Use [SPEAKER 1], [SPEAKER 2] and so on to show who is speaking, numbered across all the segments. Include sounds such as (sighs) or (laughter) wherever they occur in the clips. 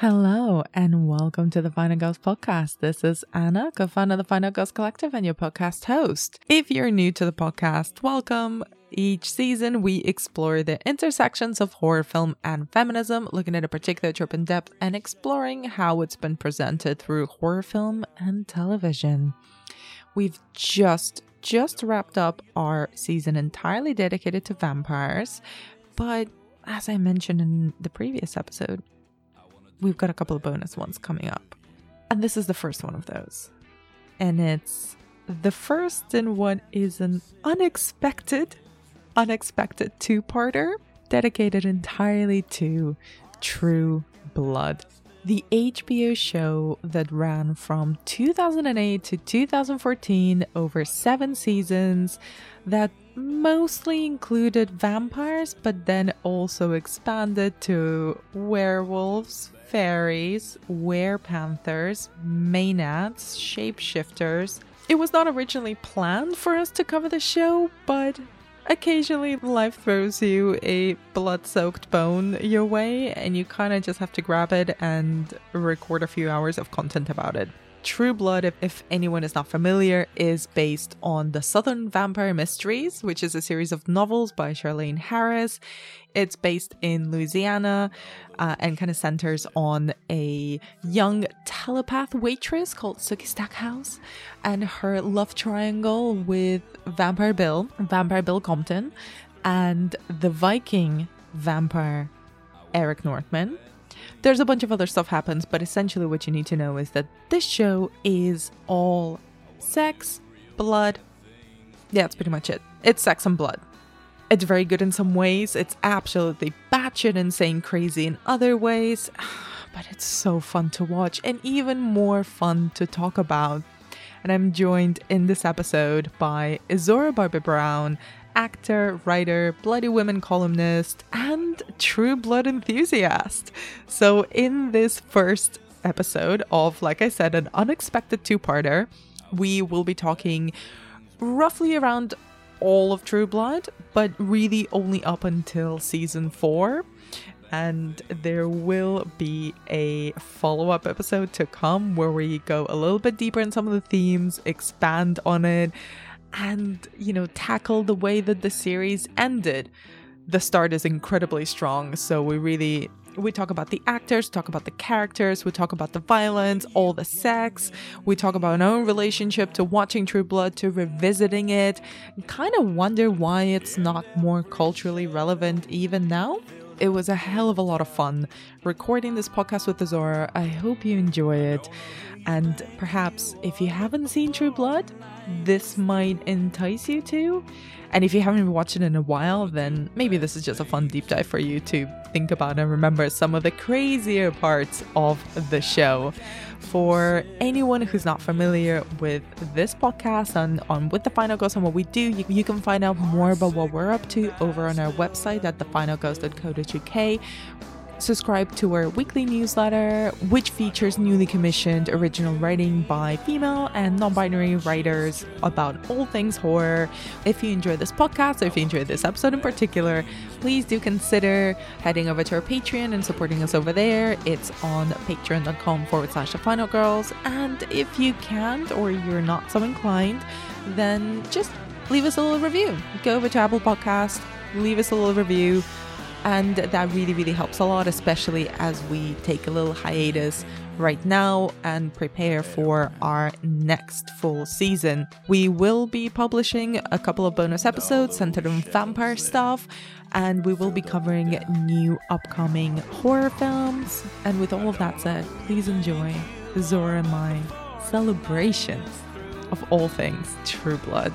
[SPEAKER 1] Hello and welcome to the Final Girls podcast. This is Anna, co-founder of the Final Girls Collective and your podcast host. If you're new to the podcast, welcome. Each season, we explore the intersections of horror film and feminism, looking at a particular trope in depth and exploring how it's been presented through horror film and television. We've just just wrapped up our season entirely dedicated to vampires, but as I mentioned in the previous episode, we've got a couple of bonus ones coming up. And this is the first one of those. And it's the first in what is an unexpected, unexpected two parter dedicated entirely to True Blood. The HBO show that ran from 2008 to 2014 over seven seasons that mostly included vampires, but then also expanded to werewolves, fairies, werepanthers, maenads, shapeshifters. It was not originally planned for us to cover the show, but occasionally life throws you a blood soaked bone your way, and you kind of just have to grab it and record a few hours of content about it. True Blood, if, if, anyone is not familiar, is based on the Southern Vampire Mysteries, which is a series of novels by Charlaine Harris. It's based in Louisiana uh, and kind of centers on a young telepath waitress called Sookie Stackhouse and her love triangle with Vampire Bill, Vampire Bill Compton, and the Viking vampire Eric Northman. There's a bunch of other stuff happens, but essentially what you need to know is that this show is all sex, blood. Yeah, that's pretty much it. It's sex and blood. It's very good in some ways. It's absolutely batshit insane crazy in other ways. (sighs) But it's so fun to watch and even more fun to talk about. And I'm joined in this episode by Isaura Barbé-Brown, actor, writer, Bloody Women columnist, and true blood enthusiast. So, in this first episode of, like I said, an unexpected two parter, we will be talking roughly around all of True Blood, but really only up until season four. And there will be a follow up episode to come where we go a little bit deeper in some of the themes, expand on it, and, you know, tackle the way that the series ended. The start is incredibly strong, so we really we talk about the actors, talk about the characters, we talk about the violence, all the sex, we talk about our own relationship to watching True Blood, to revisiting it, kind of wonder why it's not more culturally relevant even now. It was a hell of a lot of fun recording this podcast with Isaura. I hope you enjoy it. And perhaps if you haven't seen True Blood, this might entice you to. And if you haven't watching it in a while, then maybe this is just a fun deep dive for you to think about and remember some of the crazier parts of the show. For anyone who's not familiar with this podcast and on with the Final Girls and what we do, you, you can find out more about what we're up to over on our website at thefinalgirls.co.uk subscribe to our weekly newsletter, which features newly commissioned original writing by female and non binary writers about all things horror. If you enjoy this podcast, or if you enjoy this episode in particular, please do consider heading over to our Patreon and supporting us over there. It's on patreon.com forward slash the final girls. And if you can't or you're not so inclined, then just leave us a little review. Go over to Apple Podcast, leave us a little review and that really, really helps a lot, especially as we take a little hiatus right now and prepare for our next full season. We will be publishing a couple of bonus episodes centered on vampire stuff, and we will be covering new upcoming horror films. And with all of that said, please enjoy Zora and my celebrations of all things True Blood.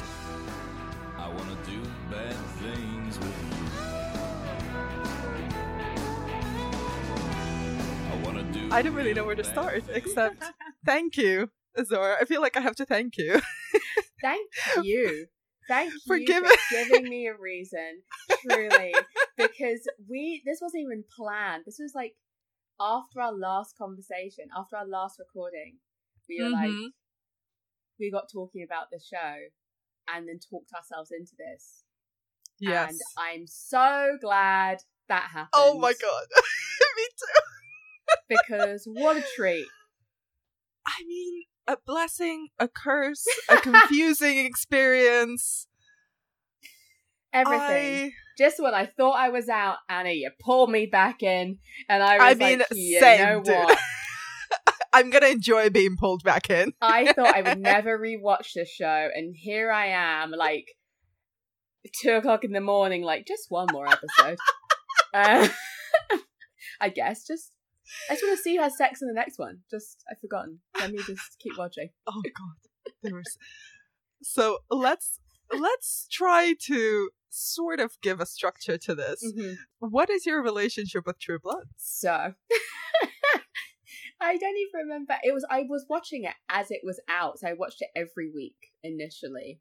[SPEAKER 1] I don't really know where to start except thank you, Zora. I feel like I have to thank you. (laughs)
[SPEAKER 2] thank you. Thank (laughs) for you giving... for giving me a reason, truly. because we this wasn't even planned. This was like after our last conversation, after our last recording, we were mm-hmm. like we got talking about the show and then talked ourselves into this. Yes. And I'm so glad that happened.
[SPEAKER 1] Oh my god. (laughs) me too.
[SPEAKER 2] Because what a treat.
[SPEAKER 3] I mean, a blessing, a curse, a confusing (laughs) experience.
[SPEAKER 2] Everything. I... Just when I thought I was out, Anna, you pulled me back in, and I was I mean, like, you same, know dude. (laughs) what?
[SPEAKER 3] I'm gonna enjoy being pulled back in.
[SPEAKER 2] I thought I would (laughs) never rewatch this show, and here I am, like two o'clock in the morning, like just one more episode. uh, I guess just I just want to see who has sex in the next one. Just I've forgotten. Let me just keep watching. (laughs)
[SPEAKER 3] Oh god, there was. So let's let's try to sort of give a structure to this. Mm-hmm. What is your relationship with True Blood?
[SPEAKER 2] So. (laughs) I don't even remember. It was I was watching it as it was out, so I watched it every week initially.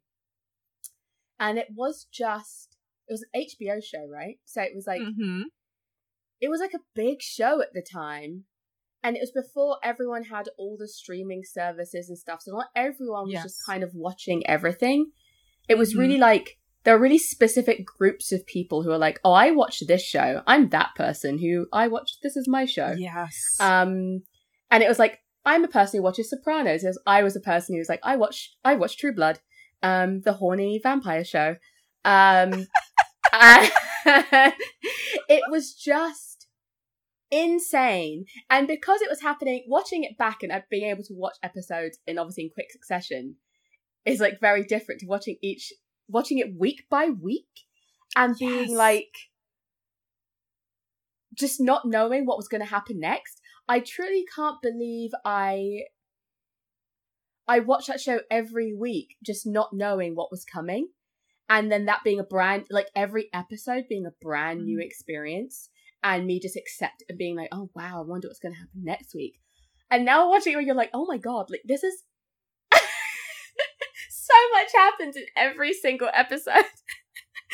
[SPEAKER 2] And it was just it was an HBO show, right? So it was like mm-hmm. It was like a big show at the time. And it was before everyone had all the streaming services and stuff. So not everyone was yes. just kind of watching everything. It was mm-hmm. really like there are really specific groups of people who are like, "Oh, I watched this show. I'm that person who I watched. This is my show."
[SPEAKER 3] Yes.
[SPEAKER 2] Um, and it was like, I'm a person who watches Sopranos. Was, I was a person who was like, I watch, I watch True Blood, um, the horny vampire show. Um, (laughs) (laughs) it was just insane. And because it was happening, watching it back and being able to watch episodes in obviously in quick succession is like very different to watching each, watching it week by week and being yes. like, just not knowing what was going to happen next. I truly can't believe I I watched that show every week, just not knowing what was coming. And then that being a brand like every episode being a brand new mm. experience and me just accept and being like, oh wow, I wonder what's gonna happen next week. And now watching it where you're like, oh my god, like this is (laughs) so much happens in every single episode.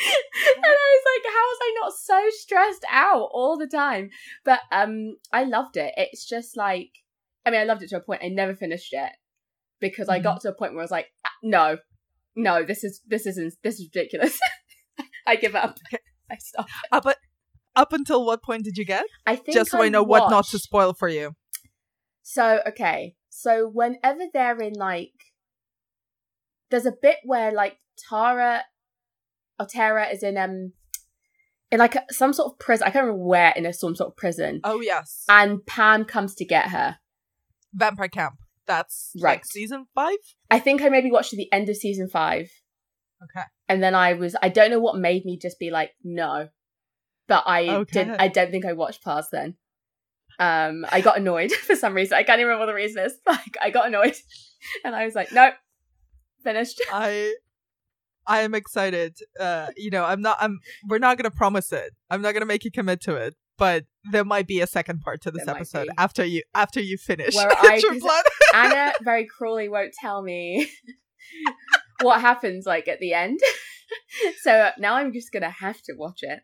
[SPEAKER 2] (laughs) and I was like, how was I not so stressed out all the time? But um, I loved it. It's just like, I mean, I loved it to a point. I never finished it because mm-hmm. I got mm-hmm. to a point where I was like, ah, no, no, this is this isn't this is ridiculous. (laughs) I give up. I stop.
[SPEAKER 3] Uh, but up until what point did you get?
[SPEAKER 2] I think
[SPEAKER 3] just so I, I know watched... what not to spoil for you.
[SPEAKER 2] So okay, so whenever they're in like, there's a bit where like Tara Altera is in um in like a, some sort of prison. I can't remember where in a some sort of prison.
[SPEAKER 3] Oh yes.
[SPEAKER 2] And Pam comes to get her.
[SPEAKER 3] Vampire Camp. That's right. Like season five.
[SPEAKER 2] I think I maybe watched the end of season five.
[SPEAKER 3] Okay.
[SPEAKER 2] And then I was I don't know what made me just be like no, but I okay. did. I don't think I watched past then. Um, I got annoyed (laughs) for some reason. I can't even remember what the reason is. (laughs) Like I got annoyed, (laughs) and I was like, nope, finished.
[SPEAKER 3] I I am excited. Uh, you know, I'm not. I'm. We're not gonna promise it. I'm not gonna make you commit to it. But there might be a second part to this there episode after you after you finish. Where I,
[SPEAKER 2] Anna very cruelly won't tell me what happens like at the end. so now I'm just gonna have to watch it,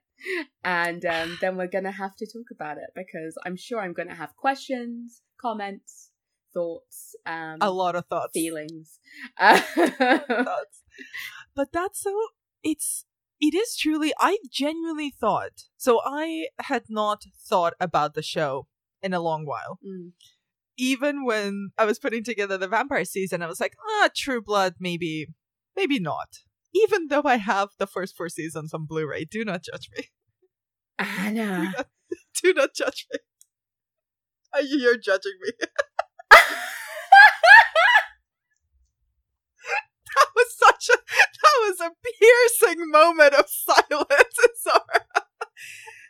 [SPEAKER 2] and um, then we're gonna have to talk about it because I'm sure I'm gonna have questions, comments, thoughts, um,
[SPEAKER 3] a lot of thoughts,
[SPEAKER 2] feelings. (laughs)
[SPEAKER 3] thoughts but that's so it's it is truly i genuinely thought so i had not thought about the show in a long while mm. even when i was putting together the vampire season i was like ah true blood maybe maybe not even though i have the first four seasons on blu-ray do not judge me
[SPEAKER 2] anna (laughs)
[SPEAKER 3] do not, do not judge me you're judging me (laughs) that was such a that was a piercing moment of silence. (laughs) Sorry.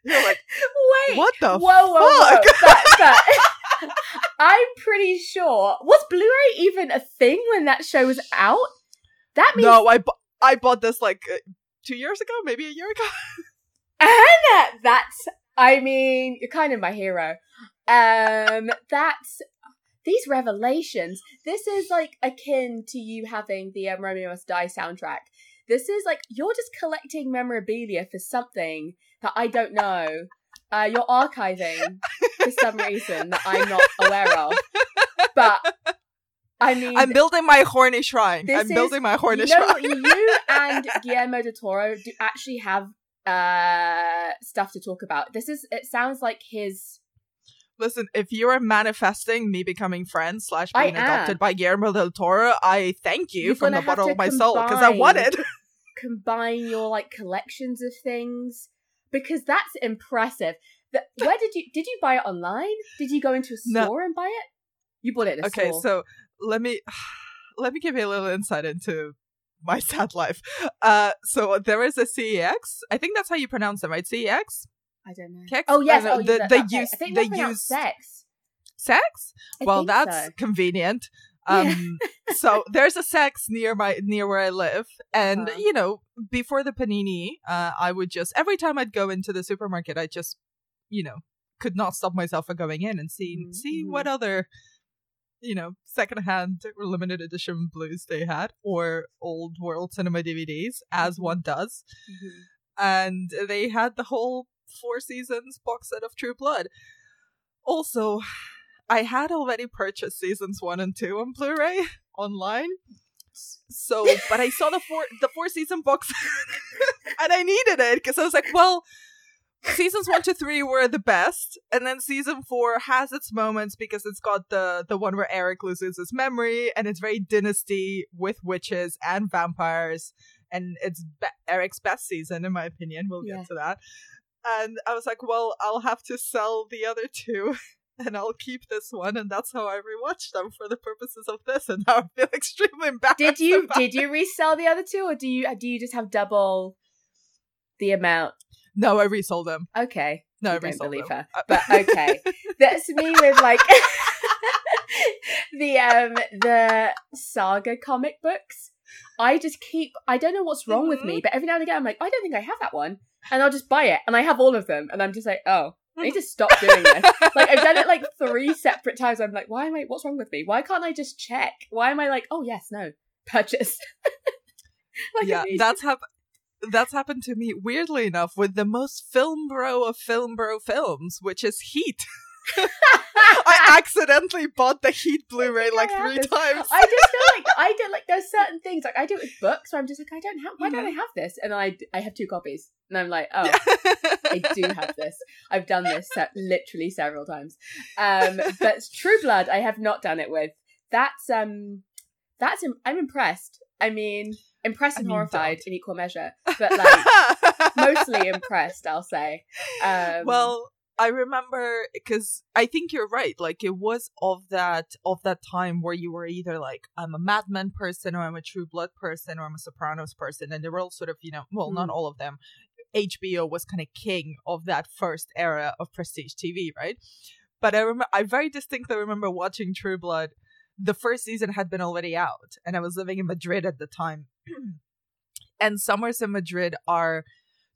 [SPEAKER 3] You're like, wait, what the whoa, whoa, fuck? Whoa. That,
[SPEAKER 2] that, I'm pretty sure. Was Blu-ray even a thing when that show was out? That means
[SPEAKER 3] no. I bu- I bought this like uh, two years ago, maybe a year ago. (laughs)
[SPEAKER 2] Anna, that's. I mean, you're kind of my hero. Um, that's these revelations. This is like akin to you having the um, Romeo Must Die soundtrack. This is like you're just collecting memorabilia for something that I don't know. Uh, you're archiving for some reason that I'm not aware of. But I mean,
[SPEAKER 3] I'm building my horny shrine. I'm is, building my horny
[SPEAKER 2] you know,
[SPEAKER 3] shrine.
[SPEAKER 2] you and (laughs) Guillermo del Toro do actually have uh stuff to talk about. This is. It sounds like his
[SPEAKER 3] Listen, if you are manifesting me becoming friends slash being adopted by Guillermo del Toro, I thank you You're from the bottom of my soul because I want it. (laughs)
[SPEAKER 2] combine your like collections of things because that's impressive. The, where did you did you buy it online? Did you go into a store no. and buy it? You bought it. okay,
[SPEAKER 3] store. so let me (sighs) let me give you a little insight into my (laughs) sad life. Uh, so there is a CEX. I think that's how you pronounce them, right? CEX.
[SPEAKER 2] I don't know. Kex? Oh yes, oh,
[SPEAKER 3] the, they use they use
[SPEAKER 2] sex.
[SPEAKER 3] Sex? I well, that's so. convenient. (laughs) Um, so there's a sex near my near where I live, and uh-huh. you know, before the panini, uh, I would just every time I'd go into the supermarket, I just, you know, could not stop myself from going in and seeing mm-hmm. seeing what other, you know, secondhand or limited edition blues they had or old world cinema DVDs, as mm-hmm. one does. Mm-hmm. And they had the whole four seasons box set of True Blood. Also, I had already purchased seasons one and two on Blu-ray (laughs) online. So, but I saw the four the four season box, (laughs) and I needed it because I was like, well, seasons one to three were the best, and then season four has its moments because it's got the the one where Eric loses his memory, and it's very dynasty with witches and vampires, and it's be- Eric's best season in my opinion. We'll yeah. get to that. And I was like, well, I'll have to sell the other two (laughs) and I'll keep this one, and that's how I rewatched them for the purposes of this. And now I feel (laughs) extremely embarrassed.
[SPEAKER 2] Did you did you resell the other two, or do you do you just have double the amount?
[SPEAKER 3] No, I resold them.
[SPEAKER 2] Okay,
[SPEAKER 3] no,
[SPEAKER 2] I,
[SPEAKER 3] I don't believe them.
[SPEAKER 2] her, but okay, that's me with like (laughs) the um the saga comic books. I just keep. I don't know what's wrong mm-hmm. with me, mm-hmm. but every now and again, I'm like, I don't think I have that one, and I'll just buy it, and I have all of them, and I'm just like, oh, I need to stop doing this. like I've done it like three separate times. I'm like, why am I? What's wrong with me? Why can't I just check? Why am I like, oh yes, no, purchase? (laughs)
[SPEAKER 3] like, yeah, that's happened. That's happened to me weirdly enough with the most film bro of film bro films, which is Heat. (laughs) I (laughs) accidentally bought the Heat Blu-ray like three times.
[SPEAKER 2] I just feel like (laughs) I don't like there's certain things like I do it with books where I'm just like I don't have why don't I mm-hmm. have this and I I have two copies and I'm like oh I do have this I've done this se- literally several times um but True Blood I have not done it with that's um that's Im- I'm impressed I mean impressed and I mean, horrified in equal measure but like (laughs) mostly impressed I'll say um
[SPEAKER 3] well I remember because I think you're right. Like it was of that of that time where you were either like I'm a Mad Men person or I'm a True Blood person or I'm a Sopranos person, and they were all sort of you know well mm. not all of them. HBO was kind of king of that first era of prestige TV, right? But I remember I very distinctly remember watching True Blood. The first season had been already out, and I was living in Madrid at the time. (clears throat) and summers in Madrid are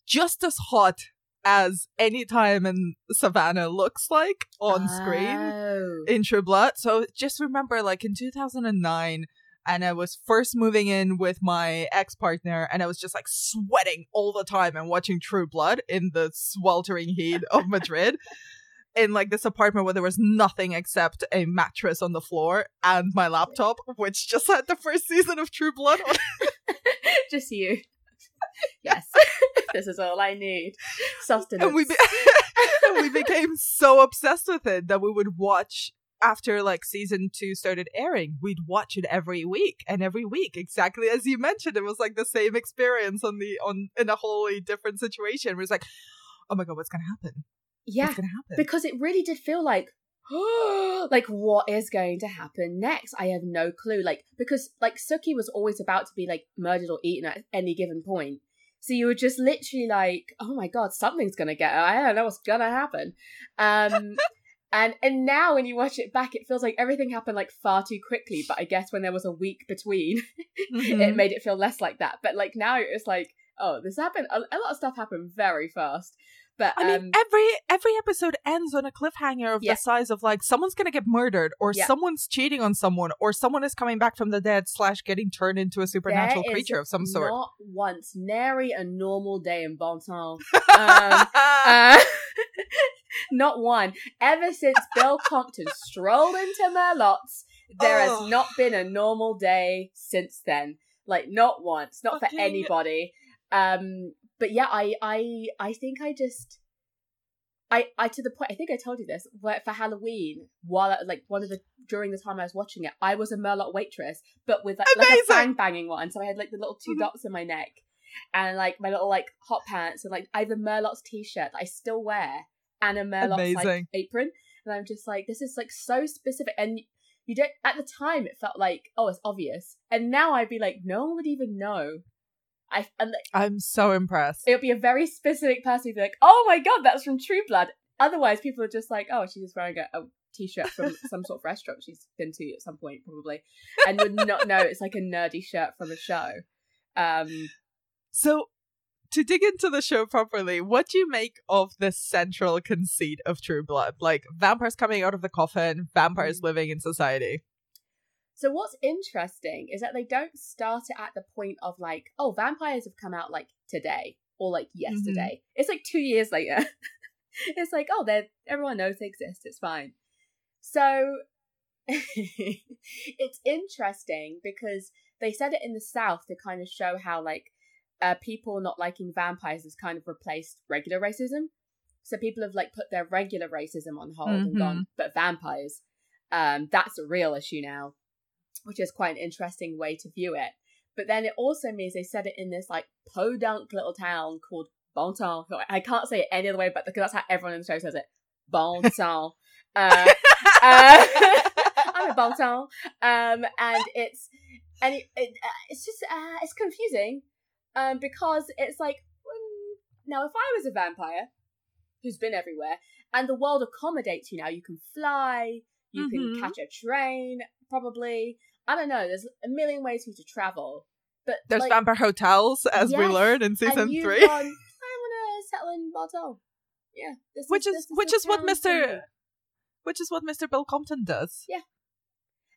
[SPEAKER 3] just as hot as any time in Savannah looks like on oh. screen in True Blood. So just remember, like in 2009, and I was first moving in with my ex partner, and I was just like sweating all the time and watching True Blood in the sweltering heat of Madrid. (laughs) in like this apartment where there was nothing except a mattress on the floor and my laptop, which just had the first season of True Blood on. (laughs)
[SPEAKER 2] just you. (laughs) yes, (laughs) this is all I need. Sustenance.
[SPEAKER 3] And we, be- and we became so obsessed with it that we would watch after like season two started airing, we'd watch it every week and every week, exactly as you mentioned. It was like the same experience on the on in a wholly different situation. It was like, oh my god, what's gonna happen?
[SPEAKER 2] Yeah? Because it really did feel like (gasps) like what is going to happen next? I have no clue like because like Sookie was always about to be like murdered or eaten at any given point. So you were just literally like oh my god something's gonna get her. i don't know what's gonna happen. Um (laughs) and and now when you watch it back it feels like everything happened like far too quickly. But i guess when there was a week between (laughs) mm-hmm. it made it feel less like that. But like now it's like oh this happened. A, a lot of stuff happened very fast but I
[SPEAKER 3] mean, um, every every episode ends on a cliffhanger of yeah. the size of like someone's gonna get murdered, or yeah. someone's cheating on someone, or someone is coming back from the dead slash getting turned into a supernatural creature of some sort.
[SPEAKER 2] Not once, nary a normal day in Bon (laughs) um, (laughs) uh, (laughs) not one. Ever since Bill Compton strolled into Merlotte's, there oh. has not been a normal day since then. Like not once, not for anybody. Um, but yeah, I I I think I just I, I to the point I think I told you this where for Halloween while like one of the during the time I was watching it I was a Merlotte waitress but with like, like a bang banging one. So I had like the little 2 mm-hmm. dots in my neck and like my little like hot pants and like I have a Merlotte's t-shirt that I still wear and a Merlotte's like apron. And I'm just like this is like so specific and you don't at the time it felt like oh it's obvious. And now I'd be like no one would even know I and like,
[SPEAKER 3] I'm so impressed.
[SPEAKER 2] It would be a very specific person who'd be like, "Oh my god, that's from True Blood." Otherwise, people are just like, "Oh, she's just wearing a, a t-shirt from (laughs) some sort of restaurant she's been to at some point, probably," and would not know it's like a nerdy shirt from a show. Um,
[SPEAKER 3] so to dig into the show properly, what do you make of the central conceit of True Blood? Like vampires coming out of the coffin, vampires mm. living in society.
[SPEAKER 2] So what's interesting is that they don't start it at the point of like, oh, vampires have come out like today or like yesterday. Mm-hmm. It's like two years later. (laughs) it's like, oh, they everyone knows they exist. It's fine. So (laughs) it's interesting because they said it in the South to kind of show how like uh, people not liking vampires has kind of replaced regular racism. So people have like put their regular racism on hold mm-hmm. and gone, but vampires, um, that's a real issue now which is quite an interesting way to view it. But then it also means they said it in this like podunk little town called Bon Temps. I can't say it any other way, but because that's how everyone in the show says it. Bon Temps. (laughs) uh, uh, (laughs) I'm a Bon Temps. Um, and it's and it, it uh, it's just uh, it's confusing, um, because it's like um, now if I was a vampire who's been everywhere and the world accommodates you now, you can fly, you mm-hmm. can catch a train, probably. I don't know. There's a million ways for you to travel, but
[SPEAKER 3] there's
[SPEAKER 2] like,
[SPEAKER 3] vampire hotels, as yes, we learned in season three.
[SPEAKER 2] Gone, I want to settle in Bordeaux. Yeah,
[SPEAKER 3] which is, is which is what Mister, which is what Mister Bill Compton does.
[SPEAKER 2] Yeah.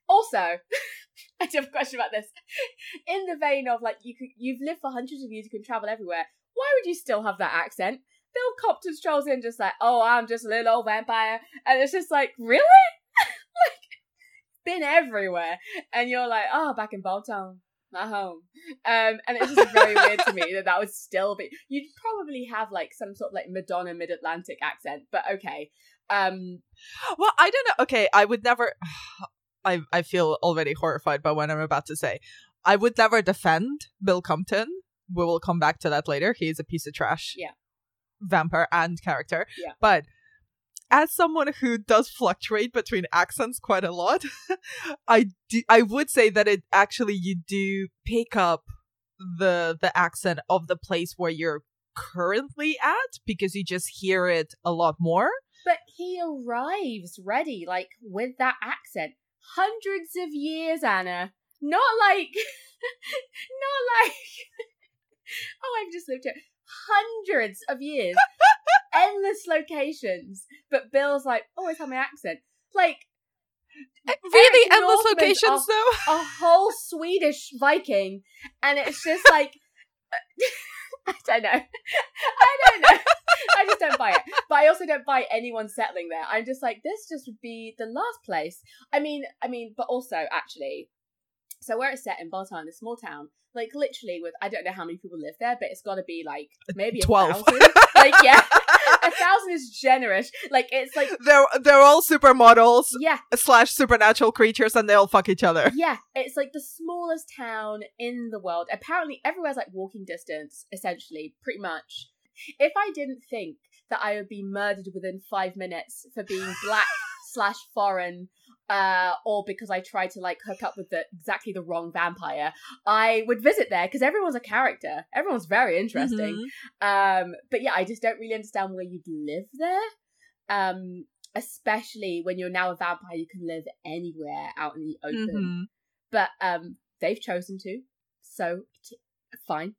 [SPEAKER 2] Also, (laughs) I do have a question about this. In the vein of like you could, you've lived for hundreds of years, you can travel everywhere. Why would you still have that accent? Bill Compton strolls in just like, oh, I'm just a little old vampire, and it's just like, really? Been everywhere. And you're like, oh, back in Bon Temps, my home. Um, and it's just very weird to me that that would still be. You'd probably have like some sort of like Madonna Mid Atlantic accent, but okay. Um,
[SPEAKER 3] well, I don't know. Okay, I would never. (sighs) I I feel already horrified by what I'm about to say. I would never defend Bill Compton. We will come back to that later. He is a piece of trash.
[SPEAKER 2] Yeah.
[SPEAKER 3] Vampire and character.
[SPEAKER 2] Yeah.
[SPEAKER 3] But as someone who does fluctuate between accents quite a lot, (laughs) I do I would say that it actually you do pick up the the accent of the place where you're currently at because you just hear it a lot more.
[SPEAKER 2] But he arrives ready, like with that accent. Hundreds of years, Anna. Not like (laughs) not like (laughs) oh I've just lived here. Hundreds of years endless locations, but Bill's like, oh, always have my accent. Like,
[SPEAKER 3] really Eric endless locations though.
[SPEAKER 2] A whole Swedish Viking, and it's just like, (laughs) I don't know. I don't know. I just don't buy it. But I also don't buy anyone settling there. I'm just like, this just would be the last place. I mean, I mean, but also actually, so where it's set in Bon Temps, a small town, like literally with I don't know how many people live there, but it's got to be like maybe twelve. like yeah, (laughs) a thousand is generous. Like it's like
[SPEAKER 3] they're they're all supermodels.
[SPEAKER 2] Yeah,
[SPEAKER 3] slash supernatural creatures, and they all fuck each other.
[SPEAKER 2] Yeah, it's like the smallest town in the world. Apparently, everywhere's like walking distance, essentially, pretty much. If I didn't think that I would be murdered within five minutes for being black (laughs) slash foreign uh, or because I tried to like hook up with the exactly the wrong vampire, I would visit there because everyone's a character. Everyone's very interesting. Mm-hmm. Um, but yeah, I just don't really understand where you'd live there. Um, especially when you're now a vampire, you can live anywhere out in the open. Mm-hmm. But um, they've chosen to, so t- fine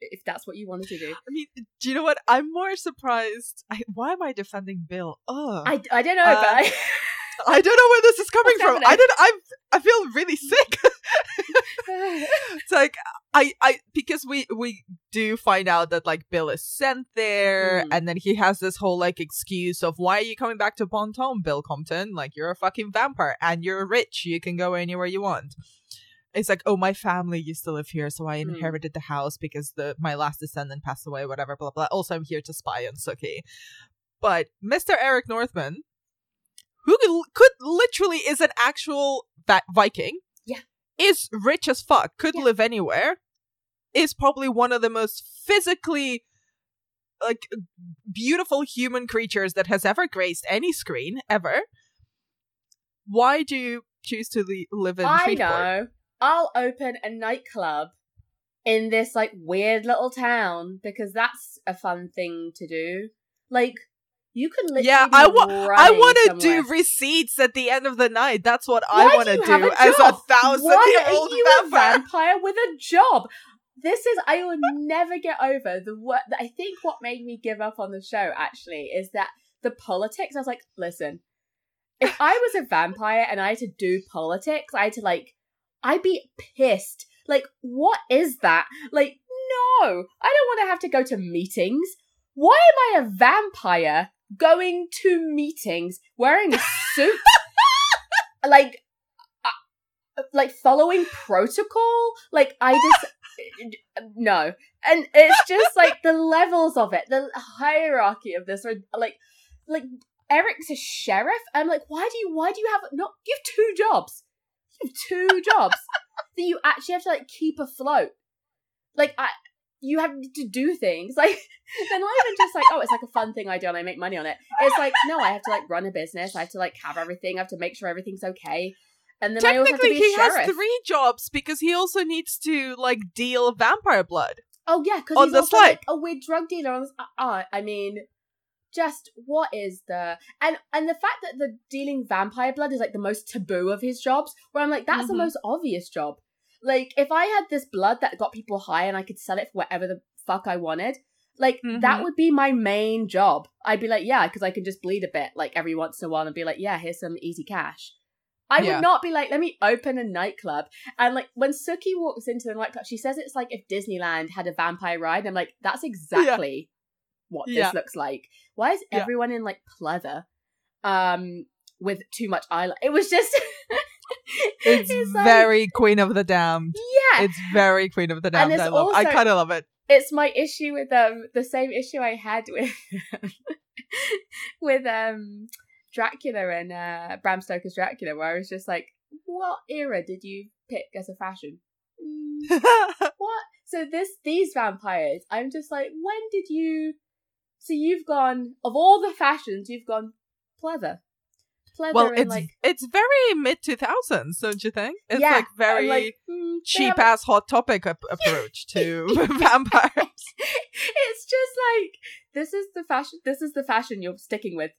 [SPEAKER 2] if that's what you wanted to do.
[SPEAKER 3] I mean, do you know what? I'm more surprised. I, why am I defending Bill? Oh,
[SPEAKER 2] I, I don't know, uh, but I, (laughs)
[SPEAKER 3] I don't know where this is coming from. I don't. I I feel really sick. (laughs) it's like I I because we we do find out that like Bill is sent there, mm. and then he has this whole like excuse of why are you coming back to Bon Temps, Bill Compton? Like you're a fucking vampire and you're rich. You can go anywhere you want it's like, oh, my family used to live here, so I hmm. inherited mm. the house because the my last descendant passed away, whatever, blah blah. Also, I'm here to spy on Sookie. But Mr. Eric Northman, who could, literally is an actual va- Viking,
[SPEAKER 2] yeah,
[SPEAKER 3] is rich as fuck, could
[SPEAKER 2] Yeah.
[SPEAKER 3] live anywhere, is probably one of the most physically like beautiful human creatures that has ever graced any screen ever. Why do you choose to li- live in
[SPEAKER 2] I know. I'll open a nightclub in this like weird little town because that's a fun thing to do. Like you could literally
[SPEAKER 3] Yeah, I wa- I want to do receipts at the end of the night. That's what
[SPEAKER 2] Why
[SPEAKER 3] I want
[SPEAKER 2] do
[SPEAKER 3] to
[SPEAKER 2] you
[SPEAKER 3] do
[SPEAKER 2] a
[SPEAKER 3] as a thousand year old vampire.
[SPEAKER 2] vampire with a job? This is I will never get over the what I think what made me give up on the show actually is that the politics. I was like, listen, if I was a vampire and I had to do politics, I had to like, I'd be pissed. Like, what is that? Like, no, I don't want to have to go to meetings. Why am I a vampire going to meetings wearing a (laughs) suit? like, uh, like following protocol? Like, I just no, and it's just like the levels of it, the hierarchy of this, are like, like Eric's a sheriff. I'm like, why do you? Why do you have not? You have two jobs. You have two jobs that you actually have to like keep afloat. Like I, you have to do things (laughs) like they're not even just like oh it's like a fun thing I do and I make money on it. It's like no, I have to like run a business. I have to like have everything. I have to make sure everything's okay. And then I also have to
[SPEAKER 3] Technically, he
[SPEAKER 2] sheriff.
[SPEAKER 3] has three jobs because he also needs to like deal vampire blood.
[SPEAKER 2] Oh yeah, because
[SPEAKER 3] on
[SPEAKER 2] he's
[SPEAKER 3] the
[SPEAKER 2] also like a weird drug dealer. On this, uh, I mean, just what is the and and the fact that the dealing vampire blood is like the most taboo of his jobs. Where I'm like, that's the
[SPEAKER 3] Mhm.
[SPEAKER 2] most obvious job. Like if I had this blood that got people high and I could sell it for whatever the fuck I wanted. Like that
[SPEAKER 3] Mhm.
[SPEAKER 2] would be my main job. I'd be like, yeah, because I can just bleed a bit, like every once in a while, and be like, yeah, here's some easy cash. I
[SPEAKER 3] Yeah.
[SPEAKER 2] would not be like, let me open a nightclub. And like when Sookie walks into the nightclub, she says it's like if Disneyland had a vampire ride. I'm like, that's (laughs) exactly what
[SPEAKER 3] Yeah.
[SPEAKER 2] this looks like. Why is
[SPEAKER 3] Yeah.
[SPEAKER 2] everyone in like pleather? Um with too much eyeliner. It was just (laughs) (laughs)
[SPEAKER 3] It's,
[SPEAKER 2] like-
[SPEAKER 3] very Queen of the Damned.
[SPEAKER 2] Yeah.
[SPEAKER 3] It's very Queen of the Damned. I love. I kind of love it.
[SPEAKER 2] it's my issue with um the same issue I had with (laughs) with um Dracula and uh Bram Stoker's Dracula, where I was just like, what era did you pick as a fashion? Mm, (laughs) what? So this these vampires, I'm just like, when did you? So you've gone of all the fashions, you've gone pleather, pleather,
[SPEAKER 3] well, it's
[SPEAKER 2] like
[SPEAKER 3] it's very mid two thousands, don't you think? It's
[SPEAKER 2] yeah,
[SPEAKER 3] like very
[SPEAKER 2] like, mm,
[SPEAKER 3] cheap ass hot topic ap- (laughs) approach to (laughs) (laughs) vampires.
[SPEAKER 2] it's just like this is the fashion this is the fashion you're sticking with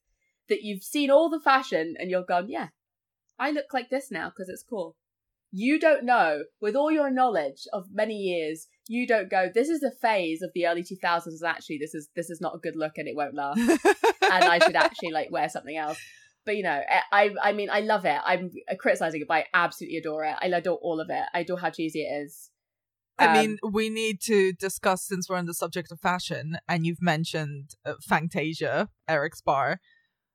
[SPEAKER 2] that you've seen all the fashion and you're gone yeah i look like this now because it's cool you don't know with all your knowledge of many years you don't go this is a phase of the early 2000s actually this is this is not a good look and it won't last and i should actually like wear something else but you know i i mean i love it i'm criticizing it but i absolutely adore it i adore all of it i adore how cheesy it is
[SPEAKER 3] I
[SPEAKER 2] Um,
[SPEAKER 3] mean, we need to discuss since we're on the subject of fashion, and you've mentioned uh, Fangtasia, Eric's bar.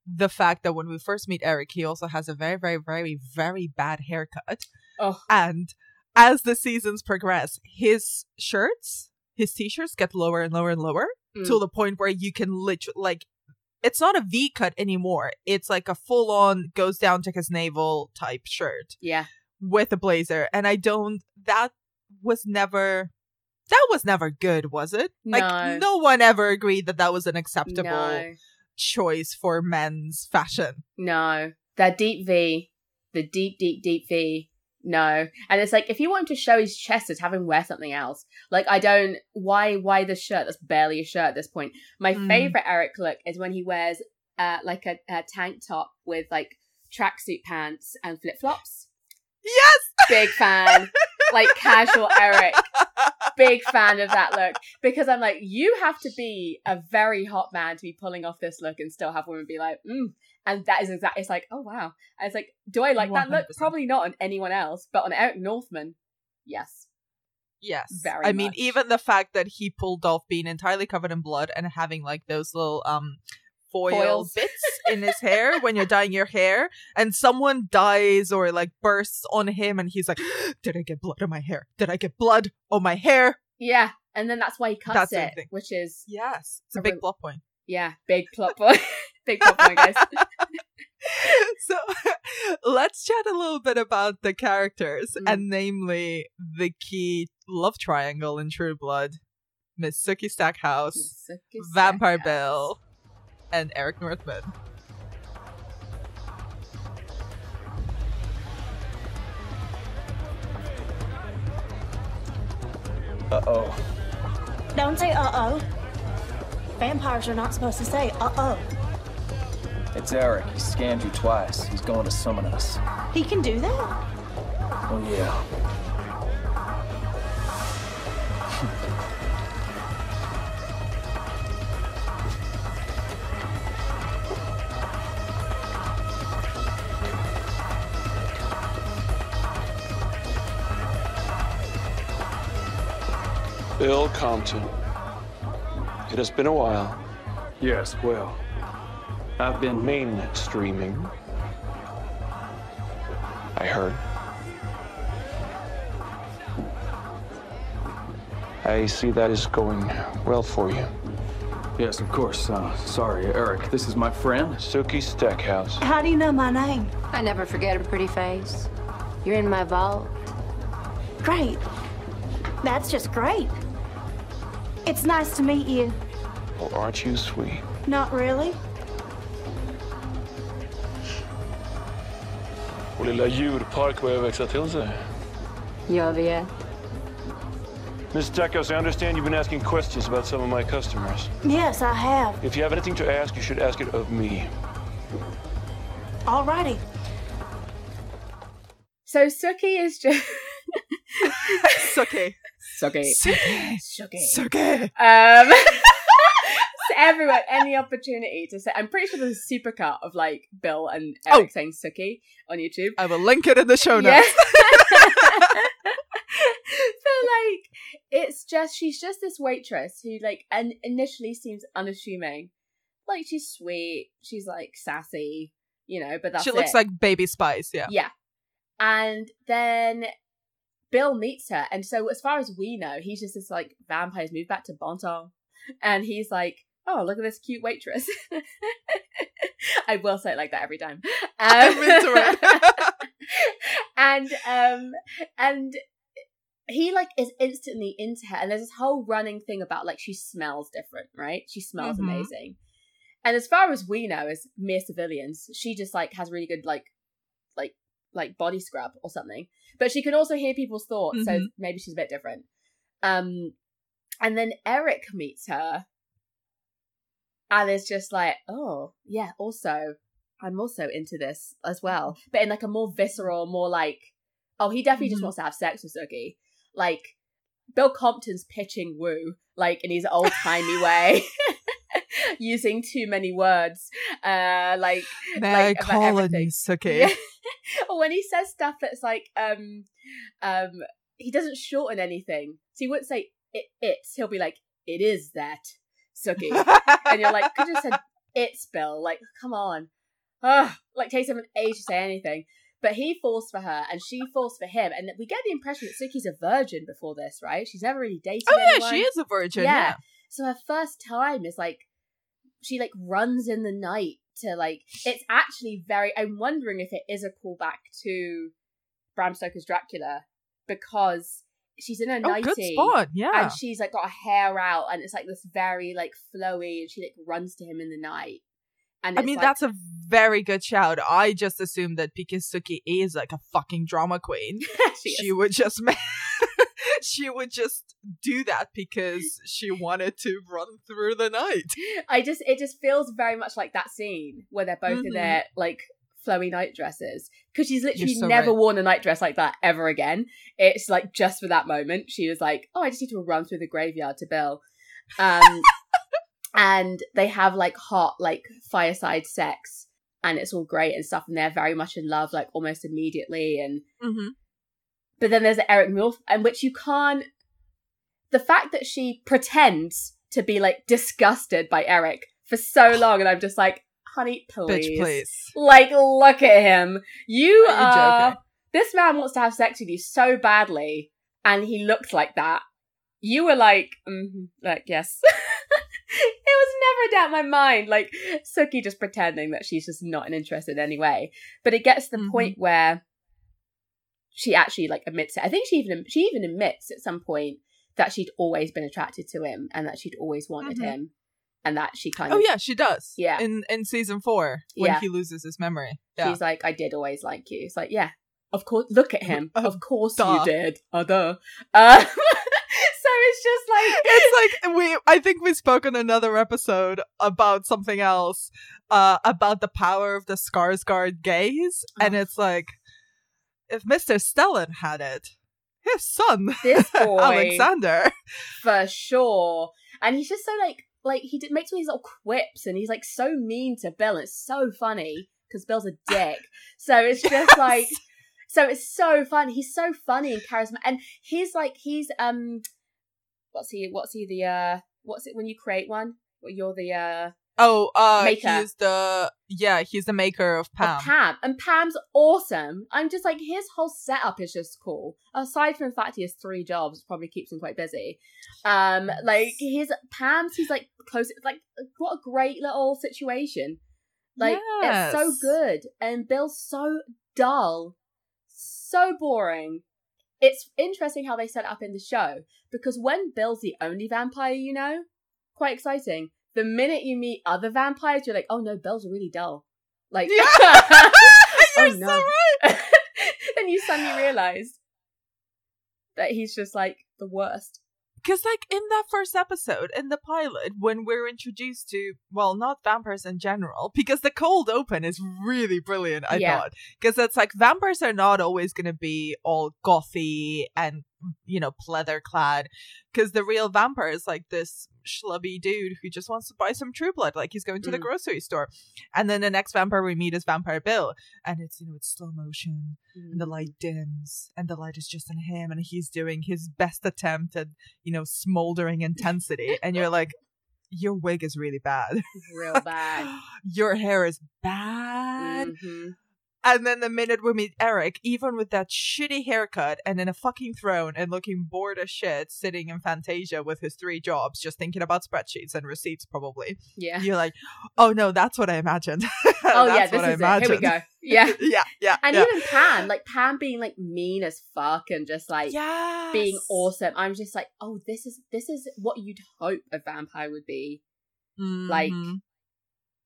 [SPEAKER 3] The fact that when we first meet Eric, he also has a very, very, very, very bad haircut.
[SPEAKER 2] oh
[SPEAKER 3] And as the seasons progress, his shirts, his t-shirts get lower and lower and lower
[SPEAKER 2] Mm.
[SPEAKER 3] to the point where you can literally like it's not a V cut anymore. It's like a full on goes down to his navel type shirt
[SPEAKER 2] yeah
[SPEAKER 3] with a blazer. And I don't that was never that was never good, was it? Like
[SPEAKER 2] No.
[SPEAKER 3] no one ever agreed that that was an acceptable
[SPEAKER 2] no
[SPEAKER 3] choice for men's fashion.
[SPEAKER 2] No, that deep V, the deep, deep, deep V. No, and it's like if you want him to show his chest, just have him wear something else. Like I don't. Why? Why the shirt? That's barely a shirt at this point. My
[SPEAKER 3] Mm.
[SPEAKER 2] favorite Eric look is when he wears uh like a, a tank top with like tracksuit pants and flip flops.
[SPEAKER 3] Yes.
[SPEAKER 2] Big fan. like casual Eric. Big fan of that look because I'm like, you have to be a very hot man to be pulling off this look and still have women be like, mm. And that is exactly. It's like, oh wow. And it's like, do I like that look? Probably not on anyone else, but on Eric Northman, yes.
[SPEAKER 3] Yes.
[SPEAKER 2] Very
[SPEAKER 3] I mean, even the fact that he pulled off being entirely covered in blood and having like those little um foil
[SPEAKER 2] Foils.
[SPEAKER 3] bits in his hair when you're dyeing your hair and someone dies or like bursts on him and he's like, (gasps) Did I get blood on my hair? Did I get blood on my hair?
[SPEAKER 2] Yeah, and then that's why he cuts
[SPEAKER 3] That's
[SPEAKER 2] it, which is
[SPEAKER 3] Yes. It's a
[SPEAKER 2] A
[SPEAKER 3] big
[SPEAKER 2] real-
[SPEAKER 3] plot point.
[SPEAKER 2] Yeah, big plot point. (laughs) big plot point, guys.
[SPEAKER 3] so (laughs) let's chat a little bit about the characters mm. and namely the key love triangle in True Blood. Miss Sookie Stackhouse, Miss Sookie Vampire Stackhouse. Bill, and Eric Northman.
[SPEAKER 4] Uh oh.
[SPEAKER 5] Don't say uh oh. Vampires are not supposed to say uh oh.
[SPEAKER 4] It's Eric. He scammed you twice. He's going to summon us.
[SPEAKER 5] He can do that?
[SPEAKER 4] Oh, yeah.
[SPEAKER 6] Bill Compton. It has been a while.
[SPEAKER 4] Yes, well, I've been
[SPEAKER 6] mainstreaming. I heard. I see that is going well for you.
[SPEAKER 4] Yes, of course. Uh, sorry, Eric. This is my friend.
[SPEAKER 6] Sookie Stackhouse.
[SPEAKER 5] How do you know my name?
[SPEAKER 7] I never forget a pretty face. You're in my vault.
[SPEAKER 5] Great. That's just great. It's nice to meet you.
[SPEAKER 6] Well, aren't you sweet?
[SPEAKER 5] Not really.
[SPEAKER 6] Vår lilla djurpark börjar växa till sig.
[SPEAKER 7] Ja, vet.
[SPEAKER 6] Ms. Tekos, I understand you've been asking questions about some of my customers.
[SPEAKER 5] Yes, I have.
[SPEAKER 6] If you have anything to ask, you should ask it of me.
[SPEAKER 5] Alrighty.
[SPEAKER 2] So Sookie is just
[SPEAKER 3] Sookie. (laughs)
[SPEAKER 2] Sookie.
[SPEAKER 3] Sookie.
[SPEAKER 2] Sookie.
[SPEAKER 3] Sookie.
[SPEAKER 2] Um (laughs) everyone any opportunity to say. I'm pretty sure there's a supercut of like Bill and oh. Eric oh. saying Sookie on YouTube.
[SPEAKER 3] I will link it in the show notes. (laughs)
[SPEAKER 2] so like, it's just she's just this waitress who like and initially seems unassuming. Like she's sweet, she's like sassy, you know, but that's
[SPEAKER 3] she looks
[SPEAKER 2] it.
[SPEAKER 3] like Baby Spice, yeah.
[SPEAKER 2] Yeah, and then Bill meets her, and so as far as we know, he's just this like vampires moved back to Bon Temps, and he's like, oh, look at this cute waitress. (laughs) I will say it like that every time. Um, (laughs) (laughs) and um and he like is instantly into her and there's this whole running thing about like she smells different, right? She smells mm-hmm. amazing. And as far as we know as mere civilians, she just like has really good like like like body scrub or something. But she can also hear people's thoughts, mm-hmm. so maybe she's a bit different. Um and then Eric meets her and it's just like, oh, yeah, also, I'm also into this as well. But in like a more visceral, more like, oh, he definitely mm-hmm. just wants to have sex with Sookie. Like, Bill Compton's pitching woo, like in his old timey (laughs) way. (laughs) using too many words. Uh like
[SPEAKER 3] May
[SPEAKER 2] like,
[SPEAKER 3] I call you, Sookie? Yeah.
[SPEAKER 2] or (laughs) when he says stuff that's like um um he doesn't shorten anything. So he wouldn't say it it's he'll be like, it is that. Sookie. (laughs) and you're like, could you said it's Bill. Like, come on. Ugh, like, takes him an age to say anything. But he falls for her and she falls for him. And we get the impression that Sookie's a virgin before this, right? She's never really dated
[SPEAKER 3] Oh, yeah,
[SPEAKER 2] anyone.
[SPEAKER 3] she is a virgin. Yeah. yeah.
[SPEAKER 2] So her first time is like, she like runs in the night to like, it's actually very, I'm wondering if it is a callback to Bram Stoker's Dracula because she's in a nightie.
[SPEAKER 3] Oh, good spot. Yeah.
[SPEAKER 2] And she's like got her hair out and it's like this very like flowy and she like runs to him in the night. And
[SPEAKER 3] I mean,
[SPEAKER 2] like,
[SPEAKER 3] that's a very good shout. I just assumed that because Sookie is like a fucking drama queen, (laughs) she, she would just (laughs) she would just do that because she wanted to run through the night.
[SPEAKER 2] I just it just feels very much like that scene where they're both mm-hmm. in their like flowy night dresses because she's literally so never right. worn a night dress like that ever again. It's like just for that moment, she was like, "Oh, I just need to run through the graveyard to Bill," um, (laughs) and they have like hot like fireside sex, and it's all great and stuff, and they're very much in love like almost immediately, and
[SPEAKER 3] mm-hmm.
[SPEAKER 2] but then there's Eric Milf, and which you can't. The fact that she pretends to be like disgusted by Eric for so (sighs) long, and I'm just like, honey, please.
[SPEAKER 3] Bitch, please.
[SPEAKER 2] Like, look at him. You are. are this man wants to have sex with you so badly, and he looks like that. You were like, mm-hmm, like, yes. (laughs) It was never a doubt in my mind. Like Sookie just pretending that she's just not interested in any way. But it gets to the mm-hmm. point where she actually like admits it. I think she even she even admits at some point that she'd always been attracted to him and that she'd always wanted mm-hmm. him and that she kind
[SPEAKER 3] oh,
[SPEAKER 2] of
[SPEAKER 3] oh yeah she does
[SPEAKER 2] yeah
[SPEAKER 3] in in season four when yeah. he loses his memory
[SPEAKER 2] yeah. she's like i did always like you it's like yeah of course look at him of course duh. you did uh, duh. Uh, so it's just like (laughs)
[SPEAKER 3] it's like we i think we spoke in another episode about something else uh about the power of the Skarsgård gaze oh. and it's like if mr stellan had it his son (laughs)
[SPEAKER 2] this boy
[SPEAKER 3] alexander
[SPEAKER 2] for sure and he's just so like like he did, makes all these little quips and he's like so mean to Bill. And it's so funny because Bill's a dick. So it's just yes. like so it's so fun. He's so funny and charismatic, and he's like he's um, what's he? What's he? The uh, what's it when you create one? Well you're the uh
[SPEAKER 3] Oh, uh, maker. he's the yeah, he's the maker of Pam.
[SPEAKER 2] Of Pam, and Pam's awesome. I'm just like his whole setup is just cool. Aside from the fact he has three jobs, probably keeps him quite busy. Um, like his Pam's, he's like close. Like what a great little situation. Like yes. it's so good, and Bill's so dull, so boring. It's interesting how they set up in the show because when Bill's the only vampire you know, quite exciting the minute you meet other vampires, you're like, oh no, Bill's really dull. Like, yeah. (laughs) (laughs)
[SPEAKER 3] oh no. So right. (laughs)
[SPEAKER 2] and you suddenly realize that he's just like the worst.
[SPEAKER 3] Because, like, in that first episode, in the pilot, when we're introduced to, well, not vampires in general, because the cold open is really brilliant, I yeah. thought. Because it's like vampires are not always going to be all gothy and, you know, pleather clad. Because the real vampire is like this schlubby dude who just wants to buy some True Blood, like he's going to mm. the grocery store. And then the next vampire we meet is Vampire Bill, and it's you know it's slow motion, mm. and the light mm. dims, and the light is just on him, and he's doing his best attempt at you know smoldering intensity, and you're like. (laughs) Your wig is really bad.
[SPEAKER 2] Real bad. (laughs)
[SPEAKER 3] Your hair is bad.
[SPEAKER 2] Mm-hmm.
[SPEAKER 3] And then the minute we meet Eric, even with that shitty haircut and in a fucking throne and looking bored as shit, sitting in Fangtasia with his three jobs, just thinking about spreadsheets and receipts, probably.
[SPEAKER 2] Yeah.
[SPEAKER 3] You're like, oh no, that's what I imagined. (laughs)
[SPEAKER 2] oh yeah, this is it. Here we go. Yeah. (laughs)
[SPEAKER 3] yeah, yeah.
[SPEAKER 2] And
[SPEAKER 3] yeah.
[SPEAKER 2] even Pam, like Pam being like mean as fuck and just like
[SPEAKER 3] yes.
[SPEAKER 2] being awesome. I'm just like, oh, this is this is what you'd hope a vampire would be.
[SPEAKER 3] Mm-hmm.
[SPEAKER 2] Like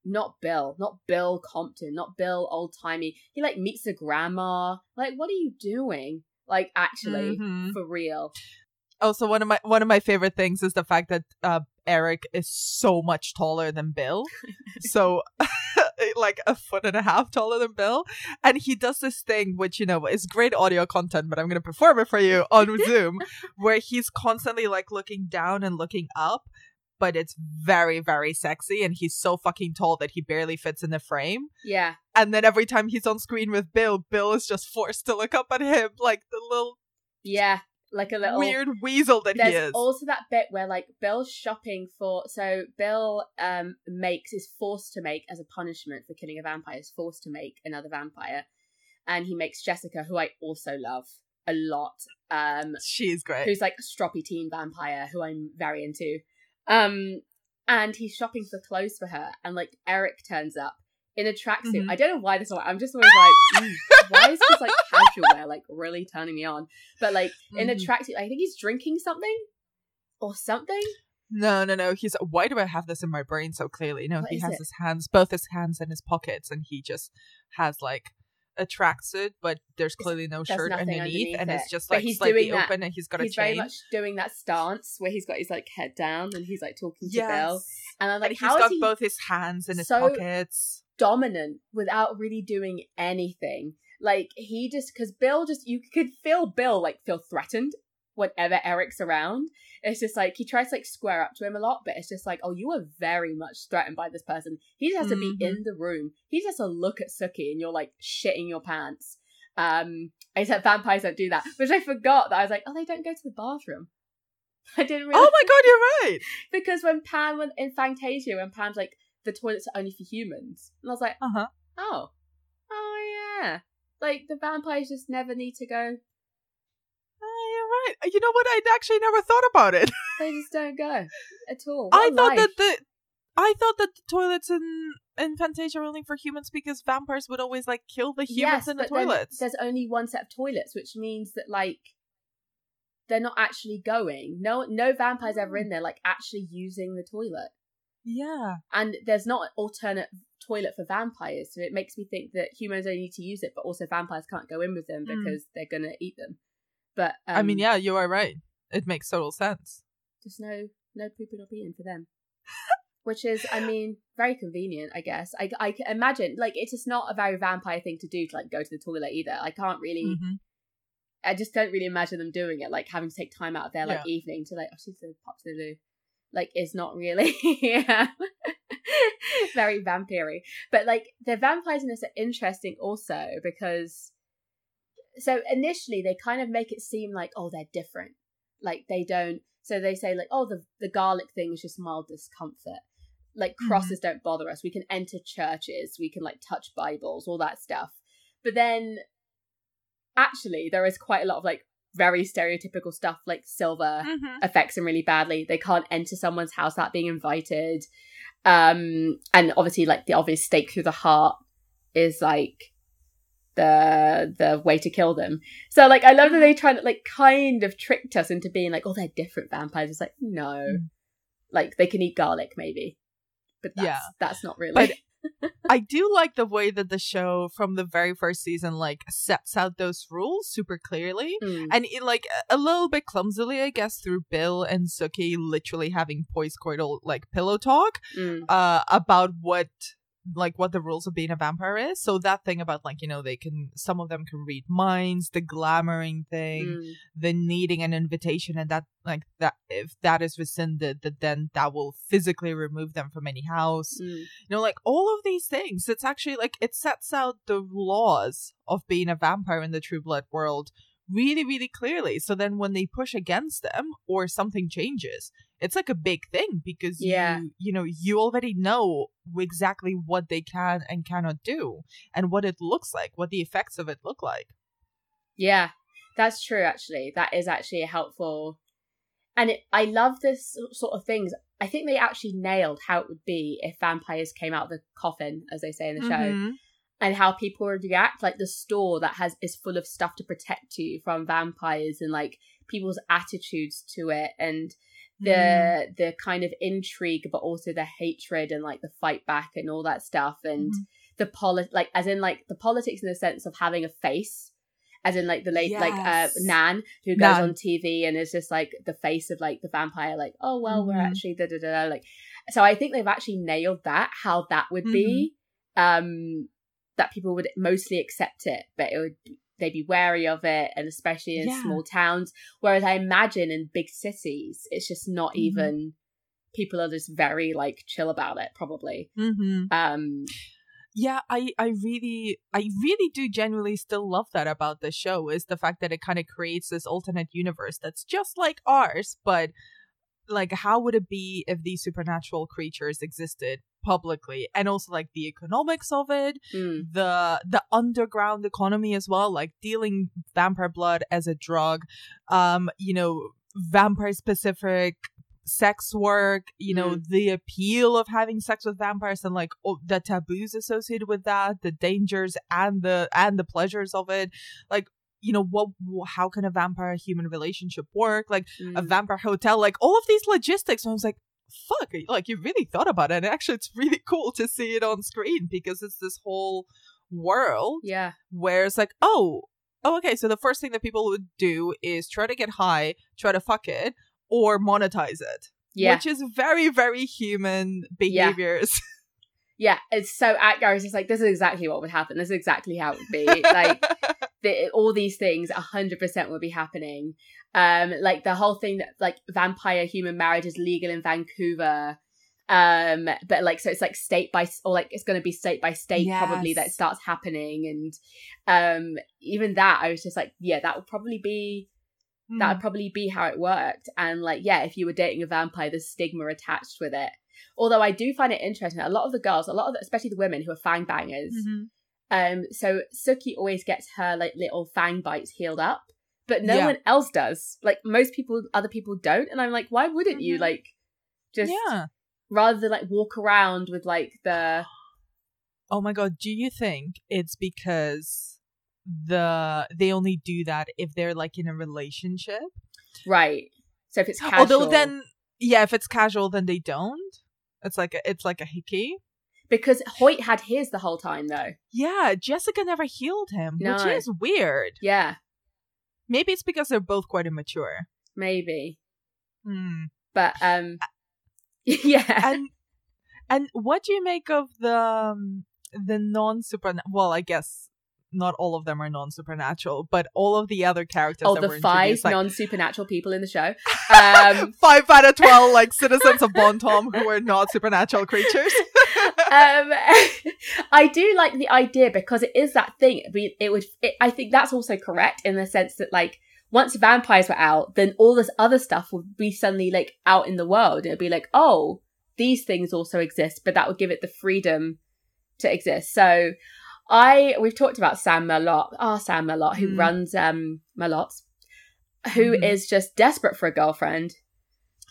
[SPEAKER 2] not Bill, not Bill Compton, not Bill old timey. He like meets the grandma. Like, what are you doing? Like, actually, mm-hmm. for real.
[SPEAKER 3] Also, one of my one of my favorite things is the fact that uh, Eric is so much taller than Bill, (laughs) so (laughs) like a foot and a half taller than Bill, and he does this thing which you know is great audio content, but I'm gonna perform it for you on (laughs) Zoom, where he's constantly like looking down and looking up, but it's very, very sexy. And he's so fucking tall that he barely fits in the frame.
[SPEAKER 2] Yeah.
[SPEAKER 3] And then every time he's on screen with Bill, Bill is just forced to look up at him like the little.
[SPEAKER 2] Yeah. Like a little
[SPEAKER 3] weird weasel that
[SPEAKER 2] There's
[SPEAKER 3] he is.
[SPEAKER 2] Also, that bit where like Bill's shopping for so Bill um makes is forced to make as a punishment for killing a vampire is forced to make another vampire, and he makes Jessica, who I also love a lot. Um,
[SPEAKER 3] she's great.
[SPEAKER 2] Who's like a stroppy teen vampire who I'm very into. Um, and he's shopping for clothes for her, and like Eric turns up in a tracksuit. Mm-hmm. I don't know why this. Is, I'm just always like, (laughs) mm, why is this like casual wear like really turning me on? But like mm-hmm. in a mm-hmm. tracksuit, I think he's drinking something or something.
[SPEAKER 3] No, no, no. He's why do I have this in my brain so clearly? No,
[SPEAKER 2] what
[SPEAKER 3] he has
[SPEAKER 2] it?
[SPEAKER 3] his hands, both his hands in his pockets, and he just has like a tracksuit, but there's clearly no shirt underneath, underneath, and it. it's just like he's slightly doing open, that, and he's got a
[SPEAKER 2] he's
[SPEAKER 3] chain.
[SPEAKER 2] very much doing that stance where he's got his like head down and he's like talking to yes. Bill, and I'm like,
[SPEAKER 3] and
[SPEAKER 2] how
[SPEAKER 3] he's got
[SPEAKER 2] he
[SPEAKER 3] both his hands in his
[SPEAKER 2] so
[SPEAKER 3] pockets,
[SPEAKER 2] dominant without really doing anything. Like he just because Bill just you could feel Bill like feel threatened whenever Eric's around. It's just like he tries to like square up to him a lot, but it's just like, oh, you are very much threatened by this person. He just has mm-hmm. to be in the room. He just has to look at Sookie and you're like shitting your pants. Um, except vampires don't do that, which I forgot that I was like, oh, they don't go to the bathroom. (laughs) I didn't. Realize.
[SPEAKER 3] Oh my god, you're right. (laughs)
[SPEAKER 2] because when Pam went in Fangtasia, when Pam's like, the toilets are only for humans, and I was like,
[SPEAKER 3] uh huh.
[SPEAKER 2] Oh, oh yeah. Like the vampires just never need to go.
[SPEAKER 3] Right. You know what? I'd actually never thought about it. (laughs)
[SPEAKER 2] they just don't go at all.
[SPEAKER 3] What I thought
[SPEAKER 2] life.
[SPEAKER 3] that the I thought that the toilets in in Fangtasia are only for humans because vampires would always like kill the humans
[SPEAKER 2] yes,
[SPEAKER 3] in the toilets.
[SPEAKER 2] There's only one set of toilets, which means that like they're not actually going. No, no vampires ever in there like actually using the toilet.
[SPEAKER 3] Yeah.
[SPEAKER 2] And there's not an alternate toilet for vampires, so it makes me think that humans only need to use it, but also vampires can't go in with them
[SPEAKER 3] Mm.
[SPEAKER 2] because they're gonna eat them. But um,
[SPEAKER 3] I mean, yeah, you are right. It makes total sense.
[SPEAKER 2] just no no pooping or peeing for them. (laughs) Which is, I mean, very convenient, I guess. I, I can imagine, like, it's just not a very vampire thing to do to, like, go to the toilet either. I can't really,
[SPEAKER 3] Mhm.
[SPEAKER 2] I just don't really imagine them doing it, like, having to take time out of their, like, evening to, like, oh, she's to pop to the loo. Like, it's not really, yeah, (laughs) very vampire But, like, the vampires in this are interesting also because, so initially they kind of make it seem like, oh, they're different. Like, they don't, so they say, like, oh, the, the garlic thing is just mild discomfort like crosses don't bother us. We can enter churches, we can like touch Bibles, all that stuff. But then actually there is quite a lot of like very stereotypical stuff like silver
[SPEAKER 3] Mhm.
[SPEAKER 2] affects them really badly. They can't enter someone's house without being invited. Um and obviously like the obvious stake through the heart is like the the way to kill them. So like I love that they try to like kind of tricked us into being like, oh they're different vampires. It's like, no.
[SPEAKER 3] Mm.
[SPEAKER 2] Like they can eat garlic maybe. But that's
[SPEAKER 3] Yeah.
[SPEAKER 2] that's not really
[SPEAKER 3] But (laughs) I do like the way that the show from the very first season like sets out those rules super clearly.
[SPEAKER 2] Mm.
[SPEAKER 3] And it, like a little bit clumsily, I guess, through Bill and Sookie literally having post-coital like pillow talk
[SPEAKER 2] Mm.
[SPEAKER 3] uh about what like what the rules of being a vampire is. So that thing about like, you know, they can some of them can read minds, the glamoring thing,
[SPEAKER 2] Mm.
[SPEAKER 3] the needing an invitation and that like that if that is rescinded that then that will physically remove them from any house
[SPEAKER 2] Mm.
[SPEAKER 3] you know like all of these things it's actually like it sets out the laws of being a vampire in the true blood world really really clearly so then when they push against them or something changes it's like a big thing because
[SPEAKER 2] Yeah.
[SPEAKER 3] you you know you already know exactly what they can and cannot do and what it looks like what the effects of it look like
[SPEAKER 2] Yeah, that's true. Actually, that is actually a helpful, and it, I love this sort of things. I think they actually nailed how it would be if vampires came out of the coffin, as they say in the show,
[SPEAKER 3] Mhm.
[SPEAKER 2] and how people would react. Like the store that has is full of stuff to protect you from vampires, and like people's attitudes to it, and the
[SPEAKER 3] Mm.
[SPEAKER 2] the kind of intrigue, but also the hatred and like the fight back and all that stuff, and
[SPEAKER 3] Mhm.
[SPEAKER 2] the polit like as in like the politics in the sense of having a face as in like the late like uh nan who goes
[SPEAKER 3] Nan.
[SPEAKER 2] on tv and is just like the face of like the vampire like oh well we're
[SPEAKER 3] Mhm.
[SPEAKER 2] actually da da da like so i think they've actually nailed that how that would be
[SPEAKER 3] Mm-hmm.
[SPEAKER 2] um that people would mostly accept it but it would they'd be wary of it and especially in
[SPEAKER 3] Yeah.
[SPEAKER 2] small towns whereas i imagine in big cities it's just not
[SPEAKER 3] Mhm.
[SPEAKER 2] even people are just very like chill about it probably
[SPEAKER 3] Mhm.
[SPEAKER 2] um
[SPEAKER 3] yeah i i really i really do genuinely still love that about the show is the fact that it kind of creates this alternate universe that's just like ours but like how would it be if these supernatural creatures existed publicly and also like the economics of it
[SPEAKER 2] mm,
[SPEAKER 3] the the underground economy as well like dealing vampire blood as a drug um you know vampire specific sex work you know the appeal of having sex with vampires and like oh, the taboos associated with that the dangers and the and the pleasures of it. Like you know what how can a vampire human relationship work? Like a
[SPEAKER 2] mm.
[SPEAKER 3] vampire hotel like all of these logistics and i was like fuck like you really thought about it and actually it's really cool to see it on screen because it's this whole world
[SPEAKER 2] yeah.
[SPEAKER 3] where it's like oh oh okay so the first thing that people would do is try to get high try to fuck it or monetize it
[SPEAKER 2] yeah.
[SPEAKER 3] which is very very human behaviors.
[SPEAKER 2] yeah, (laughs) it's so accurate. It's just like this is exactly what would happen. This is exactly how it would be. like (laughs) the, all these things, hundred percent would be happening. Um, like the whole thing that like vampire human marriage is legal in Vancouver. Um, but like so it's like state by or like it's going to be state by state probably that starts happening, and um, even that I was just like, yeah, that would probably be that
[SPEAKER 3] Mm.
[SPEAKER 2] would probably be how it worked. And like, yeah, if you were dating a vampire, the stigma attached with it. Although I do find it interesting that a lot of the girls, a lot of the, especially the women who are fang bangers,
[SPEAKER 3] Mhm.
[SPEAKER 2] um, so Sookie always gets her like little fang bites healed up but no
[SPEAKER 3] Yeah.
[SPEAKER 2] one else does. Like most people, other people don't, and I'm like, why wouldn't you?
[SPEAKER 3] Mhm.
[SPEAKER 2] Like, just
[SPEAKER 3] yeah.
[SPEAKER 2] rather than like walk around with like the (gasps)
[SPEAKER 3] Oh my god, do you think it's because the they only do that if they're like in a relationship?
[SPEAKER 2] right. So if it's casual,
[SPEAKER 3] Although then yeah, if it's casual then they don't. It's like a, it's like a hickey.
[SPEAKER 2] because Hoyt had his the whole time though.
[SPEAKER 3] Yeah, Jessica never healed him, which is weird.
[SPEAKER 2] Yeah,
[SPEAKER 3] Maybe it's because they're both quite immature.
[SPEAKER 2] maybe,
[SPEAKER 3] Hmm.
[SPEAKER 2] but um, (laughs) yeah,
[SPEAKER 3] And and what do you make of the um, the non super? Well, I guess not all of them are non supernatural, but all of the other characters.
[SPEAKER 2] oh,
[SPEAKER 3] that
[SPEAKER 2] the
[SPEAKER 3] were
[SPEAKER 2] five
[SPEAKER 3] like,
[SPEAKER 2] non supernatural people in the show. (laughs) Um,
[SPEAKER 3] five out of twelve like citizens of Bon Bontom who are not supernatural creatures. (laughs)
[SPEAKER 2] um (laughs) i do like the idea because it is that thing it would it, i think that's also correct in the sense that like once vampires were out then all this other stuff would be suddenly like out in the world it'd be like oh these things also exist but that would give it the freedom to exist so i we've talked about sam merlotte oh sam merlotte who
[SPEAKER 3] Mm.
[SPEAKER 2] runs um merlotte's who is
[SPEAKER 3] Mhm.
[SPEAKER 2] just desperate for a girlfriend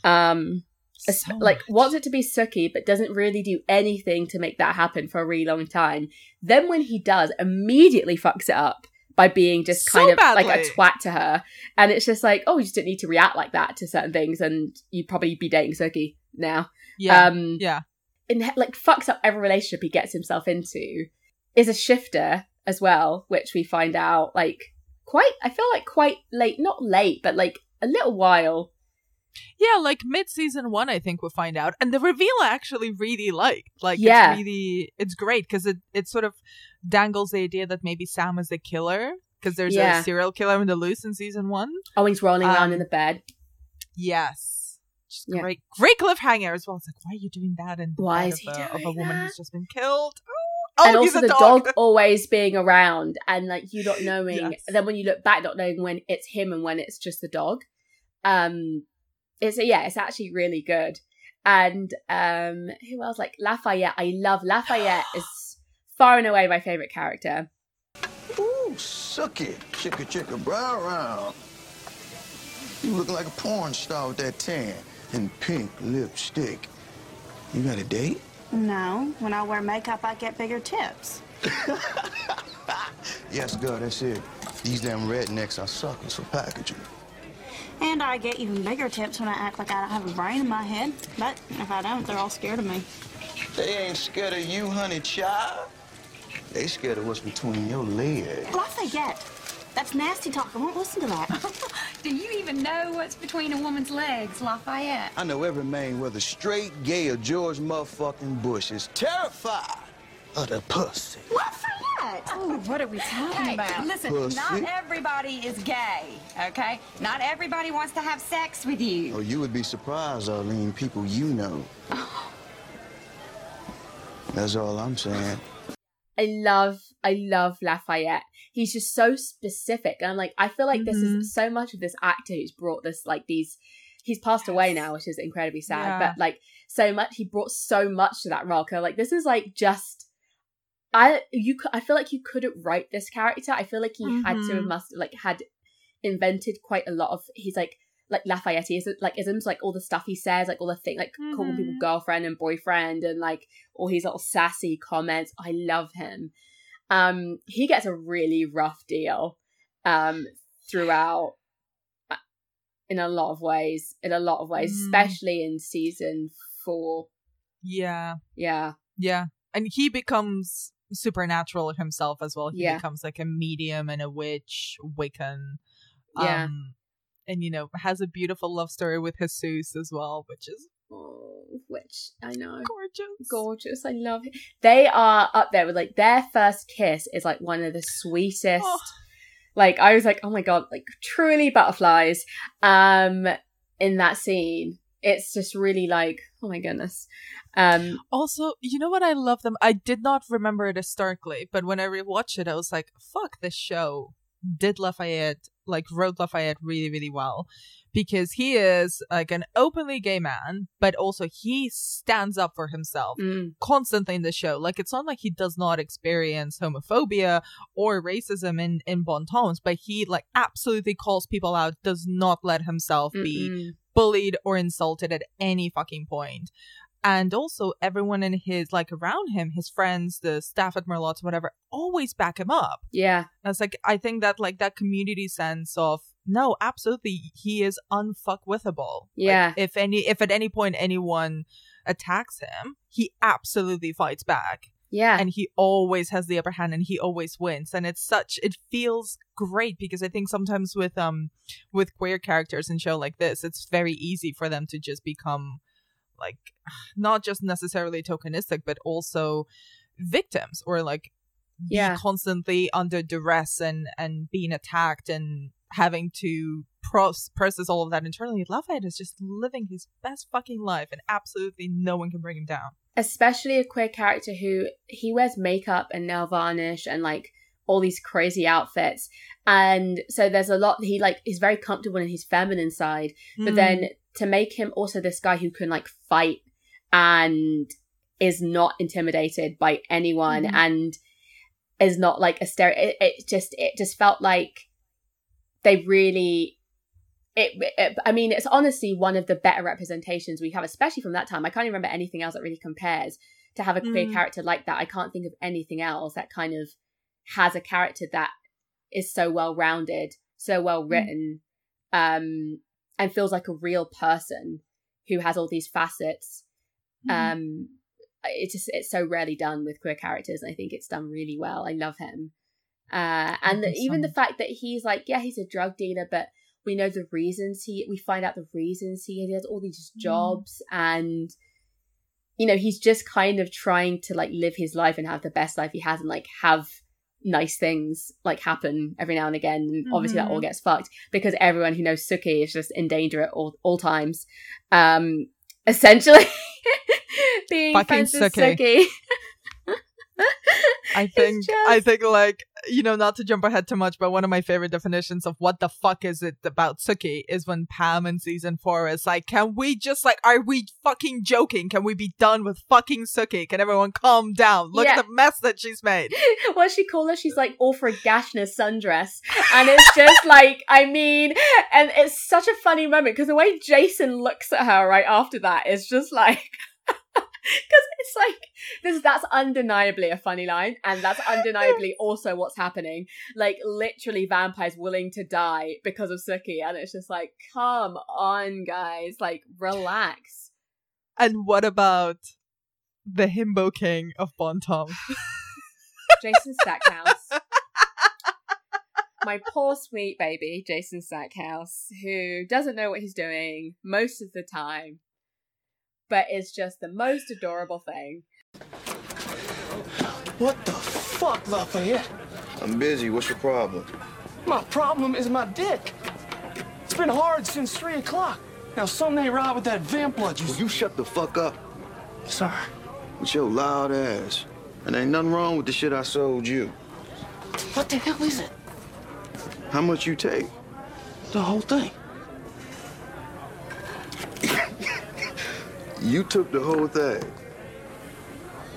[SPEAKER 2] um
[SPEAKER 3] So
[SPEAKER 2] like
[SPEAKER 3] much.
[SPEAKER 2] wants it to be Sookie, but doesn't really do anything to make that happen for a really long time. Then when he does, immediately fucks it up by being just
[SPEAKER 3] So
[SPEAKER 2] kind of like a twat to her. And it's just like, oh, you just didn't need to react like that to certain things, and you'd probably be dating Sookie now.
[SPEAKER 3] yeah,
[SPEAKER 2] Um,
[SPEAKER 3] yeah.
[SPEAKER 2] and like fucks up every relationship he gets himself into. Is a shifter as well, which we find out like quite. I feel like quite late, not late, but like a little while
[SPEAKER 3] Yeah, like mid season one, I think we'll find out, and the reveal I actually really liked. Like,
[SPEAKER 2] Yeah.
[SPEAKER 3] it's really, it's great because it it sort of dangles the idea that maybe Sam is the killer because there's
[SPEAKER 2] Yeah.
[SPEAKER 3] a serial killer in the loose in season one.
[SPEAKER 2] Oh, he's rolling around
[SPEAKER 3] Um,
[SPEAKER 2] in the bed.
[SPEAKER 3] Yes, just
[SPEAKER 2] Yeah.
[SPEAKER 3] great, great cliffhanger as well. It's like, why are you doing that? And
[SPEAKER 2] Why is he
[SPEAKER 3] of, a, of a woman
[SPEAKER 2] that?
[SPEAKER 3] who's just been killed? Oh, oh, he's
[SPEAKER 2] also
[SPEAKER 3] a
[SPEAKER 2] the
[SPEAKER 3] dog.
[SPEAKER 2] dog. always being around and like you not knowing
[SPEAKER 3] Yes.
[SPEAKER 2] then when you look back not knowing when it's him and when it's just the dog um it's yeah it's actually really good and um who else like lafayette i love lafayette (gasps) is far and away my favorite character
[SPEAKER 8] Ooh, suck it. Chicka chicka brow round. You look like a porn star with that tan and pink lipstick. You got a date?
[SPEAKER 5] No, when I wear makeup, I get bigger tips. (laughs)
[SPEAKER 8] Yes, girl, that's it. These damn rednecks are suckers for packaging.
[SPEAKER 5] And I get even bigger tips when I act like I don't have a brain in my head. But if I don't, they're all scared of me.
[SPEAKER 8] They ain't scared of you, honey child. They scared of what's between your legs.
[SPEAKER 5] Lafayette, that's nasty talk. I won't listen to that. (laughs)
[SPEAKER 9] Do you even know what's between a woman's legs, Lafayette?
[SPEAKER 8] I know every man, whether straight, gay, or George motherfucking Bush, is terrified of the pussy.
[SPEAKER 5] Lafayette!
[SPEAKER 9] Oh, what are we talking
[SPEAKER 10] Hey,
[SPEAKER 9] about?
[SPEAKER 10] listen,
[SPEAKER 8] Pussy.
[SPEAKER 10] not everybody is gay, okay? Not everybody wants to have sex with you.
[SPEAKER 8] Oh, you would be surprised, Arlene, people you know. (laughs) That's all I'm saying.
[SPEAKER 2] I love i love lafayette he's just so specific and i'm like i feel like this
[SPEAKER 3] Mhm.
[SPEAKER 2] is so much of this actor who's brought this like these he's passed away now which is incredibly sad
[SPEAKER 3] Yeah.
[SPEAKER 2] but like so much he brought so much to that role like this is like just i you i feel like you couldn't write this character i feel like he had to
[SPEAKER 3] Mhm.
[SPEAKER 2] must like had invented quite a lot of he's like like Lafayette is like isms like all the stuff he says like all the thing like calling people girlfriend and boyfriend and like all his little sassy comments i love him um he gets a really rough deal um throughout uh, in a lot of ways in a lot of ways
[SPEAKER 3] Mm.
[SPEAKER 2] especially in season four
[SPEAKER 3] Yeah,
[SPEAKER 2] yeah
[SPEAKER 3] yeah, and he becomes supernatural himself as well. He
[SPEAKER 2] Yeah.
[SPEAKER 3] becomes like a medium and a witch, Wiccan.
[SPEAKER 2] Yeah.
[SPEAKER 3] And you know has a beautiful love story with Jesus as well, which is
[SPEAKER 2] oh, which i know
[SPEAKER 3] gorgeous.
[SPEAKER 2] gorgeous i love it they are up there with like their first kiss is like one of the sweetest
[SPEAKER 3] Oh.
[SPEAKER 2] like i was like oh my god like truly butterflies um in that scene it's just really like oh my goodness um
[SPEAKER 3] Also, you know what I love them? I did not remember it historically, but when I rewatched it, I was like, fuck this show. Did Lafayette like wrote Lafayette really really well because he is like an openly gay man, but also he stands up for himself
[SPEAKER 2] Mm.
[SPEAKER 3] constantly in the show. Like it's not like he does not experience homophobia or racism in in Bon Temps, but he like absolutely calls people out, does not let himself be
[SPEAKER 2] Mm-mm.
[SPEAKER 3] bullied or insulted at any fucking point. And also everyone in his like around him, his friends, the staff at Merlotte's, whatever, always back him up.
[SPEAKER 2] Yeah.
[SPEAKER 3] And it's like I think that like that community sense of no, absolutely, he is unfuckwithable. Like,
[SPEAKER 2] Yeah.
[SPEAKER 3] if any, if at any point anyone attacks him, he absolutely fights back,
[SPEAKER 2] Yeah.
[SPEAKER 3] and he always has the upper hand, and he always wins. And it's such, it feels great because I think sometimes with um with queer characters in show like this, it's very easy for them to just become like not just necessarily tokenistic, but also victims or like
[SPEAKER 2] Yeah.
[SPEAKER 3] constantly under duress and and being attacked and having to process all of that internally. Lafayette is just living his best fucking life, and absolutely no one can bring him down.
[SPEAKER 2] especially a queer character who he wears makeup and nail varnish and like all these crazy outfits and so there's a lot he like is very comfortable in his feminine side but
[SPEAKER 3] Mm.
[SPEAKER 2] then to make him also this guy who can like fight and is not intimidated by anyone
[SPEAKER 3] Mhm.
[SPEAKER 2] and is not like a stereo it, it just it just felt like they really it, it i mean it's honestly one of the better representations we have especially from that time i can't even remember anything else that really compares to have a queer
[SPEAKER 3] Mm.
[SPEAKER 2] character like that i can't think of anything else that kind of has a character that is so well rounded so well written um and feels like a real person who has all these facets um it's just it's so rarely done with queer characters and i think it's done really well. I love him. Uh and
[SPEAKER 3] so.
[SPEAKER 2] even the fact that he's like yeah he's a drug dealer but we know the reasons he we find out the reasons he, he has all these jobs and you know he's just kind of trying to like live his life and have the best life he has and like have nice things like happen every now and again and obviously that all gets fucked because everyone who knows sookie is just in danger at all, all times. Um essentially (laughs) being
[SPEAKER 3] Fucking
[SPEAKER 2] friends
[SPEAKER 3] Sookie.
[SPEAKER 2] sookie (laughs) (laughs)
[SPEAKER 3] I think I think like you know not to jump ahead too much, but one of my favorite definitions of what the fuck is it about Sookie is when Pam in season four is like, can we just like, are we fucking joking? Can we be done with fucking Sookie? Can everyone calm down? Look
[SPEAKER 2] Yeah.
[SPEAKER 3] at the mess that she's made. (laughs)
[SPEAKER 2] what she call her? She's like all for a gash sundress. And it's just (laughs) like, I mean, and it's such a funny moment because the way Jason looks at her right after that is just like, (laughs) because it's like, this, that's undeniably a funny line. And that's (laughs) undeniably also what's happening. Like, literally vampires willing to die because of Sookie. And it's just like, come on, guys. Like, relax.
[SPEAKER 3] And what about the himbo king of Bon Temps? (laughs)
[SPEAKER 2] Jason Stackhouse. My poor sweet baby, Jason Stackhouse, who doesn't know what he's doing most of the time, but it's just the most adorable thing.
[SPEAKER 11] What the fuck, Lafayette?
[SPEAKER 8] I'm busy. What's your problem?
[SPEAKER 11] My problem is my dick. It's been hard since 3 o'clock. Now, something ain't right with that vamp blood you...
[SPEAKER 8] Will you shut the fuck up?
[SPEAKER 11] Sir.
[SPEAKER 8] With your loud ass. And ain't nothing wrong with the shit I sold you.
[SPEAKER 11] What the hell is it?
[SPEAKER 8] How much you take?
[SPEAKER 11] The whole thing.
[SPEAKER 8] You took the whole thing.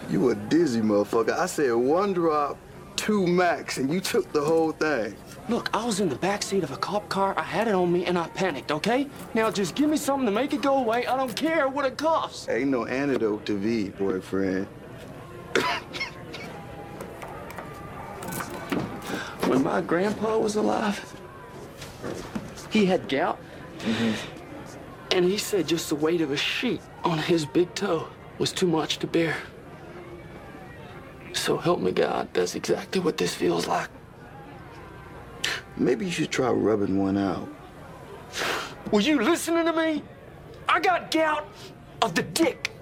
[SPEAKER 8] You a dizzy motherfucker. I said one drop, two max, and you took the whole thing.
[SPEAKER 11] Look, I was in the backseat of a cop car. I had it on me and I panicked, okay? Now just give me something to make it go away. I don't care what it costs.
[SPEAKER 8] Ain't no antidote to V, boyfriend.
[SPEAKER 11] When my grandpa was alive, he had gout. Mm-hmm. And he said just the weight of a sheet on his big toe was too much to bear. So help me God, that's exactly what this feels like.
[SPEAKER 8] Maybe you should try rubbing one out.
[SPEAKER 11] Were you listening to me? I got gout of the dick.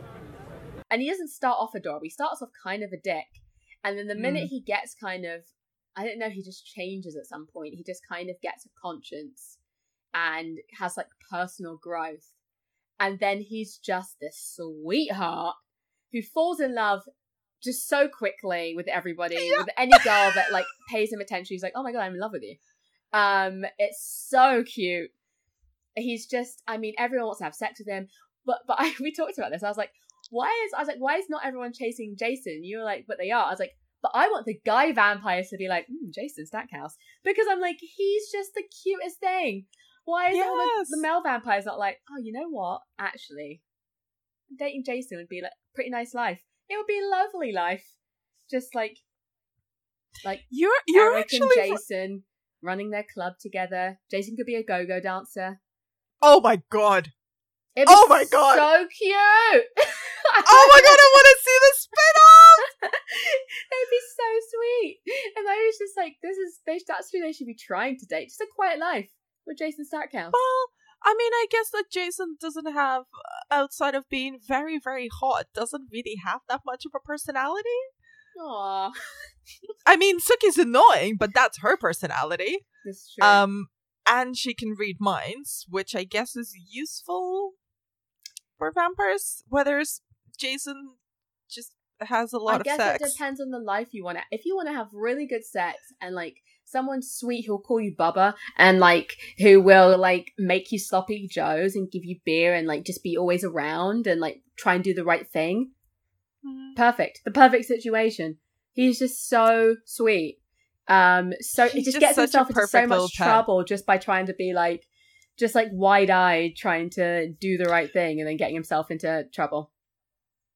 [SPEAKER 2] And he doesn't start off adorable. He starts off kind of a dick. And then the minute hmm. he gets kind of, I don't know, he just changes at some point. He just kind of gets a conscience and has like personal growth. And then he's just this sweetheart who falls in love just so quickly with everybody, with any girl that like pays him attention. He's like, oh my god, I'm in love with you. Um, it's so cute. He's just, I mean, everyone wants to have sex with him, but but I, (laughs) we talked about this. I was like, why is I was like, why is not everyone chasing Jason? You were like, but they are. I was like, but I want the guy vampires to be like, mm, Jason Stackhouse, because I'm like, he's just the cutest thing. Why is yes. the, the male vampires not like, oh, you know what? Actually, dating Jason would be like pretty nice life. It would be a lovely life. Just like like
[SPEAKER 3] you're you're
[SPEAKER 2] Eric
[SPEAKER 3] actually
[SPEAKER 2] and Jason running their club together. Jason could be a go-go dancer.
[SPEAKER 3] Oh my god. oh my god.
[SPEAKER 2] So cute.
[SPEAKER 3] oh my god, I want to see the spin-off. (laughs)
[SPEAKER 2] It'd be so sweet. And I was just like, this is they, that's who they should be trying to date. Just a quiet life with Jason Stackhouse.
[SPEAKER 3] Well, I mean, I guess that Jason doesn't have, uh, outside of being very, very hot, doesn't really have that much of a personality.
[SPEAKER 2] Aww. (laughs)
[SPEAKER 3] I mean, Sookie's annoying, but that's her personality.
[SPEAKER 2] That's true.
[SPEAKER 3] Um, and she can read minds, which I guess is useful for vampires. Whether it's Jason just has a lot
[SPEAKER 2] I
[SPEAKER 3] of
[SPEAKER 2] guess
[SPEAKER 3] sex.
[SPEAKER 2] it depends on the life you want to. If you want to have really good sex and like someone sweet who'll call you Bubba and like who will like make you sloppy joes and give you beer and like just be always around and like try and do the right thing.
[SPEAKER 3] Mm.
[SPEAKER 2] Perfect. The perfect situation. He's just so sweet. Um so
[SPEAKER 3] He's
[SPEAKER 2] he just,
[SPEAKER 3] just
[SPEAKER 2] gets himself into so much
[SPEAKER 3] pet.
[SPEAKER 2] trouble just by trying to be like just like wide eyed trying to do the right thing and then getting himself into trouble.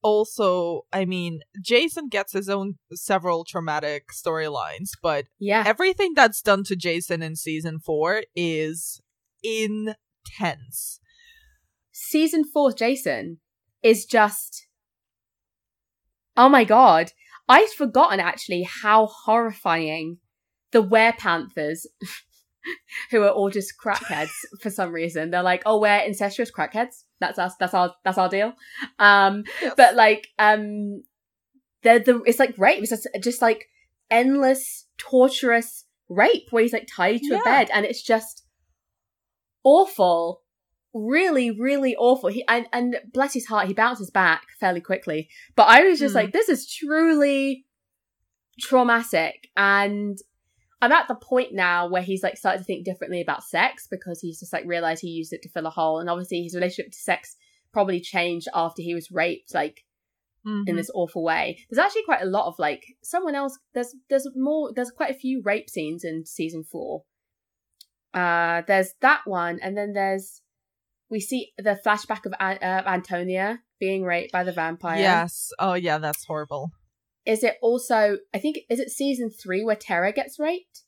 [SPEAKER 3] Also, I mean, Jason gets his own several traumatic storylines, but
[SPEAKER 2] Yeah.
[SPEAKER 3] everything that's done to Jason in season four is intense.
[SPEAKER 2] season four Jason is just oh my god i'd forgotten actually how horrifying the werepanthers (laughs) (laughs) who are all just crackheads (laughs) for some reason. They're like oh we're incestuous crackheads. That's us. That's our that's our deal. Um
[SPEAKER 3] Yes.
[SPEAKER 2] but like um they're the it's like rape. It's just, just like endless torturous rape where he's like tied to
[SPEAKER 3] Yeah.
[SPEAKER 2] a bed and it's just awful. Really really awful. He and, and bless his heart he bounces back fairly quickly. But i was just
[SPEAKER 3] Hmm.
[SPEAKER 2] like this is truly traumatic. And i'm at the point now where he's like started to think differently about sex because he's just like realized he used it to fill a hole and obviously his relationship to sex probably changed after he was raped like in
[SPEAKER 3] Mhm.
[SPEAKER 2] this awful way. There's actually quite a lot of like someone else. There's there's more. There's quite a few rape scenes in season four. Uh, there's that one, and then there's we see the flashback of uh, Antonia being raped by the vampire.
[SPEAKER 3] Yes. Oh, yeah, that's horrible.
[SPEAKER 2] Is it also? I think is it season three where Tara gets raped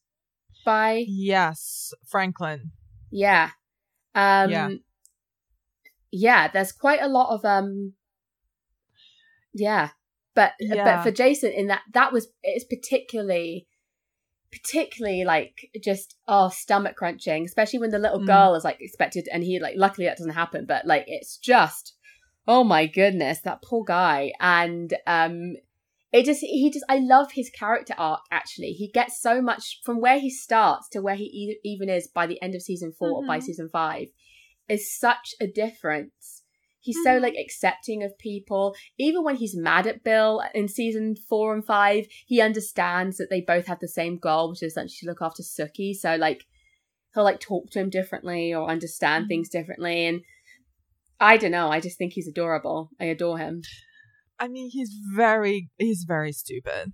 [SPEAKER 2] by?
[SPEAKER 3] Yes, Franklin.
[SPEAKER 2] Yeah. Um,
[SPEAKER 3] Yeah.
[SPEAKER 2] Yeah. There's quite a lot of um. Yeah, but but for Jason, in that that was it's particularly, particularly like just oh stomach crunching, especially when the little
[SPEAKER 3] Mm.
[SPEAKER 2] girl is like expected, and he like luckily that doesn't happen, but like it's just oh my goodness that poor guy and um it just he just i love his character arc actually. He gets so much from where he starts to where he e- even is by the end of season 4 or by
[SPEAKER 3] Mhm.
[SPEAKER 2] season 5 is such a difference. He's so
[SPEAKER 3] Mhm.
[SPEAKER 2] like accepting of people. Even when he's mad at bill in season 4 and 5 he understands that they both have the same goal which is essentially to look after sookie so like he'll like talk to him differently or understand
[SPEAKER 3] Mhm.
[SPEAKER 2] things differently. And i don't know. I just think he's adorable. I adore him
[SPEAKER 3] I mean, he's very he's very stupid,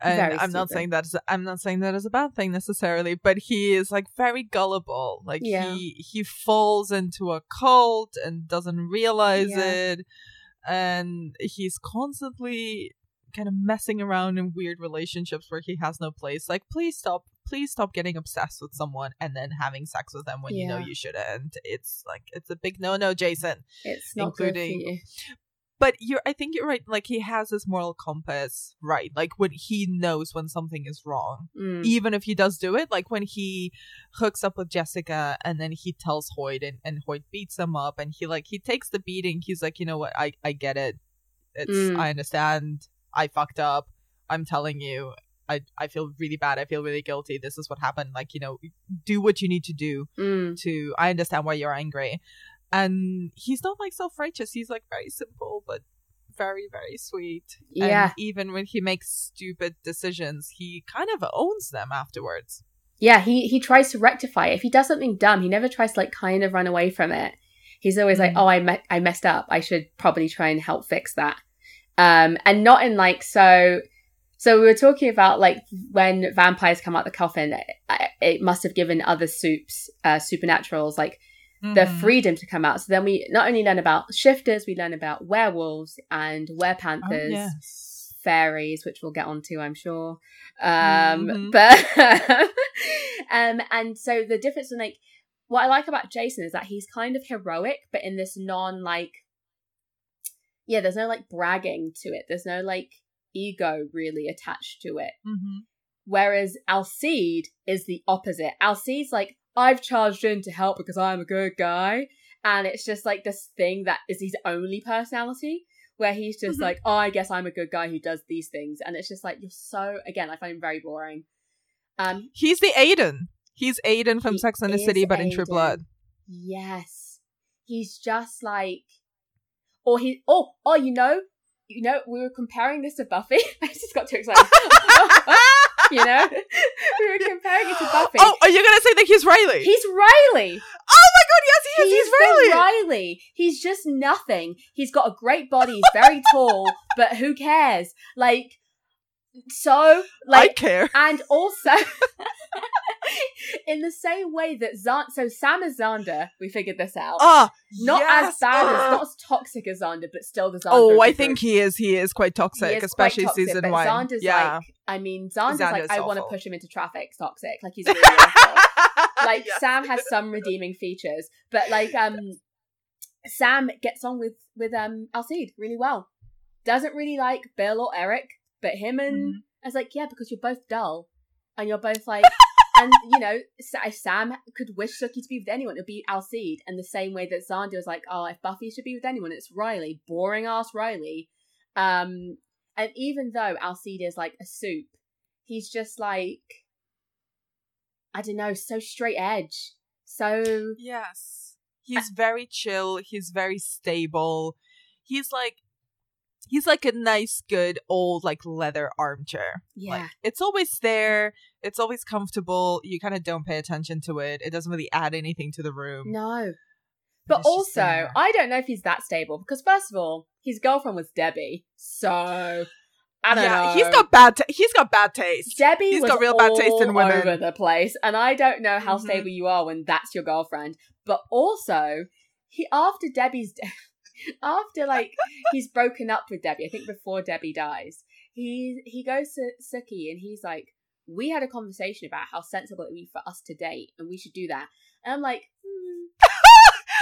[SPEAKER 3] and
[SPEAKER 2] Very
[SPEAKER 3] I'm not
[SPEAKER 2] stupid.
[SPEAKER 3] saying that I'm not saying that is a bad thing necessarily, but he is like very gullible. Like
[SPEAKER 2] Yeah.
[SPEAKER 3] he he falls into a cult and doesn't realize
[SPEAKER 2] Yeah.
[SPEAKER 3] it, and he's constantly kind of messing around in weird relationships where he has no place. Like, please stop. Please stop getting obsessed with someone and then having sex with them when you know you shouldn't. It's like it's a big no no, Jason
[SPEAKER 2] it's not
[SPEAKER 3] Including-
[SPEAKER 2] good for you.
[SPEAKER 3] But you're i think you're right like he has his moral compass right like when he knows when something is wrong
[SPEAKER 2] Mm.
[SPEAKER 3] even if he does do it like when he hooks up with jessica and then he tells hoyt and, and hoyt beats him up and he like he takes the beating he's like you know what i i get it it's
[SPEAKER 2] Mm.
[SPEAKER 3] i understand i fucked up i'm telling you I, I feel really bad. I feel really guilty. This is what happened. Like, you know, do what you need to do
[SPEAKER 2] Mm.
[SPEAKER 3] to I understand why you're angry. And he's not like self righteous. He's like very simple but very, very sweet.
[SPEAKER 2] Yeah.
[SPEAKER 3] And even when he makes stupid decisions, he kind of owns them afterwards.
[SPEAKER 2] yeah, he he tries to rectify it. If he does something dumb, he never tries to like kind of run away from it. He's always like,
[SPEAKER 3] Mm.
[SPEAKER 2] "Oh, I me- I messed up. I should probably try and help fix that." Um, and not in like so. So we were talking about like when vampires come out the coffin, it, it must have given other soups, uh, supernaturals, like the
[SPEAKER 3] Mhm.
[SPEAKER 2] freedom to come out. So then we not only learn about shifters, we learn about werewolves and werepanthers,
[SPEAKER 3] yes.
[SPEAKER 2] fairies, which we'll get onto, I'm sure. Um,
[SPEAKER 3] Mhm. (laughs)
[SPEAKER 2] but um, and so the difference in like what I like about Jason is that he's kind of heroic, but in this non like yeah, there's no like bragging to it. There's no like ego really attached to it.
[SPEAKER 3] Mhm.
[SPEAKER 2] Whereas Alcide is the opposite. Alcide's like, I've charged in to help because I'm a good guy. And it's just like this thing that is his only personality, where he's just
[SPEAKER 3] Mhm.
[SPEAKER 2] like, oh, I guess I'm a good guy who does these things. And it's just like, you're so, again, I find him very boring. Um,
[SPEAKER 3] He's the Aiden. He's Aiden from Sex and the City, but in True Blood.
[SPEAKER 2] yes. He's just like, or he, oh, oh, you know, you know, we were comparing this to Buffy. (laughs) I just got too excited. (laughs) you know, (laughs) we were comparing it to (gasps) Buffy.
[SPEAKER 3] Oh, are you gonna say that he's Riley?
[SPEAKER 2] He's Riley.
[SPEAKER 3] oh my god, yes, he is. He's,
[SPEAKER 2] He's
[SPEAKER 3] Riley.
[SPEAKER 2] Riley. He's just nothing. He's got a great body. He's very (laughs) tall, but who cares? Like, so, like I
[SPEAKER 3] care.
[SPEAKER 2] and also, (laughs) (laughs) in the same way that Zan, so Sam is Xander, we figured this out.
[SPEAKER 3] Ah,
[SPEAKER 2] not
[SPEAKER 3] yes.
[SPEAKER 2] as bad as,
[SPEAKER 3] Ah.
[SPEAKER 2] not as toxic as Xander, but still the Xander.
[SPEAKER 3] Oh, I think he is. He is quite toxic,
[SPEAKER 2] is
[SPEAKER 3] especially
[SPEAKER 2] quite toxic,
[SPEAKER 3] season one.
[SPEAKER 2] Xander's
[SPEAKER 3] yeah.
[SPEAKER 2] like, I mean, Xander's,
[SPEAKER 3] Xander
[SPEAKER 2] like, I want to push him into traffic. Toxic, like he's (laughs) really awful. (laughs) Like. Sam has some redeeming features, but like um, Sam gets on with with um Alcide really well. Doesn't really like Bill or Eric, but him and
[SPEAKER 3] Mhm.
[SPEAKER 2] I was like, yeah, because you're both dull, and you're both like. And you know, if Sam could wish Sookie to be with anyone, it'd be Alcide. And the same way that Xander was like, "Oh, if Buffy should be with anyone, it's Riley, boring ass Riley." Um, and even though Alcide is like a soup, he's just like, I don't know, so straight edge. So
[SPEAKER 3] Yes. He's very chill. He's very stable. He's like he's like a nice, good old like leather armchair.
[SPEAKER 2] yeah,
[SPEAKER 3] Like it's always there. It's always comfortable. You kind of don't pay attention to it. It doesn't really add anything to the room.
[SPEAKER 2] no. But also. I don't know if he's that stable because first of all, his girlfriend was Debbie, so I don't
[SPEAKER 3] yeah,
[SPEAKER 2] know.
[SPEAKER 3] he's got bad. Ta- he's got bad taste.
[SPEAKER 2] Debbie
[SPEAKER 3] He's got real bad taste in women.
[SPEAKER 2] over the place, and I don't know how
[SPEAKER 3] Mhm.
[SPEAKER 2] stable you are when that's your girlfriend. But also, he after Debbie's (laughs) after like he's broken up with Debbie. I think before Debbie dies, he he goes to Sookie and he's like, "We had a conversation about how sensible it would be for us to date, and we should do that." And I'm like, hmm,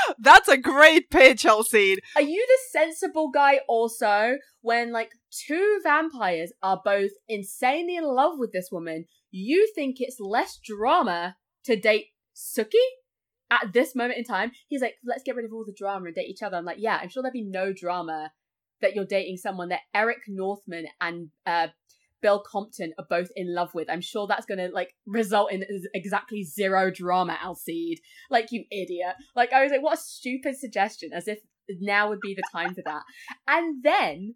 [SPEAKER 2] (laughs)
[SPEAKER 3] That's a great pitch, Alcide.
[SPEAKER 2] "Are you the sensible guy also?" When like two vampires are both insanely in love with this woman, you think it's less drama to date Sookie? At this moment in time, he's like, let's get rid of all the drama and date each other. I'm like, yeah, I'm sure there'd be no drama that you're dating someone that Eric Northman and uh, Bill Compton are both in love with. I'm sure that's going to like result in exactly zero drama, Alcide. Like, you idiot. Like, I was like, what a stupid suggestion, as if now would be the time for that. And then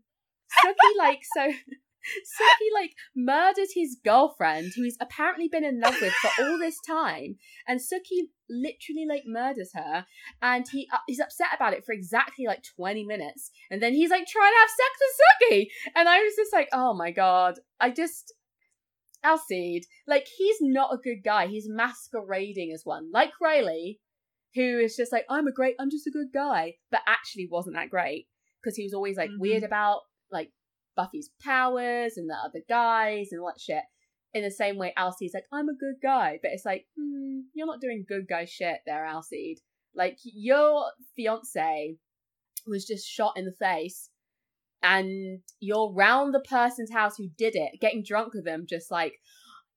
[SPEAKER 2] Sookie, like, so. (laughs) (laughs) Sookie like murdered his girlfriend, who he's apparently been in love with for all this time, and Sookie literally like murders her, and he uh, he's upset about it for exactly like twenty minutes, and then he's like trying to have sex with Sookie, and I was just like, oh my god, I just Alcide, like he's not a good guy. He's masquerading as one, like Riley, who is just like, I'm a great, I'm just a good guy, but actually wasn't that great because he was always like
[SPEAKER 3] Mhm.
[SPEAKER 2] weird about like Buffy's powers and the other guys and all that shit. In the same way, Alcide's like, I'm a good guy, but it's like, hmm, you're not doing good guy shit there, Alcide. Like your fiance was just shot in the face, and you're round the person's house who did it, getting drunk with them, just like,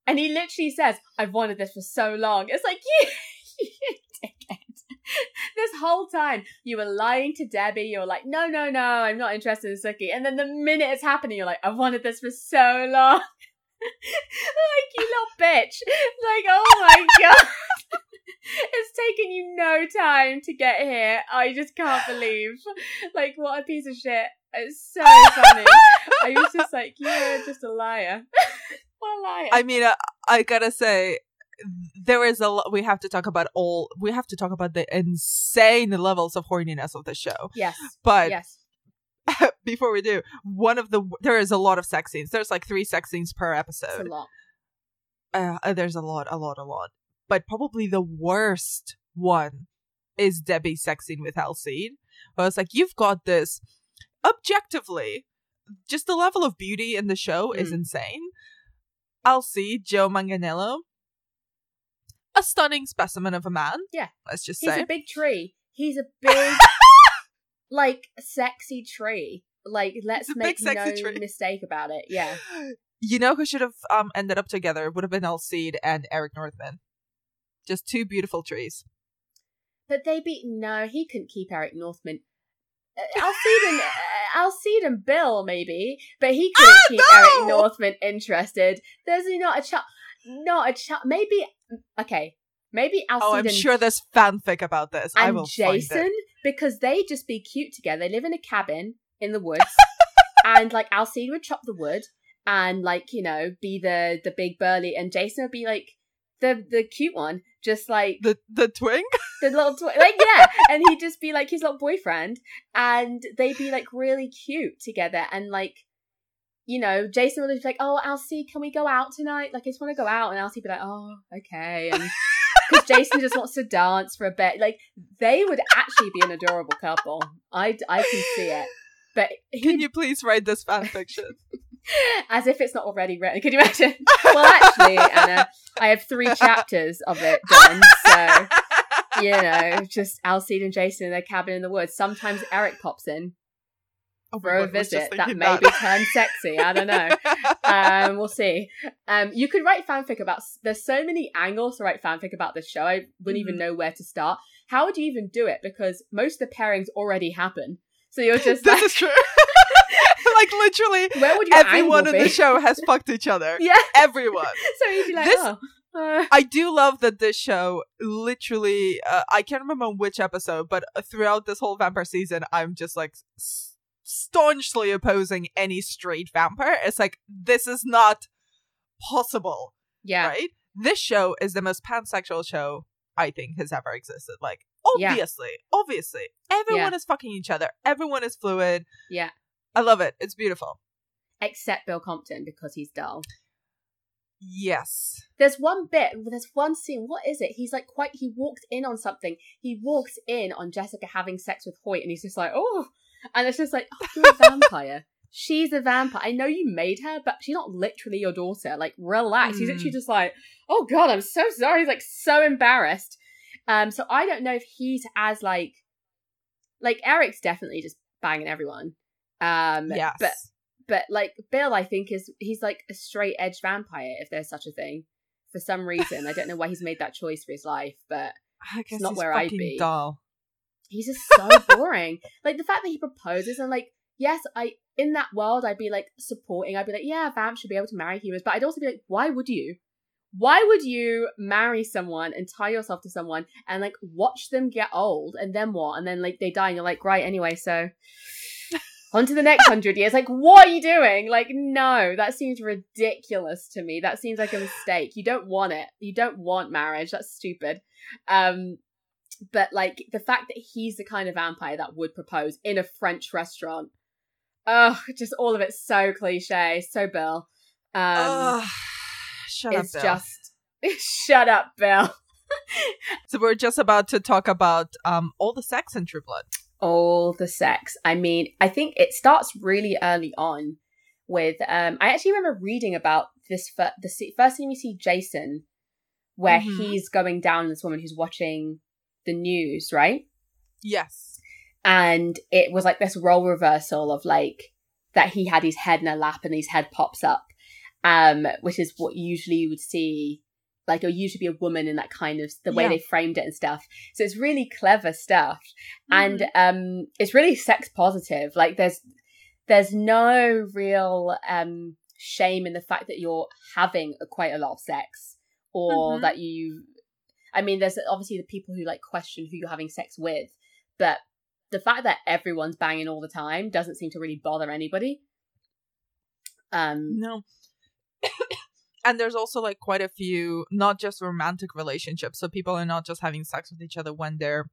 [SPEAKER 2] and he literally says, "I've wanted this for so long." It's like (laughs) you, (laughs) you dickhead. (laughs) This whole time you were lying to Debbie. You were like, "No, no, no, I'm not interested in Sookie." And then the minute it's happening, you're like, "I've wanted this for so long." (laughs) like you little bitch. Like, oh my (laughs) god. it's taken you no time to get here. I just can't believe. Like, what a piece of shit. It's so funny. I was just like, you're just a liar. what a liar.
[SPEAKER 3] I mean, I, I gotta say, there is a lot we have to talk about all we have to talk about the insane levels of horniness of the show.
[SPEAKER 2] Yes.
[SPEAKER 3] But
[SPEAKER 2] yes. (laughs)
[SPEAKER 3] before we do, one of the there is a lot of sex scenes. There's like three sex scenes per episode.
[SPEAKER 2] a lot.
[SPEAKER 3] Uh, there's a lot, a lot, a lot. But probably the worst one is Debbie's sex scene with Alcide. Where it's like you've got this objectively, just the level of beauty in the show is
[SPEAKER 2] Mm.
[SPEAKER 3] insane. Alcide, Joe Manganiello, a stunning specimen of a man.
[SPEAKER 2] Yeah.
[SPEAKER 3] Let's just say.
[SPEAKER 2] He's
[SPEAKER 3] say.
[SPEAKER 2] a big tree. He's a (laughs) big, like, sexy tree. Like, let's
[SPEAKER 3] a
[SPEAKER 2] make
[SPEAKER 3] big, sexy
[SPEAKER 2] no
[SPEAKER 3] tree.
[SPEAKER 2] mistake about it. Yeah. (gasps)
[SPEAKER 3] You know who should have um ended up together would have been Alcide and Eric Northman. Just two beautiful trees.
[SPEAKER 2] But they beat no, he couldn't keep Eric Northman. Uh, Alcide and (laughs) uh, Alcide and Bill maybe, but he couldn't
[SPEAKER 3] Ah,
[SPEAKER 2] keep
[SPEAKER 3] no!
[SPEAKER 2] Eric Northman interested. There's not a chance. Not a child. Maybe okay. Maybe Alcide
[SPEAKER 3] oh, I'm
[SPEAKER 2] and,
[SPEAKER 3] sure there's fanfic about this. I
[SPEAKER 2] and
[SPEAKER 3] will find
[SPEAKER 2] Jason because they just be cute together. They live in a cabin in the woods, (laughs) and like Alcide would chop the wood and like you know be the the big burly, and Jason would be like the the cute one, just like
[SPEAKER 3] the the twink. (laughs)
[SPEAKER 2] the little twi- like yeah and he'd just be like his little boyfriend and they'd be like really cute together and like you know jason would be like oh alcie can we go out tonight like i just want to go out and alcie would be like oh okay and (laughs) because jason just wants to dance for a bit like they would actually be an adorable couple i i can see it but
[SPEAKER 3] Can you please write this fan fiction? (laughs)
[SPEAKER 2] as if it's not already written. Could you imagine? well, actually, Anna, I have three chapters of it done. So, you know, just Alcide and Jason in their cabin in the woods. Sometimes Eric pops in
[SPEAKER 3] Oh
[SPEAKER 2] for a
[SPEAKER 3] God, I
[SPEAKER 2] visit that (laughs) may be turned sexy. I don't know. Um, we'll see. Um, you could write fanfic about. There's so many angles to write fanfic about this show. I wouldn't even
[SPEAKER 3] Mhm.
[SPEAKER 2] know where to start. How would you even do it? Because most of the pairings already happen. So you're (laughs) just
[SPEAKER 3] this
[SPEAKER 2] like,
[SPEAKER 3] is true. (laughs) like literally,
[SPEAKER 2] where would
[SPEAKER 3] everyone in the show has fucked each other.
[SPEAKER 2] yeah.
[SPEAKER 3] Everyone.
[SPEAKER 2] So you'd be like,
[SPEAKER 3] This-
[SPEAKER 2] oh. uh,
[SPEAKER 3] I do love that this show literally. Uh, I can't remember which episode, but throughout this whole vampire season, I'm just like s- staunchly opposing any straight vampire. It's like this is not possible,
[SPEAKER 2] yeah.
[SPEAKER 3] right? This show is the most pansexual show I think has ever existed. Like
[SPEAKER 2] Yeah.
[SPEAKER 3] obviously, obviously, everyone is fucking each other. Everyone is fluid.
[SPEAKER 2] Yeah.
[SPEAKER 3] I love it. It's beautiful.
[SPEAKER 2] Except Bill Compton because he's dull.
[SPEAKER 3] Yes.
[SPEAKER 2] There's one bit, there's one scene. What is it? He's like quite. He walked in on something. He walks in on Jessica having sex with Hoyt, and he's just like, oh, and it's just like, oh, you're a vampire. She's a vampire. I know you made her, but she's not literally your daughter. Like, relax. He's
[SPEAKER 3] Mm.
[SPEAKER 2] literally just like, oh god, I'm so sorry. He's like so embarrassed. Um, so I don't know if he's as like, like Eric's definitely just banging everyone. Um,
[SPEAKER 3] Yes.
[SPEAKER 2] but but like Bill, I think is he's like a straight edge vampire, if there's such a thing. For some reason, I don't know why he's made that choice for his life, but
[SPEAKER 3] I guess
[SPEAKER 2] not
[SPEAKER 3] he's
[SPEAKER 2] where I'd be.
[SPEAKER 3] dull.
[SPEAKER 2] He's just so (laughs) boring. like the fact that he proposes and like, yes, I in that world I'd be like supporting. I'd be like, yeah, vamp should be able to marry humans, but I'd also be like, why would you? Why would you marry someone and tie yourself to someone and like watch them get old and then what? And then like they die and you're like, right, anyway, so (laughs) on to the next hundred years. Like, what are you doing? Like, no, that seems ridiculous to me. That seems like a mistake. You don't want it. You don't want marriage. That's stupid. Um, but like the fact that he's the kind of vampire that would propose in a French restaurant. Oh, just all of it's so cliche, so Bill. Um,
[SPEAKER 3] Ugh, shut up,
[SPEAKER 2] it's
[SPEAKER 3] Bill.
[SPEAKER 2] just (laughs) shut up, Bill. (laughs)
[SPEAKER 3] So we're just about to talk about um all the sex in True Blood.
[SPEAKER 2] all the sex. I mean, I think it starts really early on with. Um, I actually remember reading about this fir- the se- first time we see Jason, where
[SPEAKER 3] Mhm.
[SPEAKER 2] he's going down this woman who's watching the news, right?
[SPEAKER 3] Yes.
[SPEAKER 2] And it was like this role reversal of like that he had his head in her lap and his head pops up, um, which is what usually you would see. Like it would usually be a woman in that kind of the way
[SPEAKER 3] Yeah.
[SPEAKER 2] they framed it and stuff. So it's really clever stuff and
[SPEAKER 3] Mm-hmm.
[SPEAKER 2] um it's really sex positive like there's there's no real um shame in the fact that you're having a, quite a lot of sex or
[SPEAKER 3] Mhm.
[SPEAKER 2] that you i mean there's obviously the people who like question who you're having sex with but the fact that everyone's banging all the time doesn't seem to really bother anybody um
[SPEAKER 3] No. (coughs) and there's also like quite a few not just romantic relationships so people are not just having sex with each other when they're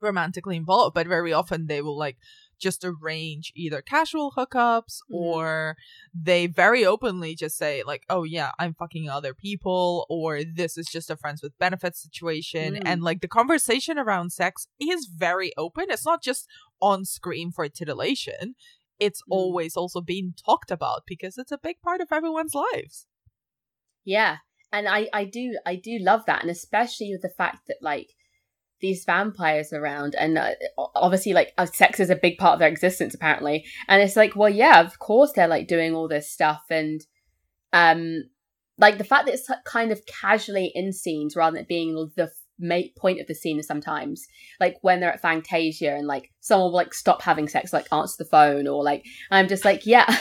[SPEAKER 3] romantically involved but very often they will like just arrange either casual hookups mm. or they very openly just say like oh yeah i'm fucking other people or this is just a friends with benefits situation mm. and like the conversation around sex is very open it's not just on screen for titillation it's mm. always also being talked about because it's a big part of everyone's lives
[SPEAKER 2] yeah and i i do i do love that and especially with the fact that like these vampires around and uh, obviously like uh, sex is a big part of their existence apparently and it's like well yeah of course they're like doing all this stuff and um like the fact that it's kind of casually in scenes rather than being the main point of the scene sometimes like when they're at Fangtasia and like someone will like stop having sex like answer the phone or like I'm just like yeah (laughs)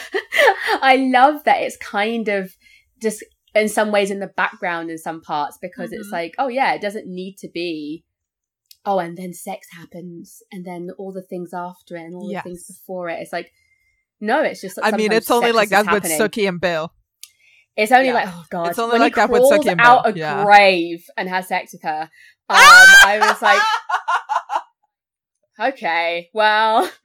[SPEAKER 2] I love that it's kind of just in some ways in the background in some parts because mm-hmm. it's like oh yeah it doesn't need to be oh, and then sex happens, and then all the things after it, and all yes. the things before it. It's like, no, it's just.
[SPEAKER 3] I mean, it's only like that with Sookie and Bill.
[SPEAKER 2] It's only yeah. like, oh god, it's only when like that with Sookie and Bill. out a yeah. grave and has sex with her. (laughs) Um, I was like, okay, well. (laughs)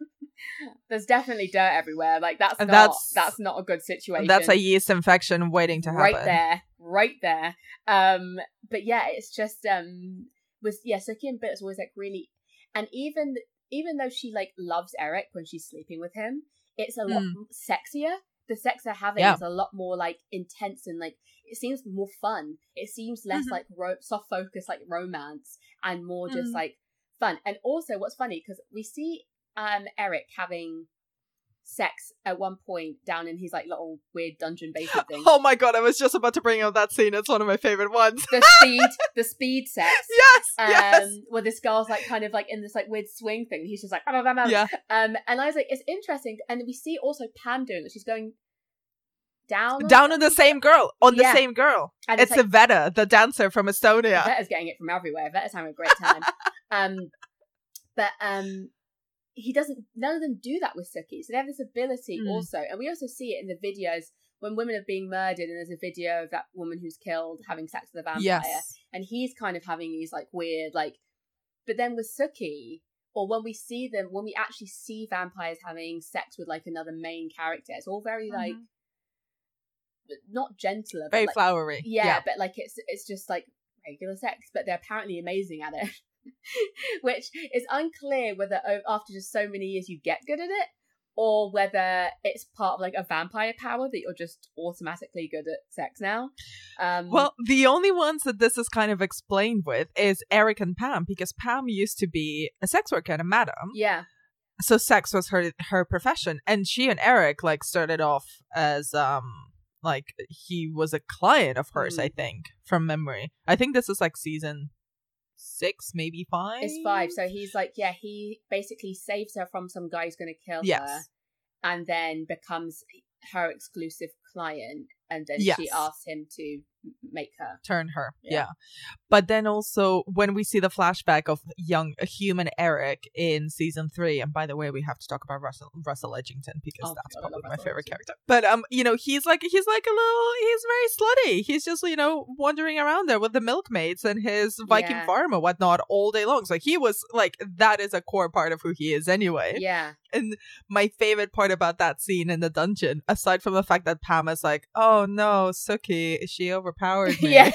[SPEAKER 2] There's definitely dirt everywhere. Like that's not that's, that's not a good situation.
[SPEAKER 3] That's a yeast infection waiting to happen.
[SPEAKER 2] Right there, right there. Um, but yeah, it's just um, was yeah, so Kim Bit is always like really, and even even though she like loves Eric when she's sleeping with him, it's a lot mm. sexier. The sex they're having yeah. is a lot more like intense and like it seems more fun. It seems less mm-hmm. like ro- soft focus like romance and more just mm. like fun. And also, what's funny because we see um Eric having sex at one point down in his like little weird dungeon basement (laughs) thing.
[SPEAKER 3] Oh my god, I was just about to bring up that scene. It's one of my favorite ones.
[SPEAKER 2] the (laughs) speed, the speed sex. (laughs)
[SPEAKER 3] Yes, um, yes.
[SPEAKER 2] Where this girl's like kind of like in this like weird swing thing. He's just like, bam, bam, bam. yeah. Um, and I was like, it's interesting, and we see also Pam doing it. She's going down
[SPEAKER 3] down on the same girl on yeah. the same girl and it's, it's like, Yvetta the dancer from estonia
[SPEAKER 2] Yvetta's getting it from everywhere Iveta's having a great time um but um he doesn't none of them do that with Sookie. So they have this ability mm. also. And we also see it in the videos when women are being murdered and there's a video of that woman who's killed having sex with a vampire. Yes. And he's kind of having these like weird like but then with Sookie, or when we see them when we actually see vampires having sex with like another main character, it's all very mm-hmm. like not gentler,
[SPEAKER 3] very
[SPEAKER 2] like,
[SPEAKER 3] flowery.
[SPEAKER 2] Yeah, yeah, but like it's it's just like regular sex, but they're apparently amazing at it. (laughs) (laughs) which is unclear whether after just so many years you get good at it or whether it's part of like a vampire power that you're just automatically good at sex now. Um,
[SPEAKER 3] well, the only ones that this is kind of explained with is Eric and Pam because Pam used to be a sex worker and a madam.
[SPEAKER 2] Yeah.
[SPEAKER 3] So sex was her her profession, and she and Eric like started off as um like he was a client of hers, mm. I think, from memory. I think this is like season six, maybe five.
[SPEAKER 2] It's five. So he's like, yeah, he basically saves her from some guy who's going to kill yes. her, and then becomes her exclusive client, and then yes. she asks him to make her.
[SPEAKER 3] Turn her yeah. yeah. but then also when we see the flashback of young human eric in season three and by the way we have to talk about russell russell edgington because oh, that's probably my favorite character. But um you know he's like he's like a little he's very slutty. He's just you know wandering around there with the milkmaids and his viking yeah. farm and whatnot all day long. So he was like that is a core part of who he is anyway.
[SPEAKER 2] Yeah.
[SPEAKER 3] And my favorite part about that scene in the dungeon aside from the fact that pam is like oh no sookie is she over overpowered me. (laughs)
[SPEAKER 2] Yeah.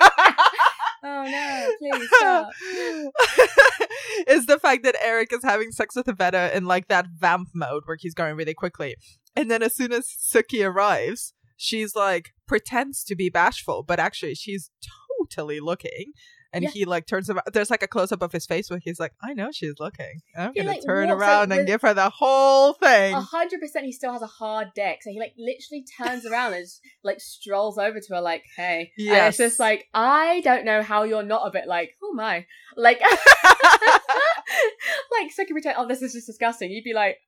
[SPEAKER 2] (laughs) oh no, please stop. (laughs)
[SPEAKER 3] is the fact that Eric is having sex with Yvetta in like that vamp mode where he's going really quickly. And then as soon as Sookie arrives, she's like pretends to be bashful, but actually she's totally looking and yeah. he like turns around. There's like a close up of his face where he's like, "I know she's looking. I'm he, gonna like, turn around and give her the whole thing."
[SPEAKER 2] A hundred percent, he still has a hard dick, so he like literally turns around and just, like strolls over to her, like, "Hey." Yeah, it's just like I don't know how you're not a bit like, "Oh my," like, (laughs) (laughs) like so can pretend, "Oh, this is just disgusting." You'd be like,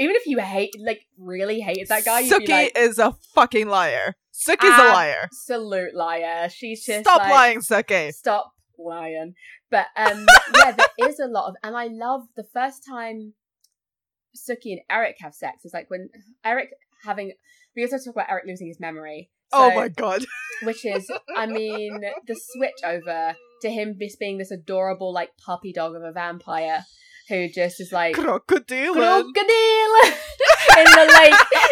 [SPEAKER 2] even if you hate, like, really hated that guy,
[SPEAKER 3] Sookie
[SPEAKER 2] like,
[SPEAKER 3] is a fucking liar. Sookie's a liar.
[SPEAKER 2] Absolute liar. She's just
[SPEAKER 3] stop
[SPEAKER 2] like,
[SPEAKER 3] lying, Sookie.
[SPEAKER 2] Stop lying. But um, yeah, there is a lot of, and I love the first time Sookie and Eric have sex. It's like when Eric having we also talk about Eric losing his memory.
[SPEAKER 3] oh my god.
[SPEAKER 2] which is, I mean, the switch over to him just being this adorable like puppy dog of a vampire who just is like
[SPEAKER 3] crocodile
[SPEAKER 2] crocodile in the lake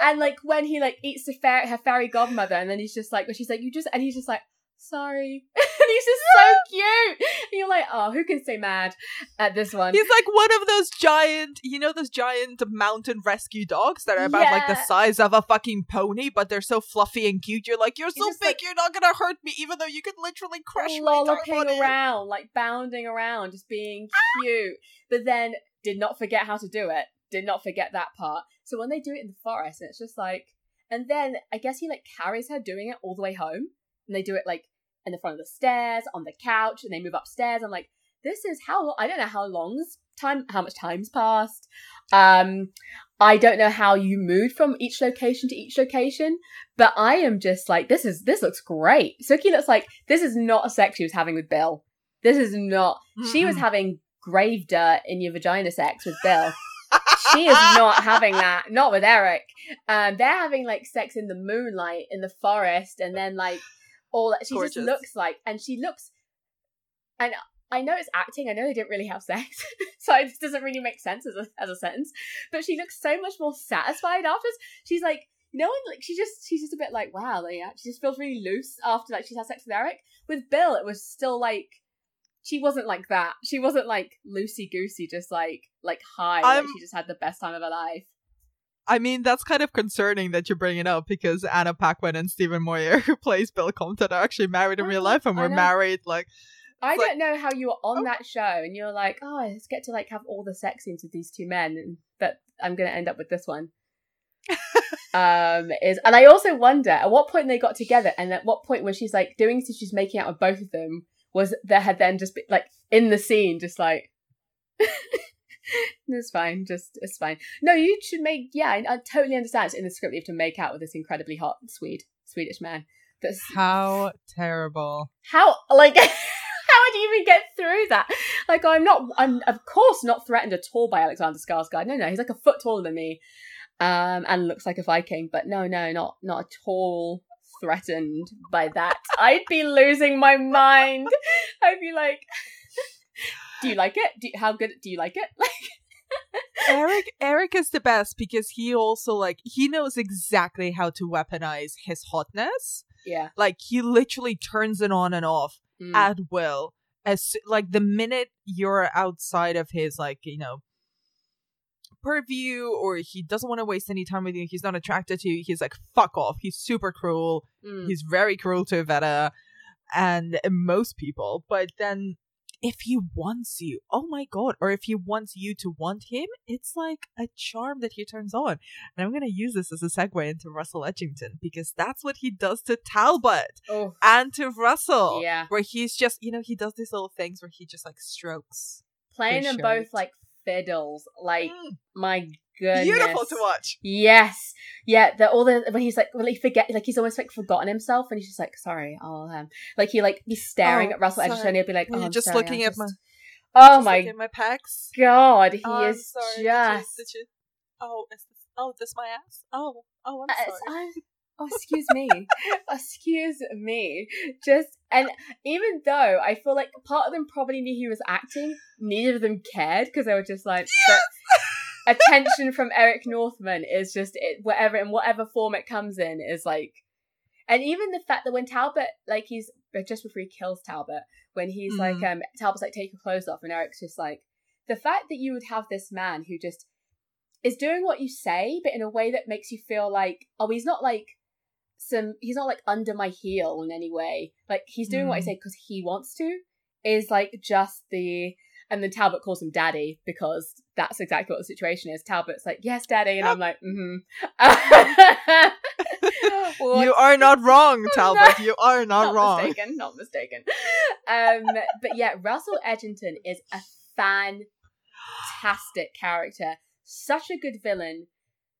[SPEAKER 2] and like when he like eats the fair her fairy godmother and then he's just like she's like you just and he's just like sorry. (laughs) and he's just so (laughs) cute. And you're like, oh, who can say mad at this one?
[SPEAKER 3] He's like one of those giant, you know, those giant mountain rescue dogs that are about yeah. like the size of a fucking pony, but they're so fluffy and cute. You're like, you're so big, like, you're not gonna hurt me, even though you could literally crush me.
[SPEAKER 2] Lolloping around, like bounding around, just being ah! cute. But then did not forget how to do it. Did not forget that part. So when they do it in the forest, and it's just like, and then I guess he like carries her doing it all the way home and they do it like in the front of the stairs, on the couch, and they move upstairs. I'm like, this is how I don't know how long's time, how much time's passed. Um, I don't know how you moved from each location to each location, but I am just like, this is this looks great. Sookie looks like this is not a sex she was having with Bill. This is not. Mm-hmm. She was having grave dirt in your vagina sex with Bill. she is not having that. Not with Eric. Um, they're having like sex in the moonlight in the forest, and then like all that she Gorgeous. just looks like and she looks and I know it's acting. I know they didn't really have sex, (laughs) so it doesn't really make sense as a as a sentence. But she looks so much more satisfied afterwards. She's like, no one like she just she's just a bit like wow, like yeah. She just feels really loose after like she's had sex with Eric. With Bill, it was still like she wasn't like that. She wasn't like loosey goosey, just like like high. Like she just had the best time of her life.
[SPEAKER 3] I mean, that's kind of concerning that you're bringing up because Anna Paquin and Stephen Moyer, (laughs) who plays Bill Compton, are actually married in real life and were married like.
[SPEAKER 2] I don't know how you were on oh. that show and you're like, oh, let's get to like have all the sex scenes with these two men, and but I'm gonna end up with this one. (laughs) um is and I also wonder at what point they got together and at what point when she's like doing so she's making out with both of them was there had then just been like in the scene just like (laughs) (laughs) it's fine. Just it's fine. No, you should make. Yeah, I, I, totally understand. In the script. You have to make out with this incredibly hot Swede, Swedish man. That's
[SPEAKER 3] how terrible.
[SPEAKER 2] How like. (laughs) how would you even get through that? Like, I'm not, I'm of course not threatened at all by Alexander Skarsgård. No, no, he's like a foot taller than me, um, and looks like a Viking. But no, no, not not at all threatened by that. I'd be losing my mind. I'd be like, (laughs) do you like it? Do you, how good? Do you like it? (laughs) Like
[SPEAKER 3] Eric Eric is the best because he also like he knows exactly how to weaponize his hotness.
[SPEAKER 2] Yeah.
[SPEAKER 3] Like he literally turns it on and off mm. at will. As like the minute you're outside of his like, you know, purview or he doesn't want to waste any time with you, he's not attracted to you, he's like fuck off. He's super cruel. Mm. He's very cruel to Veta and most people. But then if he wants you, oh my god, or if he wants you to want him, it's like a charm that he turns on. And I'm gonna use this as a segue into Russell Edgington because that's what he does to Talbot oh. and to Russell.
[SPEAKER 2] Yeah.
[SPEAKER 3] Where he's just, you know, he does these little things where he just like strokes.
[SPEAKER 2] Playing them both like fiddles. Like, mm. my goodness.
[SPEAKER 3] Beautiful to watch.
[SPEAKER 2] Yes. Yeah, the all the when he's like when he forget like he's almost like forgotten himself and he's just like, sorry, I'll um like he like he's staring oh, at Russell Edgington and he'll be like, Oh,
[SPEAKER 3] just
[SPEAKER 2] sorry,
[SPEAKER 3] looking at
[SPEAKER 2] just...
[SPEAKER 3] my
[SPEAKER 2] Oh my
[SPEAKER 3] my pecs.
[SPEAKER 2] God, he oh, is sorry. just
[SPEAKER 3] did you, did you... Oh, is this oh this my ass? Oh, oh I'm uh, sorry.
[SPEAKER 2] I'm... (laughs) Oh, excuse me. (laughs) excuse me. Just and even though I feel like part of them probably knew he was acting, neither of them cared because they were just like, yes! (laughs) attention from Eric Northman is just it, whatever in whatever form it comes in is like, and even the fact that when Talbot like he's just before he kills Talbot, when he's mm. like um Talbot's like take your clothes off, and Eric's just like the fact that you would have this man who just is doing what you say, but in a way that makes you feel like oh he's not like some he's not like under my heel in any way. Like he's doing mm. what I mm. say because he wants to. Is like just the and then Talbot calls him daddy because that's exactly what the situation is. Talbot's like, yes, daddy. And I'm like, mm
[SPEAKER 3] hmm. (laughs) you are not wrong, (laughs) Talbot. You are not,
[SPEAKER 2] not
[SPEAKER 3] wrong.
[SPEAKER 2] Mistaken, not mistaken. Um, but yeah, Russell Edgington is a fantastic character. Such a good villain.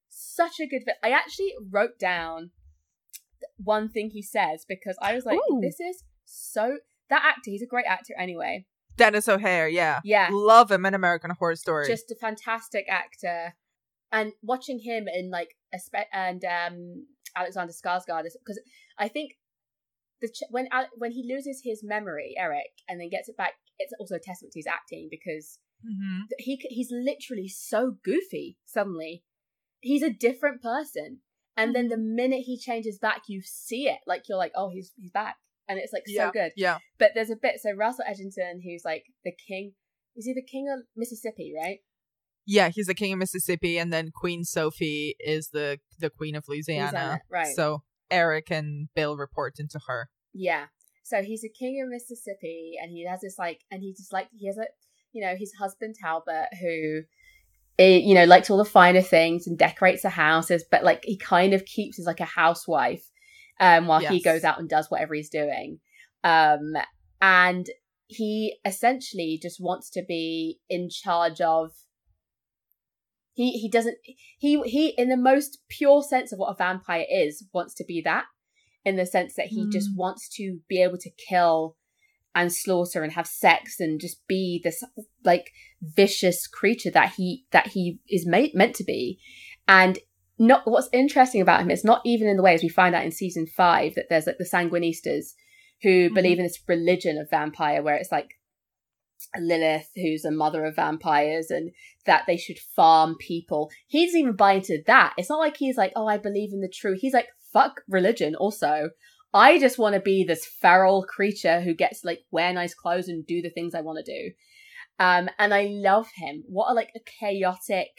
[SPEAKER 2] Such a good villain. I actually wrote down one thing he says because I was like, Ooh. this is so. That actor, he's a great actor anyway.
[SPEAKER 3] Denis O'Hare, yeah.
[SPEAKER 2] Yeah.
[SPEAKER 3] Love him in American Horror Story.
[SPEAKER 2] Just a fantastic actor. And watching him in like a spe- and um Alexander Skarsgård is because I think the ch- when when he loses his memory, Eric, and then gets it back, it's also a testament to his acting because
[SPEAKER 3] mm-hmm.
[SPEAKER 2] he he's literally so goofy suddenly. He's a different person, and then the
[SPEAKER 3] Mm-hmm.
[SPEAKER 2] minute he changes back, you see it. Like you're like, oh, he's he's back, and it's like
[SPEAKER 3] Yeah,
[SPEAKER 2] so good.
[SPEAKER 3] yeah.
[SPEAKER 2] But there's a bit so Russell Edgington, who's like the king. Is he the king of Mississippi? Right.
[SPEAKER 3] Yeah, he's the king of Mississippi, and then Queen Sophie is the the queen of Louisiana.
[SPEAKER 2] Louisiana, right.
[SPEAKER 3] So Eric and Bill report into her.
[SPEAKER 2] Yeah. So he's a king of Mississippi, and he has this like, and he just like he has a, you know, his husband Talbot, who, eh, you know, likes all the finer things and decorates the houses, but like he kind of keeps as like a housewife, um, while he goes out and does whatever he's doing, um, and he essentially just wants to be in charge of. He he doesn't he he in the most pure sense of what a vampire is wants to be that in the sense that he just wants to be able to kill and slaughter and have sex and just be this like vicious creature that he that he is made, meant to be. And not what's interesting about him is not even in the way as we find out in season five that there's like the sanguinistas who believe in this religion of vampire where it's like Lilith, who's a mother of vampires, and that they should farm people. He doesn't even buy into that. It's not like he's like, oh, I believe in the true. He's like, fuck religion. Also, I just want to be this feral creature who gets like wear nice clothes and do the things I want to do. Um, and I love him. What a like a chaotic,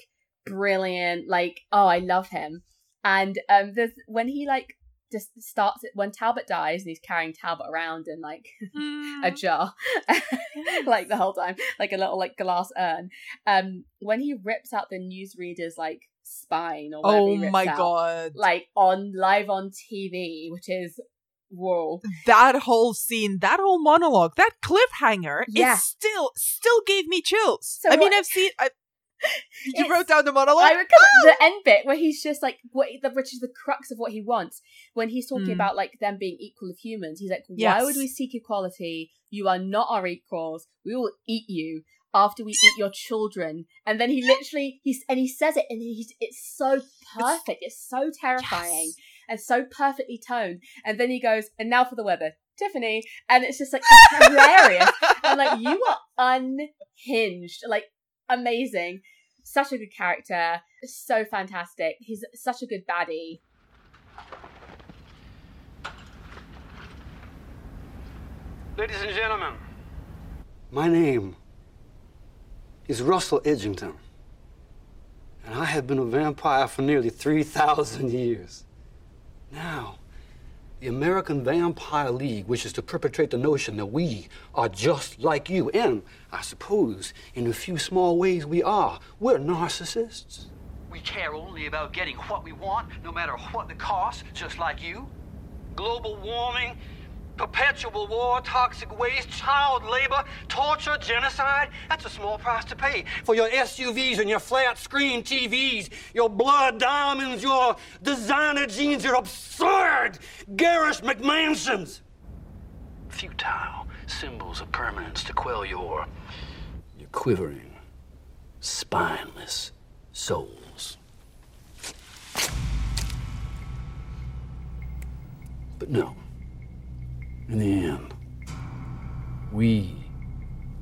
[SPEAKER 2] brilliant, like, oh, I love him. And um, there's when he like just starts it when Talbot dies and he's carrying Talbot around in like (laughs) a jar, (laughs) like the whole time, like a little like glass urn. Um, when he rips out the newsreader's like spine or whatever
[SPEAKER 3] Oh my
[SPEAKER 2] out,
[SPEAKER 3] God.
[SPEAKER 2] like on live on TV, which is whoa.
[SPEAKER 3] That whole scene, that whole monologue, that cliffhanger,
[SPEAKER 2] Yeah.
[SPEAKER 3] it still still gave me chills.
[SPEAKER 2] So
[SPEAKER 3] I mean, I've seen. I, you
[SPEAKER 2] It's-
[SPEAKER 3] wrote down the monologue.
[SPEAKER 2] I would call it the end bit where he's just like what the which is the crux of what he wants when he's talking
[SPEAKER 3] Hmm.
[SPEAKER 2] about like them being equal of humans. He's like, why
[SPEAKER 3] Yes.
[SPEAKER 2] would we seek equality? You are not our equals. We will eat you after we eat your children. And then he (gasps) literally he's and he says it and he's it's so perfect. It's, so terrifying and so perfectly toned. And then he goes, and now for the weather. Tiffany, and it's just like hilarious. (laughs) I'm like, you are unhinged, like amazing. Such a good character, so fantastic. He's such a good baddie.
[SPEAKER 12] Ladies and gentlemen, my name is Russell Edgington, and I have been a vampire for nearly 3,000 years. Now, the American Vampire League wishes to perpetrate the notion that we are just like you, and I suppose in a few small ways we are. We're narcissists.
[SPEAKER 13] We care only about getting what we want, no matter what the cost, just like you.
[SPEAKER 12] Global warming, perpetual war, toxic waste, child labor, torture, genocide. That's a small price to pay for your SUVs and your flat screen TVs, your blood diamonds, your designer jeans, your absurd, garish McMansions.
[SPEAKER 13] Futile symbols of permanence to quell your
[SPEAKER 12] Your quivering, spineless souls. But no. In the end, we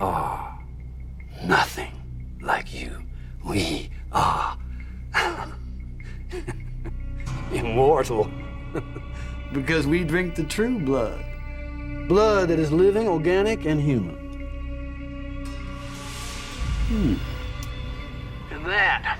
[SPEAKER 12] are nothing like you. We are (laughs) immortal (laughs) because we drink the true blood. Blood that is living, organic, and human. Hmm.
[SPEAKER 13] And that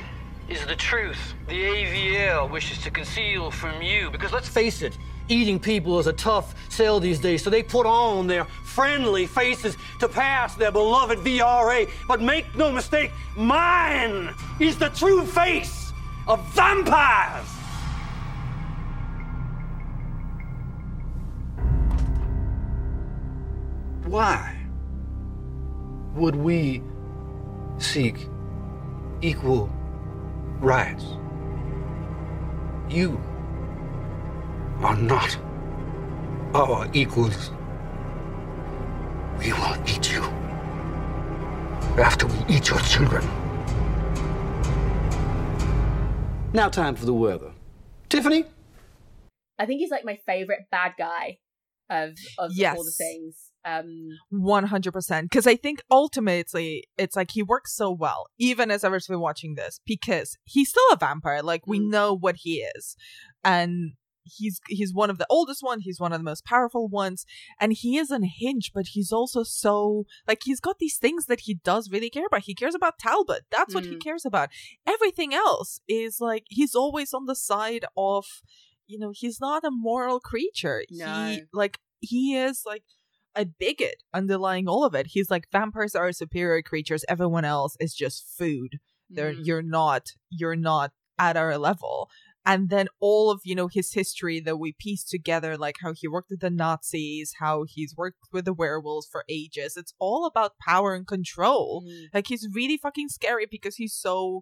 [SPEAKER 13] is the truth the AVL wishes to conceal from you. Because let's
[SPEAKER 12] Face it, eating people is a tough sell these days, so they put on their friendly faces to pass their beloved VRA. But make no mistake, mine is the true face of vampires! Why would we seek equal rights? You are not our equals. We will eat you after we eat your children. Now, time for the weather. Tiffany?
[SPEAKER 2] I think he's like my favorite bad guy of of
[SPEAKER 3] Yes.
[SPEAKER 2] all the things. Um,
[SPEAKER 3] 100% because i think ultimately it's like he works so well even as i was watching this because he's still a vampire like we know what he is and he's he's one of the oldest one he's one of the most powerful ones and he is unhinged but he's also so like he's got these things that he does really care about he cares about talbot that's what he
[SPEAKER 2] Mm.
[SPEAKER 3] cares about everything else is like he's always on the side of you know he's not a moral creature
[SPEAKER 2] No.
[SPEAKER 3] he like he is like a bigot underlying all of it. He's like vampires are superior creatures. Everyone else is just food. They're
[SPEAKER 2] Mm.
[SPEAKER 3] you're not you're not at our level. And then all of you know his history that we piece together, like how he worked with the Nazis, how he's worked with the werewolves for ages. It's all about power and control.
[SPEAKER 2] Mm.
[SPEAKER 3] Like he's really fucking scary because he's so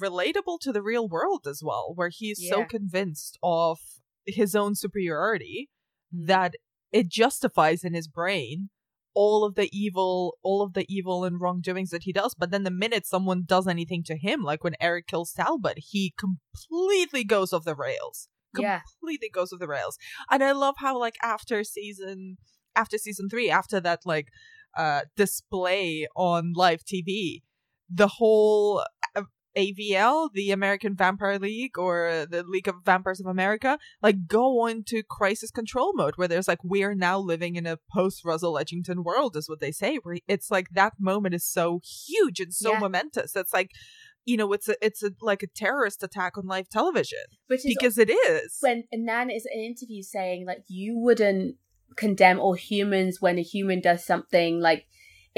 [SPEAKER 3] relatable to the real world as well, where he's so convinced of his own superiority
[SPEAKER 2] Mm.
[SPEAKER 3] that it justifies in his brain all of the evil all of the evil and wrongdoings that he does but then the minute someone does anything to him like when eric kills talbot he completely goes off the rails
[SPEAKER 2] Yeah.
[SPEAKER 3] completely goes off the rails and i love how like after season after season three after that like uh display on live tv the whole AVL, the American Vampire League, or the League of Vampires of America, like go into crisis control mode where there's like we're now living in a post Russell Edgington world, is what they say. Where it's like that moment is so huge and so
[SPEAKER 2] Yeah.
[SPEAKER 3] momentous. It's like you know, it's a it's a like a terrorist attack on live television
[SPEAKER 2] which is
[SPEAKER 3] because it is.
[SPEAKER 2] when Nan is in an interview saying like you wouldn't condemn all humans when a human does something like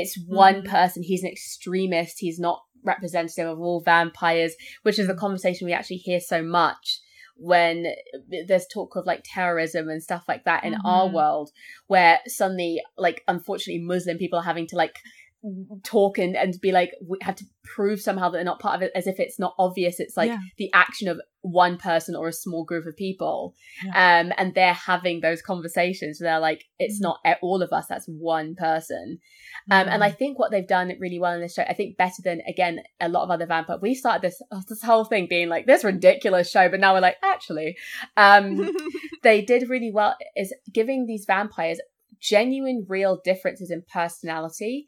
[SPEAKER 2] it's one
[SPEAKER 3] Mhm.
[SPEAKER 2] person he's an extremist he's not representative of all vampires which is a
[SPEAKER 3] Mm-hmm.
[SPEAKER 2] conversation we actually hear so much when there's talk of like terrorism and stuff like that in our
[SPEAKER 3] Mhm.
[SPEAKER 2] world where suddenly like unfortunately muslim people are having to like talk and, and be like we have to prove somehow that they're not part of it as if it's not obvious. It's like
[SPEAKER 3] Yeah.
[SPEAKER 2] the action of one person or a small group of people. Um and they're having those conversations. Where they're like it's
[SPEAKER 3] Mm-hmm.
[SPEAKER 2] not all of us that's one person. Um and i think what they've done really well in this show i think better than again a lot of other vampire we started this oh, this whole thing being like this ridiculous show but now we're like actually um (laughs) they did really well is giving these vampires genuine real differences in personality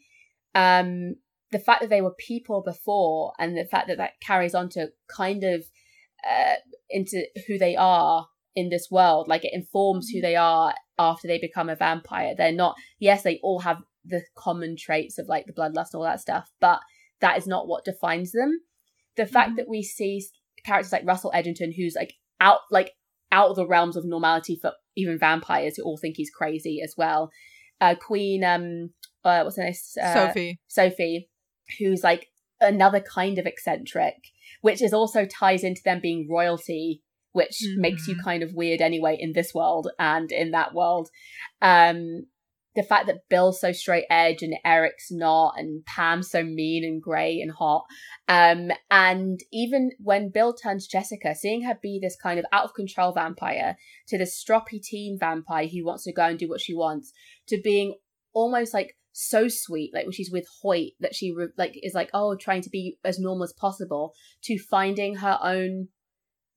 [SPEAKER 2] um the fact that they were people before and the fact that that carries on to kind of uh, into who they are in this world like it informs who they are after they become a vampire. They're not yes they all have the common traits of like the bloodlust and all that stuff but that is not what defines them. The fact that we see characters like russell edgington who's like out like out of the realms of normality for even vampires who all think he's crazy as well. Uh queen um uh, what's her name uh,
[SPEAKER 3] Sophie.
[SPEAKER 2] Sophie, who's like another kind of eccentric, which is also ties into them being royalty, which makes you kind of weird anyway in this world and in that world. Um, the fact that Bill's so straight edge and Eric's not, and Pam's so mean and grey and hot. Um, and even when Bill turns Jessica, seeing her be this kind of out of control vampire to this stroppy teen vampire who wants to go and do what she wants, to being almost like so sweet, like when she's with Hoyt, that she re- like is like oh trying to be as normal as possible, to finding her own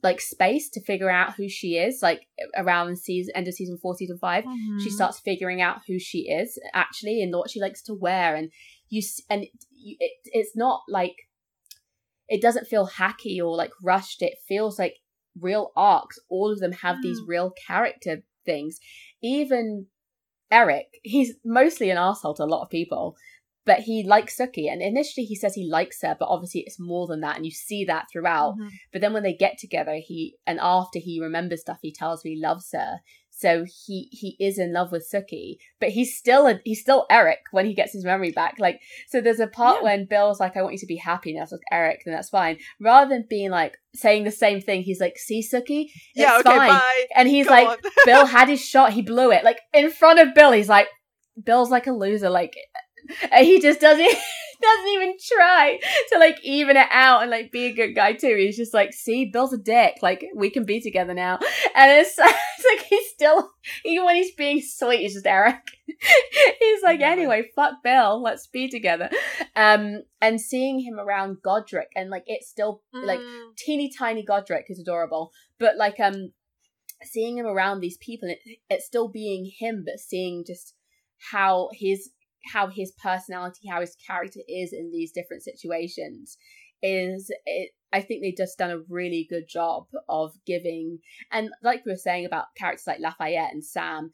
[SPEAKER 2] like space to figure out who she is. Like around season end of season four, season 5 she
[SPEAKER 3] Mhm.
[SPEAKER 2] starts figuring out who she is actually and what she likes to wear, and you and it, you- it it's not like it doesn't feel hacky or like rushed. It feels like real arcs. All of them have these real character things. Even Eric, he's mostly an asshole to a lot of people, but he likes Sookie. And initially he says he likes her, but obviously it's more than that. And you see that throughout.
[SPEAKER 3] Mhm.
[SPEAKER 2] But then when they get together, he, and after he remembers stuff, he tells her he loves her. So he he is in love with Sookie, but he's still a, he's still Eric when he gets his memory back. Like so, there's a part when Bill's like, "I want you to be happy," and that's with Eric, then that's fine. Rather than being like saying the same thing, he's like, "See, Sookie, it's
[SPEAKER 3] Yeah, okay,
[SPEAKER 2] fine."
[SPEAKER 3] bye.
[SPEAKER 2] And he's
[SPEAKER 3] Go
[SPEAKER 2] like, (laughs) "Bill had his shot, he blew it." Like in front of Bill, he's like, "Bill's like a loser," like. And he just doesn't (laughs) doesn't even try to like even it out and like be a good guy too. He's just like, see, Bill's a dick. Like we can be together now. And it's, (laughs) it's like he's still even when he's being sweet, he's just Eric. (laughs) he's like, anyway, fuck Bill, let's be together. Um, and seeing him around Godric and like it's still like teeny tiny Godric is adorable, but like um seeing him around these people, it, it's still being him, but seeing just how his how his personality, how his character is in these different situations is it I think they've just done a really good job of giving and like we were saying about characters like Lafayette and Sam,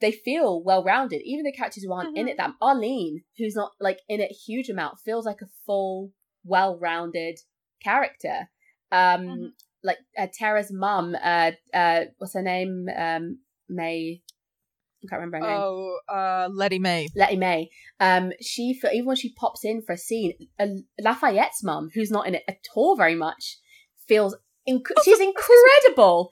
[SPEAKER 2] they feel well rounded. Even the characters who aren't mm-hmm. in it, that Arlene, who's not like in it a huge amount, feels like a full, well rounded character. Um mm-hmm. like uh, Tara's mum, uh uh what's her name? Um May I can't remember her name.
[SPEAKER 3] Oh, uh, Lettie Mae.
[SPEAKER 2] Lettie Mae. Um, she for even when she pops in for a scene, uh, Lafayette's mum, who's not in it at all very much, feels inc- she's incredible.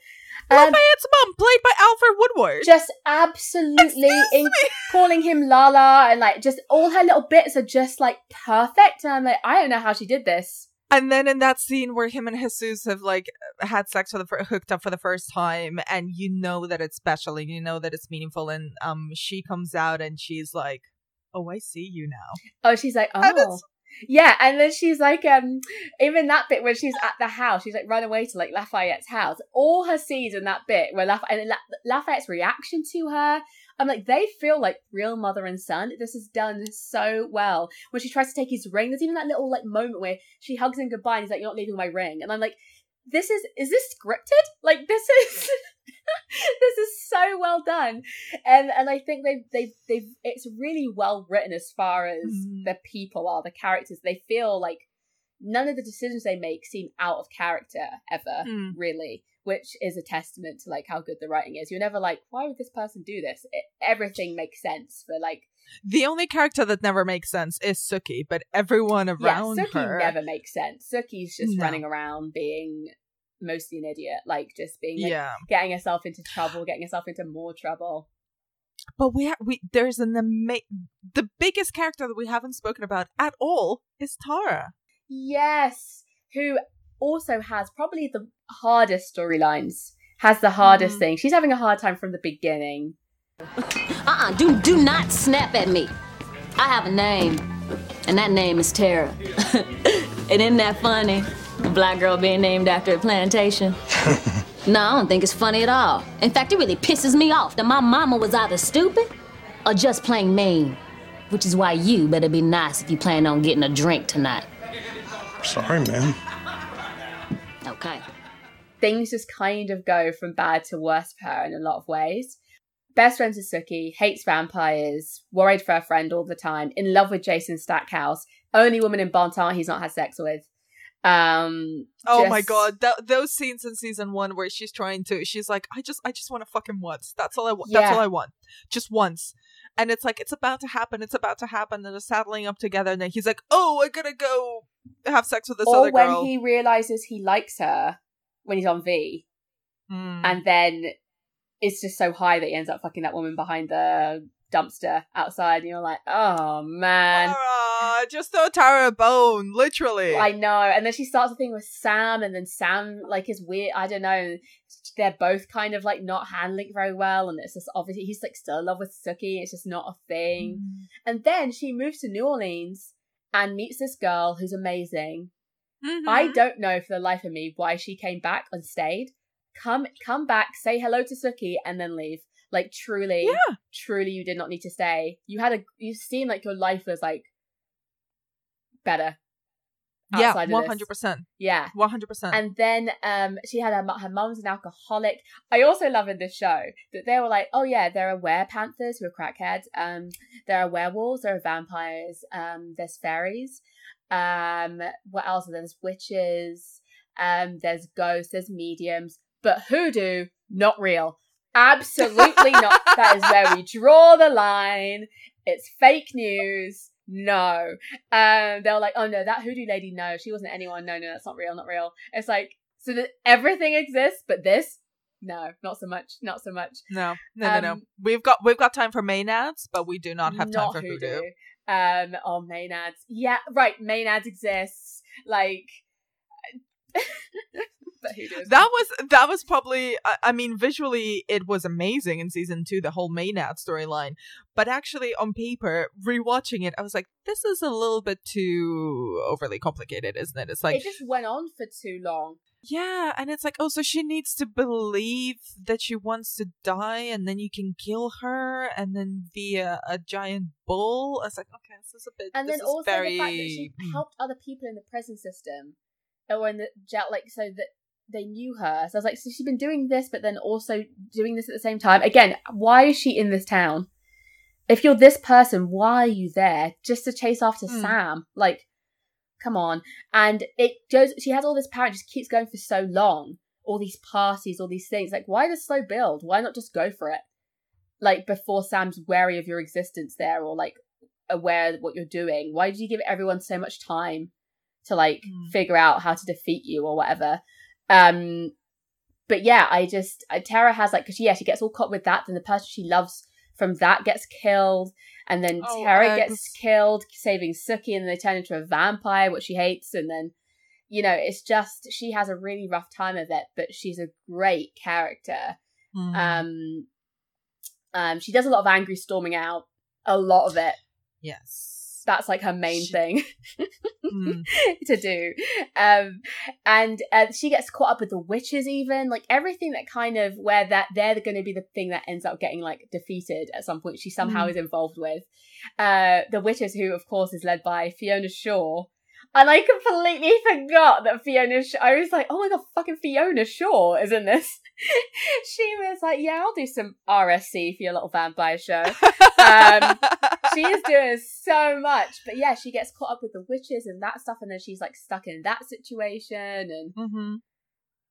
[SPEAKER 3] Um, Lafayette's mum, played by Alfre Woodard,
[SPEAKER 2] just absolutely in- calling him Lala, and like just all her little bits are just like perfect. And I'm like, I don't know how she did this.
[SPEAKER 3] And then in that scene where him and Jesus have like had sex for the fir- hooked up for the first time, and you know that it's special and you know that it's meaningful, and um, she comes out and she's like, "Oh, I see you now."
[SPEAKER 2] Oh, she's like, "Oh." Yeah, and then she's like, um, even that bit where she's at the house, she's like run away to like Lafayette's house. All her scenes in that bit where Laf- and La- Lafayette's reaction to her, I'm like, they feel like real mother and son. This is done so well. When she tries to take his ring, there's even that little like moment where she hugs him goodbye and he's like, You're not leaving my ring. And I'm like, this is is this scripted? Like this is (laughs) this is so well done. And and I think they've they've they've it's really well written as far as mm. the people are, the characters. They feel like none of the decisions they make seem out of character ever, mm. really which is a testament to like how good the writing is. You're never like, why would this person do this? It, everything makes sense for like.
[SPEAKER 3] The only character that never makes sense is Sookie, but everyone around
[SPEAKER 2] yeah, Sookie
[SPEAKER 3] her
[SPEAKER 2] never makes sense. Sookie's just no. running around being mostly an idiot, like just being like, yeah. getting herself into trouble, getting herself into more trouble.
[SPEAKER 3] But we ha- we there's an ama- the biggest character that we haven't spoken about at all is Tara.
[SPEAKER 2] Yes, who also has probably the hardest storylines. Has the hardest mm. thing. She's having a hard time from the beginning.
[SPEAKER 14] Uh-uh, do do not snap at me. I have a name, and that name is Tara. (laughs) and isn't that funny? A black girl being named after a plantation. (laughs) no, I don't think it's funny at all. In fact, it really pisses me off that my mama was either stupid or just plain mean. Which is why you better be nice if you plan on getting a drink tonight.
[SPEAKER 8] Sorry, man
[SPEAKER 2] okay. Things just kind of go from bad to worse for her in a lot of ways. Best friends with Sookie, hates vampires, worried for her friend all the time, in love with Jason Stackhouse, only woman in Bon Temps he's not had sex with. Um
[SPEAKER 3] Oh just... my god, that, those scenes in season 1 where she's trying to she's like I just I just want to fuck him once. That's all I want. Yeah. That's all I want. Just once. And it's like it's about to happen. It's about to happen. And they're saddling up together and then he's like, "Oh, I got to go have sex with this
[SPEAKER 2] or
[SPEAKER 3] other
[SPEAKER 2] girl. when he realizes he likes her when he's on V, mm. and then it's just so high that he ends up fucking that woman behind the dumpster outside, and you're like, oh man.
[SPEAKER 3] Tara, just throw Tara a bone, literally.
[SPEAKER 2] I know. And then she starts a thing with Sam, and then Sam like is weird. I don't know. They're both kind of like not handling very well, and it's just obviously he's like still in love with Sookie. It's just not a thing. Mm. And then she moves to New Orleans and meets this girl who's amazing. Mm-hmm. I don't know for the life of me why she came back and stayed. Come come back, say hello to Sookie, and then leave. Like truly, yeah. truly, you did not need to stay. You had a you seem like your life was like better.
[SPEAKER 3] Yeah, one hundred percent.
[SPEAKER 2] Yeah,
[SPEAKER 3] one hundred percent.
[SPEAKER 2] And then um, she had her her mum's an alcoholic. I also love in this show that they were like, oh yeah, there are were panthers who are crackheads. Um, there are werewolves, there are vampires. Um, there's fairies. Um, what else? There's witches. Um, there's ghosts. There's mediums. But hoodoo, not real. Absolutely not. That is where we draw the line. It's fake news. No. Um, they're like, oh no, that hoodoo lady, no, she wasn't anyone. No, no, that's not real, not real. It's like, so that everything exists, but this, no, not so much, not so much.
[SPEAKER 3] No, no, um, no, no. Um, we've got we've got time for Maenads, but we do not have time for hoodoo. hoodoo.
[SPEAKER 2] Um, oh, Maenads. Yeah, right. Maenads exists. Like, (laughs) (laughs)
[SPEAKER 3] but who did? That was that was probably. I mean, visually it was amazing in season two, the whole Maynard storyline. But actually, on paper, rewatching it, I was like, this is a little bit too overly complicated, isn't it? It's like
[SPEAKER 2] it just went on for too long.
[SPEAKER 3] Yeah, and it's like, oh, so she needs to believe that she wants to die, and then you can kill her, and then via a giant bull. It's like, okay, this is a bit.
[SPEAKER 2] And then also
[SPEAKER 3] very...
[SPEAKER 2] the fact that she
[SPEAKER 3] hmm.
[SPEAKER 2] helped other people in the prison system, or in the jail, like so that they knew her. So I was like, so she's been doing this, but then also doing this at the same time. Again, why is she in this town? If you're this person, why are you there? Just to chase after
[SPEAKER 3] Hmm.
[SPEAKER 2] Sam? Like, come on. And it goes, she has all this power, just keeps going for so long. All these parties, all these things. Like, why the slow build? Why not just go for it? Like, before Sam's wary of your existence there or like aware of what you're doing. Why did you give everyone so much time to like figure out how to defeat you or whatever? Um, but yeah, I just uh, Tara has like because yeah, she gets all caught with that. Then the person she loves from that gets killed, and then
[SPEAKER 3] Oh,
[SPEAKER 2] Tara
[SPEAKER 3] Eggs.
[SPEAKER 2] gets killed, saving Sookie, and they turn into a vampire, which she hates, and then you know it's just she has a really rough time of it, but she's a great character.
[SPEAKER 3] Mhm.
[SPEAKER 2] Um, um, she does a lot of angry storming out, a lot of it.
[SPEAKER 3] yes.
[SPEAKER 2] That's like her main thing
[SPEAKER 3] Mm. (laughs)
[SPEAKER 2] to do. Um, and uh, she gets caught up with the witches, even like everything that kind of where that they're going to be the thing that ends up getting like defeated at some point. She somehow
[SPEAKER 3] Mm.
[SPEAKER 2] is involved with uh, the witches, who of course is led by Fiona Shaw. And I completely forgot that Fiona. Shaw, I was like, "Oh my god, fucking Fiona Shaw is in this." She was like, "Yeah, I'll do some RSC for your little vampire show." (laughs) Um, she is doing so much, but yeah, she gets caught up with the witches and that stuff, and then she's like stuck in that situation, and
[SPEAKER 3] Mm-hmm.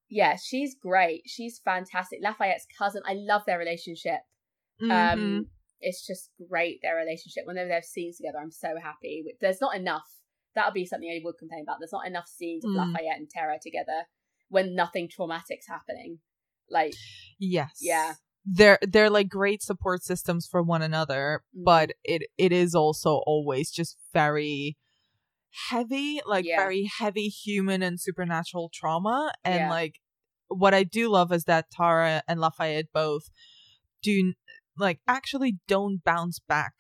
[SPEAKER 2] yeah, she's great. She's fantastic. Lafayette's cousin, I love their relationship.
[SPEAKER 3] Mhm.
[SPEAKER 2] Um, it's just great their relationship. Whenever they've scenes together, I'm so happy. There's not enough. That would be something I would complain about. There's not enough scenes of
[SPEAKER 3] Mm.
[SPEAKER 2] Lafayette and Tara together when nothing traumatic's happening. Like,
[SPEAKER 3] Yes.
[SPEAKER 2] yeah,
[SPEAKER 3] They're they're like great support systems for one another,
[SPEAKER 2] Mm.
[SPEAKER 3] but it it is also always just very heavy, like
[SPEAKER 2] Yeah.
[SPEAKER 3] very heavy human and supernatural trauma. And
[SPEAKER 2] Yeah.
[SPEAKER 3] like what I do love is that Tara and Lafayette both do like actually don't bounce back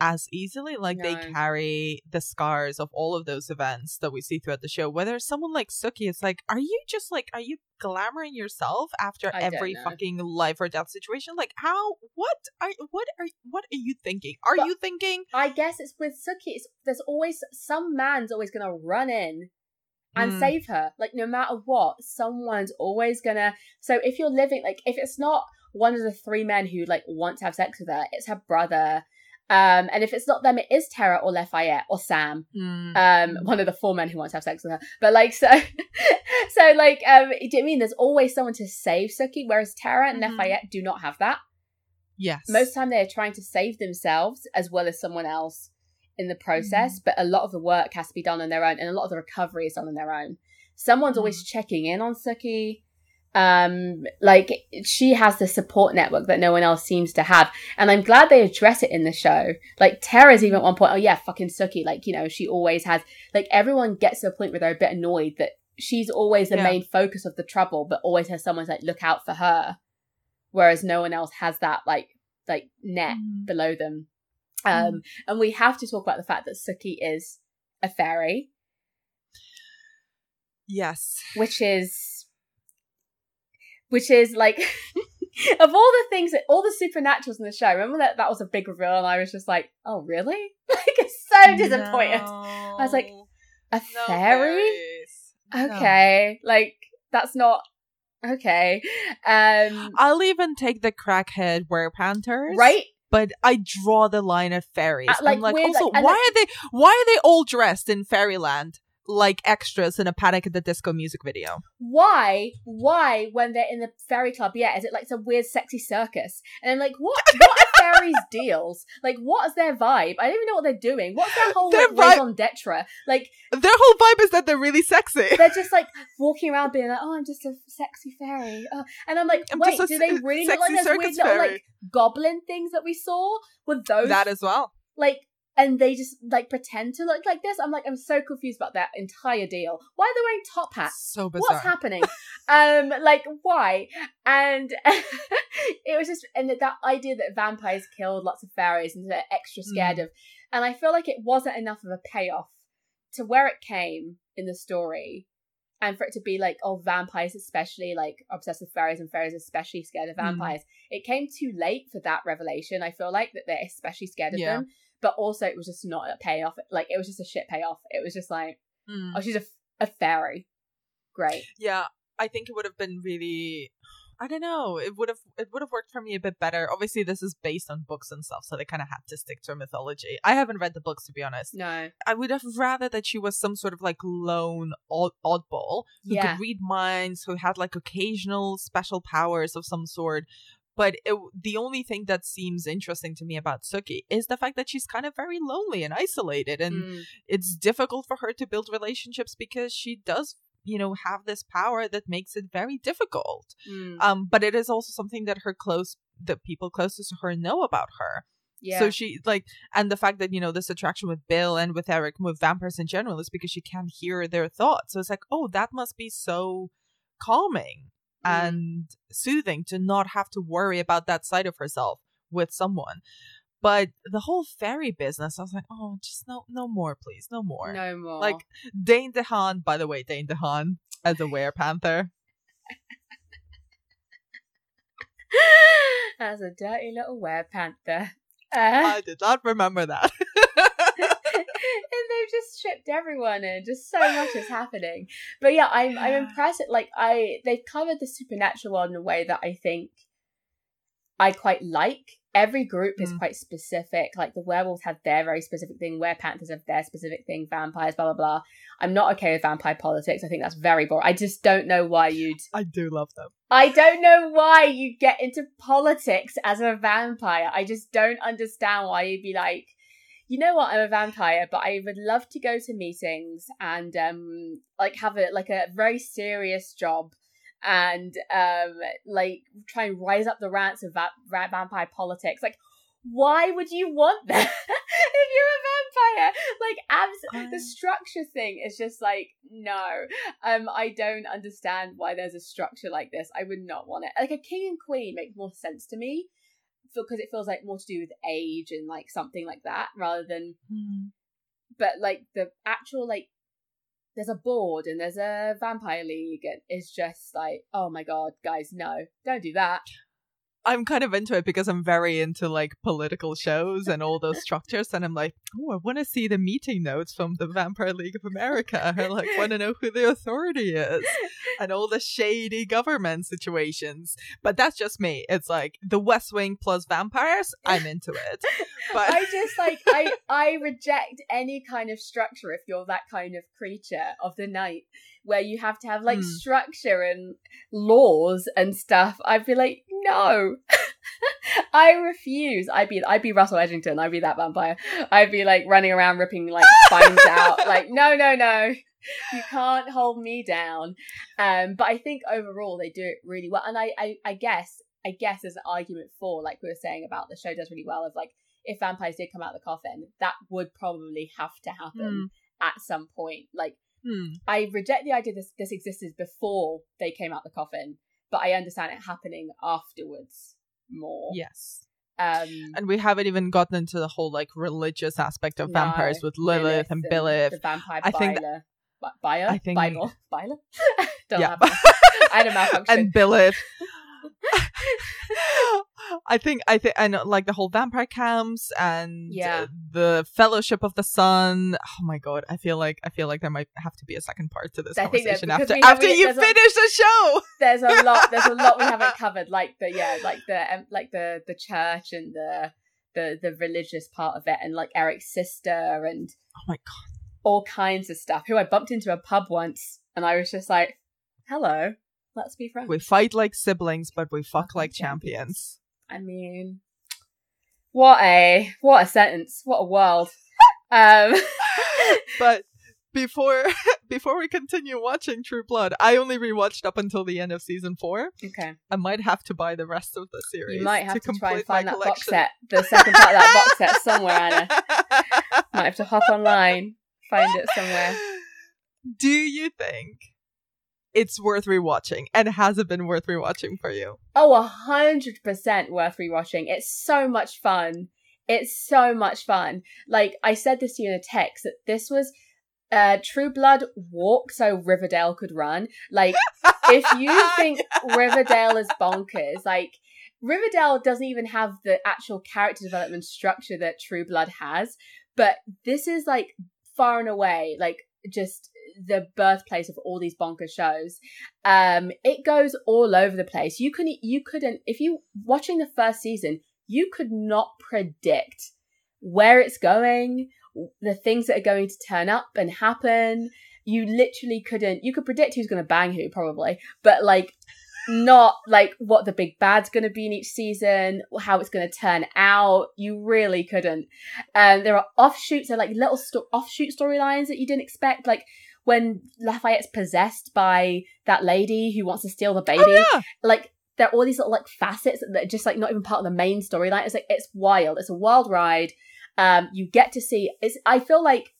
[SPEAKER 3] as easily. Like they carry the scars of all of those events that we see throughout the show. Whether someone like Sookie, it's like, are you just like, are you glamoring yourself after
[SPEAKER 2] I
[SPEAKER 3] every fucking life or death situation? Like, how? What are what are what are you thinking? Are
[SPEAKER 2] But-
[SPEAKER 3] you thinking?
[SPEAKER 2] I guess it's with Sookie. It's, there's always some man's always gonna run in and
[SPEAKER 3] Mm.
[SPEAKER 2] save her. Like no matter what, someone's always gonna. So if you're living like if it's not one of the three men who like want to have sex with her, it's her brother. Um, and if it's not them, it is Tara or Lafayette or Sam.
[SPEAKER 3] Mm.
[SPEAKER 2] Um, one of the four men who wants to have sex with her. But like so, (laughs) so like um, do you know what I mean there's always someone to save Sookie, whereas Tara and
[SPEAKER 3] Mhm.
[SPEAKER 2] Lafayette do not have that
[SPEAKER 3] yes.
[SPEAKER 2] most time they're trying to save themselves as well as someone else in the process but a lot of the work has to be done on their own and a lot of the recovery is done on their own someone's always checking in on sookie um like she has the support network that no one else seems to have and i'm glad they address it in the show like tara's even at one point oh yeah fucking sookie like you know she always has like everyone gets to a point where they're a bit annoyed that she's always the
[SPEAKER 3] Yeah.
[SPEAKER 2] main focus of the trouble but always has someone like look out for her whereas no one else has that like like net
[SPEAKER 3] Mhm.
[SPEAKER 2] below them um and we have to talk about the fact that sookie is a fairy
[SPEAKER 3] yes.
[SPEAKER 2] which is which is like (laughs) of all the things that all the supernaturals in the show remember that that was a big reveal and i was just like oh really (laughs) like it's so disappointed i was like a
[SPEAKER 3] No
[SPEAKER 2] fairy
[SPEAKER 3] fairies. No.
[SPEAKER 2] okay like that's not okay um
[SPEAKER 3] I'll even take the crackhead were panthers.
[SPEAKER 2] right
[SPEAKER 3] But I draw the line at fairies.
[SPEAKER 2] Uh, like,
[SPEAKER 3] I'm like,
[SPEAKER 2] weird,
[SPEAKER 3] also,
[SPEAKER 2] like-
[SPEAKER 3] why
[SPEAKER 2] like-
[SPEAKER 3] are they why are they all dressed in fairyland like extras in a Panic at the Disco music video?
[SPEAKER 2] why why when they're in the fairy club yeah is it like some weird sexy circus and i'm like what (laughs) what are fairies deals like what is their vibe i don't even know what they're doing what's their whole
[SPEAKER 3] Their
[SPEAKER 2] like
[SPEAKER 3] vibe-
[SPEAKER 2] raison d'être? like
[SPEAKER 3] Their whole vibe is that they're really sexy. (laughs)
[SPEAKER 2] they're just like walking around being like oh i'm just a sexy fairy oh. and i'm like
[SPEAKER 3] I'm
[SPEAKER 2] wait do they really look like those weird little like goblin things that we saw with those
[SPEAKER 3] that as well.
[SPEAKER 2] like and they just like pretend to look like this i'm like i'm so confused about that entire deal why are they wearing top hats
[SPEAKER 3] So bizarre.
[SPEAKER 2] what's happening (laughs) um like why and (laughs) it was just and that, idea that vampires killed lots of fairies and they're extra scared of and i feel like it wasn't enough of a payoff to where it came in the story and for it to be like, oh, vampires especially like obsessed with fairies and fairies especially scared of
[SPEAKER 3] Mm.
[SPEAKER 2] vampires. It came too late for that revelation. I feel like that they're especially scared of
[SPEAKER 3] Yeah.
[SPEAKER 2] them, but also it was just not a payoff. Like it was just a shit payoff. It was just like,
[SPEAKER 3] Mm.
[SPEAKER 2] oh, she's a, a fairy. Great.
[SPEAKER 3] Yeah, I think it would have been really. I don't know. It would have it would have worked for me a bit better. Obviously, this is based on books and stuff, so they kind of had to stick to a mythology. I haven't read the books to be honest.
[SPEAKER 2] No.
[SPEAKER 3] I would have rather that she was some sort of like lone odd- oddball who
[SPEAKER 2] Yeah.
[SPEAKER 3] could read minds, who had like occasional special powers of some sort. But it, the only thing that seems interesting to me about Sookie is the fact that she's kind of very lonely and isolated, and
[SPEAKER 2] Mm.
[SPEAKER 3] it's difficult for her to build relationships because she does, you know, have this power that makes it very difficult.
[SPEAKER 2] Mm.
[SPEAKER 3] Um, but it is also something that her close, the people closest to her know about her.
[SPEAKER 2] Yeah.
[SPEAKER 3] So she like, and the fact that you know this attraction with Bill and with Eric, with vampires in general, is because she can't hear their thoughts. So it's like, oh, that must be so calming
[SPEAKER 2] Mm.
[SPEAKER 3] and soothing to not have to worry about that side of herself with someone. But the whole fairy business, I was like, oh, just no, no more, please, no more.
[SPEAKER 2] No more.
[SPEAKER 3] Like Dane DeHaan, by the way, Dane DeHaan as a werepanther. (laughs)
[SPEAKER 2] As a dirty little werepanther. Uh,
[SPEAKER 3] I did not remember that. (laughs)
[SPEAKER 2] and they've just shipped everyone and Just so much is happening. But yeah, I'm I'm impressed. At, like I, they've covered the supernatural world in a way that I think I quite like. Every group is
[SPEAKER 3] Mm.
[SPEAKER 2] quite specific. Like the werewolves have their very specific thing, were panthers have their specific thing, vampires, blah blah blah. I'm not okay with vampire politics. I think that's very boring. I just don't know why you'd
[SPEAKER 3] I do love them.
[SPEAKER 2] I don't know why you get into politics as a vampire. I just don't understand why you'd be like, you know what, I'm a vampire, but I would love to go to meetings and um like have a like a very serious job and um like try and rise up the ranks of va- va- vampire politics. Like, why would you want that (laughs) if you're a vampire? Like, abs- the structure thing is just like no. Um, I don't understand why there's a structure like this. I would not want it. Like a king and queen makes more sense to me because it feels like more to do with age and like something like that rather than. Hmm. But like the actual like, there's a board and there's a vampire league and it's just like, oh my god, guys, no, don't do that.
[SPEAKER 3] I'm kind of into it because I'm very into like political shows and all those structures, and I'm like, oh, I want to see the meeting notes from the Vampire League of America. I like want to know who the authority is and all the shady government situations. But that's just me. It's like the West Wing plus vampires. I'm into it. (laughs) But
[SPEAKER 2] I just like I I reject any kind of structure if you're that kind of creature of the night where you have to have like
[SPEAKER 3] Hmm.
[SPEAKER 2] structure and laws and stuff. I'd be like, no. (laughs) I refuse. I'd be I'd be Russell Edgington. I'd be that vampire. I'd be like running around ripping like (laughs) spines out. Like, no, no, no. You can't hold me down. Um, but I think overall they do it really well. And I, I, I guess I guess there's an argument for, like we were saying about the show does really well of like if vampires did come out of the coffin, that would probably have to happen at some point. Like
[SPEAKER 3] Hmm.
[SPEAKER 2] I reject the idea this this existed before they came out the coffin, but I understand it happening afterwards more.
[SPEAKER 3] Yes.
[SPEAKER 2] Um
[SPEAKER 3] and we haven't even gotten into the whole like religious aspect of
[SPEAKER 2] No,
[SPEAKER 3] vampires with Lilith, and Billith.
[SPEAKER 2] the vampire
[SPEAKER 3] I think
[SPEAKER 2] Byler. Bi- Byler?
[SPEAKER 3] I think-
[SPEAKER 2] Bible. Byler? (laughs) Don't
[SPEAKER 3] Yeah.
[SPEAKER 2] have. I had a (laughs) malfunction.
[SPEAKER 3] and Billith. (laughs) I think I think and uh, like the whole vampire camps and
[SPEAKER 2] Yeah.
[SPEAKER 3] the Fellowship of the Sun. Oh my god, I feel like I feel like there might have to be a second part to this
[SPEAKER 2] I
[SPEAKER 3] conversation after after you
[SPEAKER 2] there's a-
[SPEAKER 3] finish the show.
[SPEAKER 2] there's a lot there's a lot we (laughs) haven't covered like the yeah like the um, like the the church and the the the religious part of it and like eric's sister and
[SPEAKER 3] oh my god
[SPEAKER 2] all kinds of stuff who i bumped into a pub once and i was just like hello let's be friends.
[SPEAKER 3] We fight like siblings, but we fuck like champions.
[SPEAKER 2] i mean what a what a sentence. What a world. (laughs) Um (laughs)
[SPEAKER 3] but before (laughs) before we continue watching True Blood, I only rewatched up until the end of season four.
[SPEAKER 2] okay.
[SPEAKER 3] I might have to buy the rest of the series.
[SPEAKER 2] you might have to, try and find that box set the second part of that box set somewhere anna. Might have to hop online find it somewhere.
[SPEAKER 3] Do you think it's worth rewatching? And has it been worth rewatching for you?
[SPEAKER 2] Oh, a hundred percent worth rewatching. It's so much fun. It's so much fun. Like I said this to you in a text that this was uh, True Blood walk so Riverdale could run. Like, (laughs) if you think Riverdale is bonkers, like, Riverdale doesn't even have the actual character development structure that True Blood has, but this is like far and away, like, just the birthplace of all these bonkers shows. Um, it goes all over the place. You can you couldn't if you watching the first season, you could not predict where it's going, the things that are going to turn up and happen. You literally couldn't. You could predict who's going to bang who, probably, but like not like what the big bad's going to be in each season, how it's going to turn out. You really couldn't. And um, there are offshoots, there are like little sto- offshoot storylines that you didn't expect, like when Lafayette's possessed by that lady who wants to steal the baby. Oh, yeah. Like there are all these little like facets that are just like not even part of the main storyline. It's like it's wild. It's a wild ride. Um, you get to see. It's. I feel like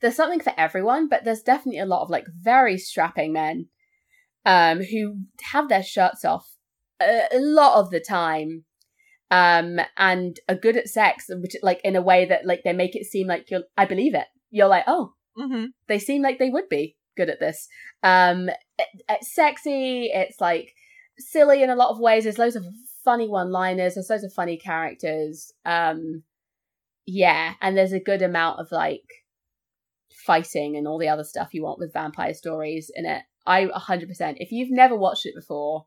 [SPEAKER 2] there's something for everyone, but there's definitely a lot of like very strapping men, um, who have their shirts off a, a lot of the time, um, and are good at sex, which like in a way that like they make it seem like you're. I believe it. You're like, oh, mm-hmm. they seem like they would be good at this. Um, it, it's sexy. It's like silly in a lot of ways. There's loads of funny one-liners. There's loads of funny characters. Um, yeah, and there's a good amount of like fighting and all the other stuff you want with vampire stories in it. I 100%. If you've never watched it before,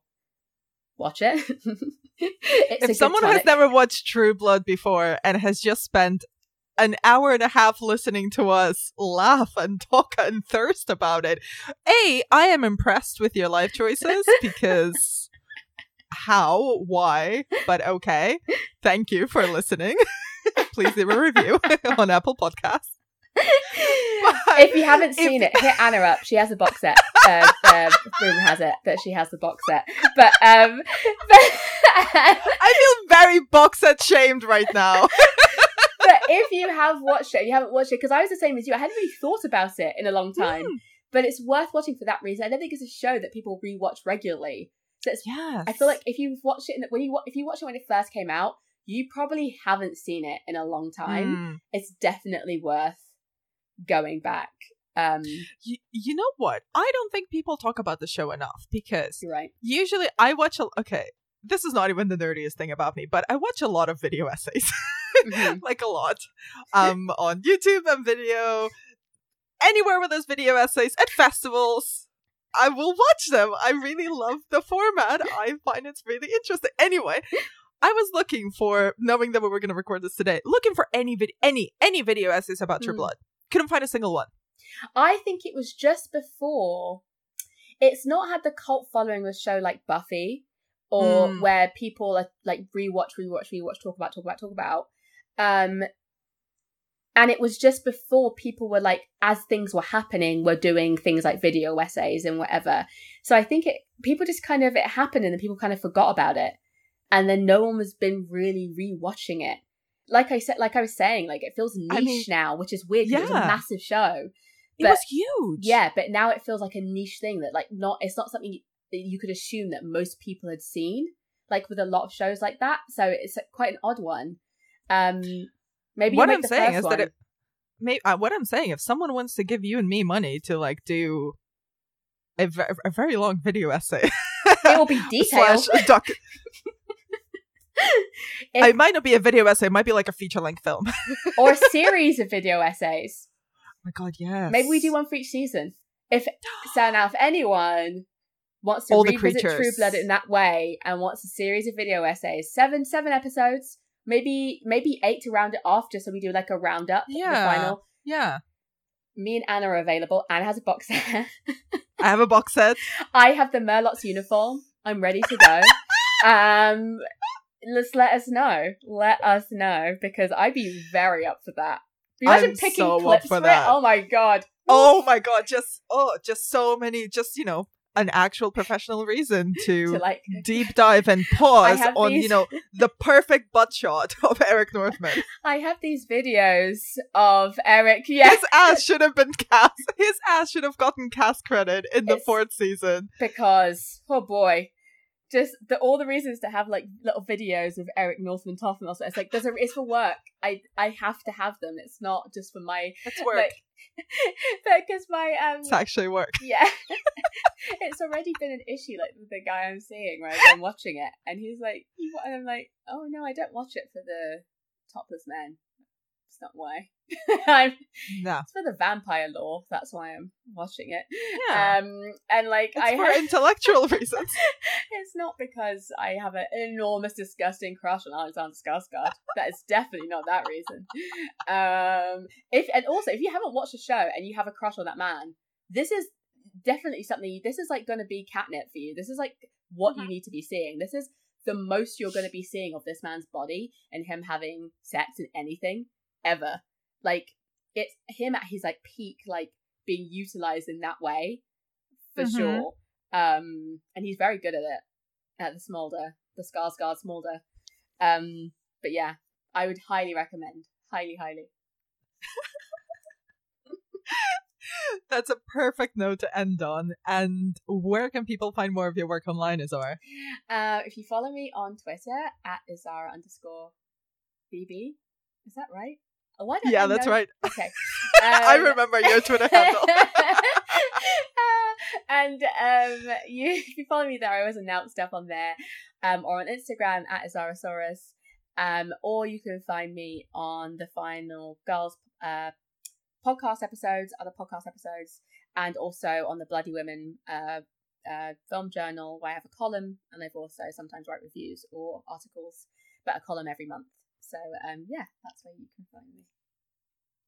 [SPEAKER 2] watch it. (laughs)
[SPEAKER 3] if someone has never watched True Blood before and has just spent an hour and a half listening to us laugh and talk and thirst about it, A, I am impressed with your life choices (laughs) because how, why, but okay. Thank you for listening. (laughs) please leave a review (laughs) on Apple Podcasts.
[SPEAKER 2] if you haven't seen if... it, hit Anna up. She has a box set. Uh, uh, rumor has it that she has the box set. But um,
[SPEAKER 3] I feel very box set shamed right now.
[SPEAKER 2] If you have watched it, you haven't watched it because I was the same as you. I hadn't really thought about it in a long time. Mm. But it's worth watching for that reason. I don't think it's a show that people rewatch regularly. So it's, yes. I feel like if you've watched it in the, when you if you watched it when it first came out, you probably haven't seen it in a long time. Mm. It's definitely worth going back. Um,
[SPEAKER 3] you, you know what? I don't think people talk about the show enough because
[SPEAKER 2] right.
[SPEAKER 3] Usually, I watch a okay. This is not even the nerdiest thing about me, but I watch a lot of video essays, (laughs) mm-hmm. (laughs) like a lot, um, on YouTube and video, anywhere where there's video essays at festivals. I will watch them. I really love the format. I find it's really interesting. Anyway, I was looking for, knowing that we were going to record this today, looking for any video, any any video essays about mm. True Blood. Couldn't find a single one.
[SPEAKER 2] I think it was just before. It's not had the cult following of a show like Buffy, or mm. where people are like rewatch, rewatch, rewatch, talk about, talk about, talk about. Um, and it was just before people were like, as things were happening, were doing things like video essays and whatever. So I think it people just kind of it happened and then people kind of forgot about it and then no one has been really rewatching it. Like I said, like I was saying, like it feels niche I mean, now, which is weird. Yeah. It was a massive show.
[SPEAKER 3] But, it was huge.
[SPEAKER 2] Yeah, but now it feels like a niche thing that like not it's not something that you could assume that most people had seen. Like with a lot of shows like that, so it's quite an odd one. Um, maybe
[SPEAKER 3] what I'm saying is one. that it. May, uh, what I'm saying, if someone wants to give you and me money to like do a, a very long video essay, (laughs)
[SPEAKER 2] it will be (laughs) detailed. (laughs) doc-
[SPEAKER 3] if, it might not be a video essay. It might be like a feature length film
[SPEAKER 2] or a series of video essays.
[SPEAKER 3] Oh my god, yes.
[SPEAKER 2] Maybe we do one for each season. If (gasps) so, now if anyone wants to All revisit True Blood in that way and wants a series of video essays, seven seven episodes, maybe maybe eight to round it off, just so we do like a roundup. Yeah, final.
[SPEAKER 3] Yeah.
[SPEAKER 2] Me and Anna are available. Anna has a box set.
[SPEAKER 3] I have a box set. (laughs)
[SPEAKER 2] I have the Merlotte's uniform. I'm ready to go. (laughs) um, let's let us know. Let us know because I'd be very up for that. Imagine I'm picking so clips for, for it. Oh my god.
[SPEAKER 3] Oh my god. Just oh, just so many. Just you know, an actual professional reason (laughs) to, to like deep dive and (laughs) pause on these... you know the (laughs) perfect butt shot of Eric Northman.
[SPEAKER 2] I have these videos of Eric. Yes,
[SPEAKER 3] his ass should have been cast. His ass should have gotten cast credit in the it's fourth season
[SPEAKER 2] because oh boy, just the, all the reasons to have like little videos of Eric Northman Toth and also it's like there's a it's for work. I I have to have them. It's not just for my
[SPEAKER 3] it's work. (laughs)
[SPEAKER 2] Like, because my um
[SPEAKER 3] it's actually work. (laughs)
[SPEAKER 2] Yeah, (laughs) it's already been an issue. Like the guy I'm seeing, right? I'm watching it, and he's like, and I'm like, oh no, I don't watch it for the topless men not why. (laughs) I'm
[SPEAKER 3] no.
[SPEAKER 2] It's for the vampire lore. That's why I'm watching it.
[SPEAKER 3] Yeah.
[SPEAKER 2] Um, and like
[SPEAKER 3] it's
[SPEAKER 2] I
[SPEAKER 3] for
[SPEAKER 2] have...
[SPEAKER 3] intellectual (laughs) reasons.
[SPEAKER 2] it's not because I have an enormous, disgusting crush on Alexander Skarsgård. (laughs) that is definitely not that reason. Um, if and also if you haven't watched the show and you have a crush on that man, this is definitely something. This is like going to be catnip for you. This is like what mm-hmm. you need to be seeing. This is the most you're going to be seeing of this man's body and him having sex and anything ever. Like it's him at his like peak, like being utilized in that way for mm-hmm. sure. Um, and he's very good at it at the Smolder, the Skarsgård Smolder. Um, but yeah, I would highly recommend, highly, highly. (laughs)
[SPEAKER 3] That's a perfect note to end on. And where can people find more of your work online, Isaura?
[SPEAKER 2] Uh, if you follow me on Twitter at Isaura underscore BB, is that right? Why
[SPEAKER 3] yeah, that's
[SPEAKER 2] know?
[SPEAKER 3] right. (laughs)
[SPEAKER 2] Okay.
[SPEAKER 3] Um, I remember your Twitter handle.
[SPEAKER 2] uh, (laughs) and um, you, (laughs) if you follow me there, I always announce stuff on there, um, or on Instagram at Isaurasaurus, um, or you can find me on the final girls uh, podcast episodes, other podcast episodes, and also on the Bloody Women uh, uh, film journal, where I have a column, and I've also sometimes write reviews or articles, but a column every month. So um, yeah, that's where you can find me.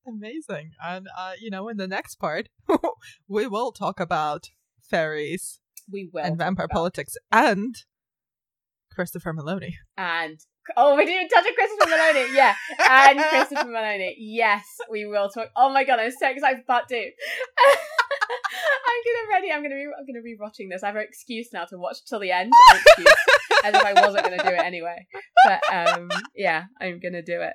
[SPEAKER 3] Amazing. And uh, you know, in the next part, (laughs) we will talk about fairies.
[SPEAKER 2] We will.
[SPEAKER 3] And vampire politics and Christopher Meloni.
[SPEAKER 2] And oh, we didn't touch on Christopher Meloni. Yeah, and Christopher Meloni. Yes, we will talk. Oh my god, I'm so excited for part two. (laughs) I'm gonna ready. I'm gonna be. I'm gonna be watching this. I have an excuse now to watch till the end. As if I wasn't gonna do it anyway. But um, yeah, I'm gonna do it.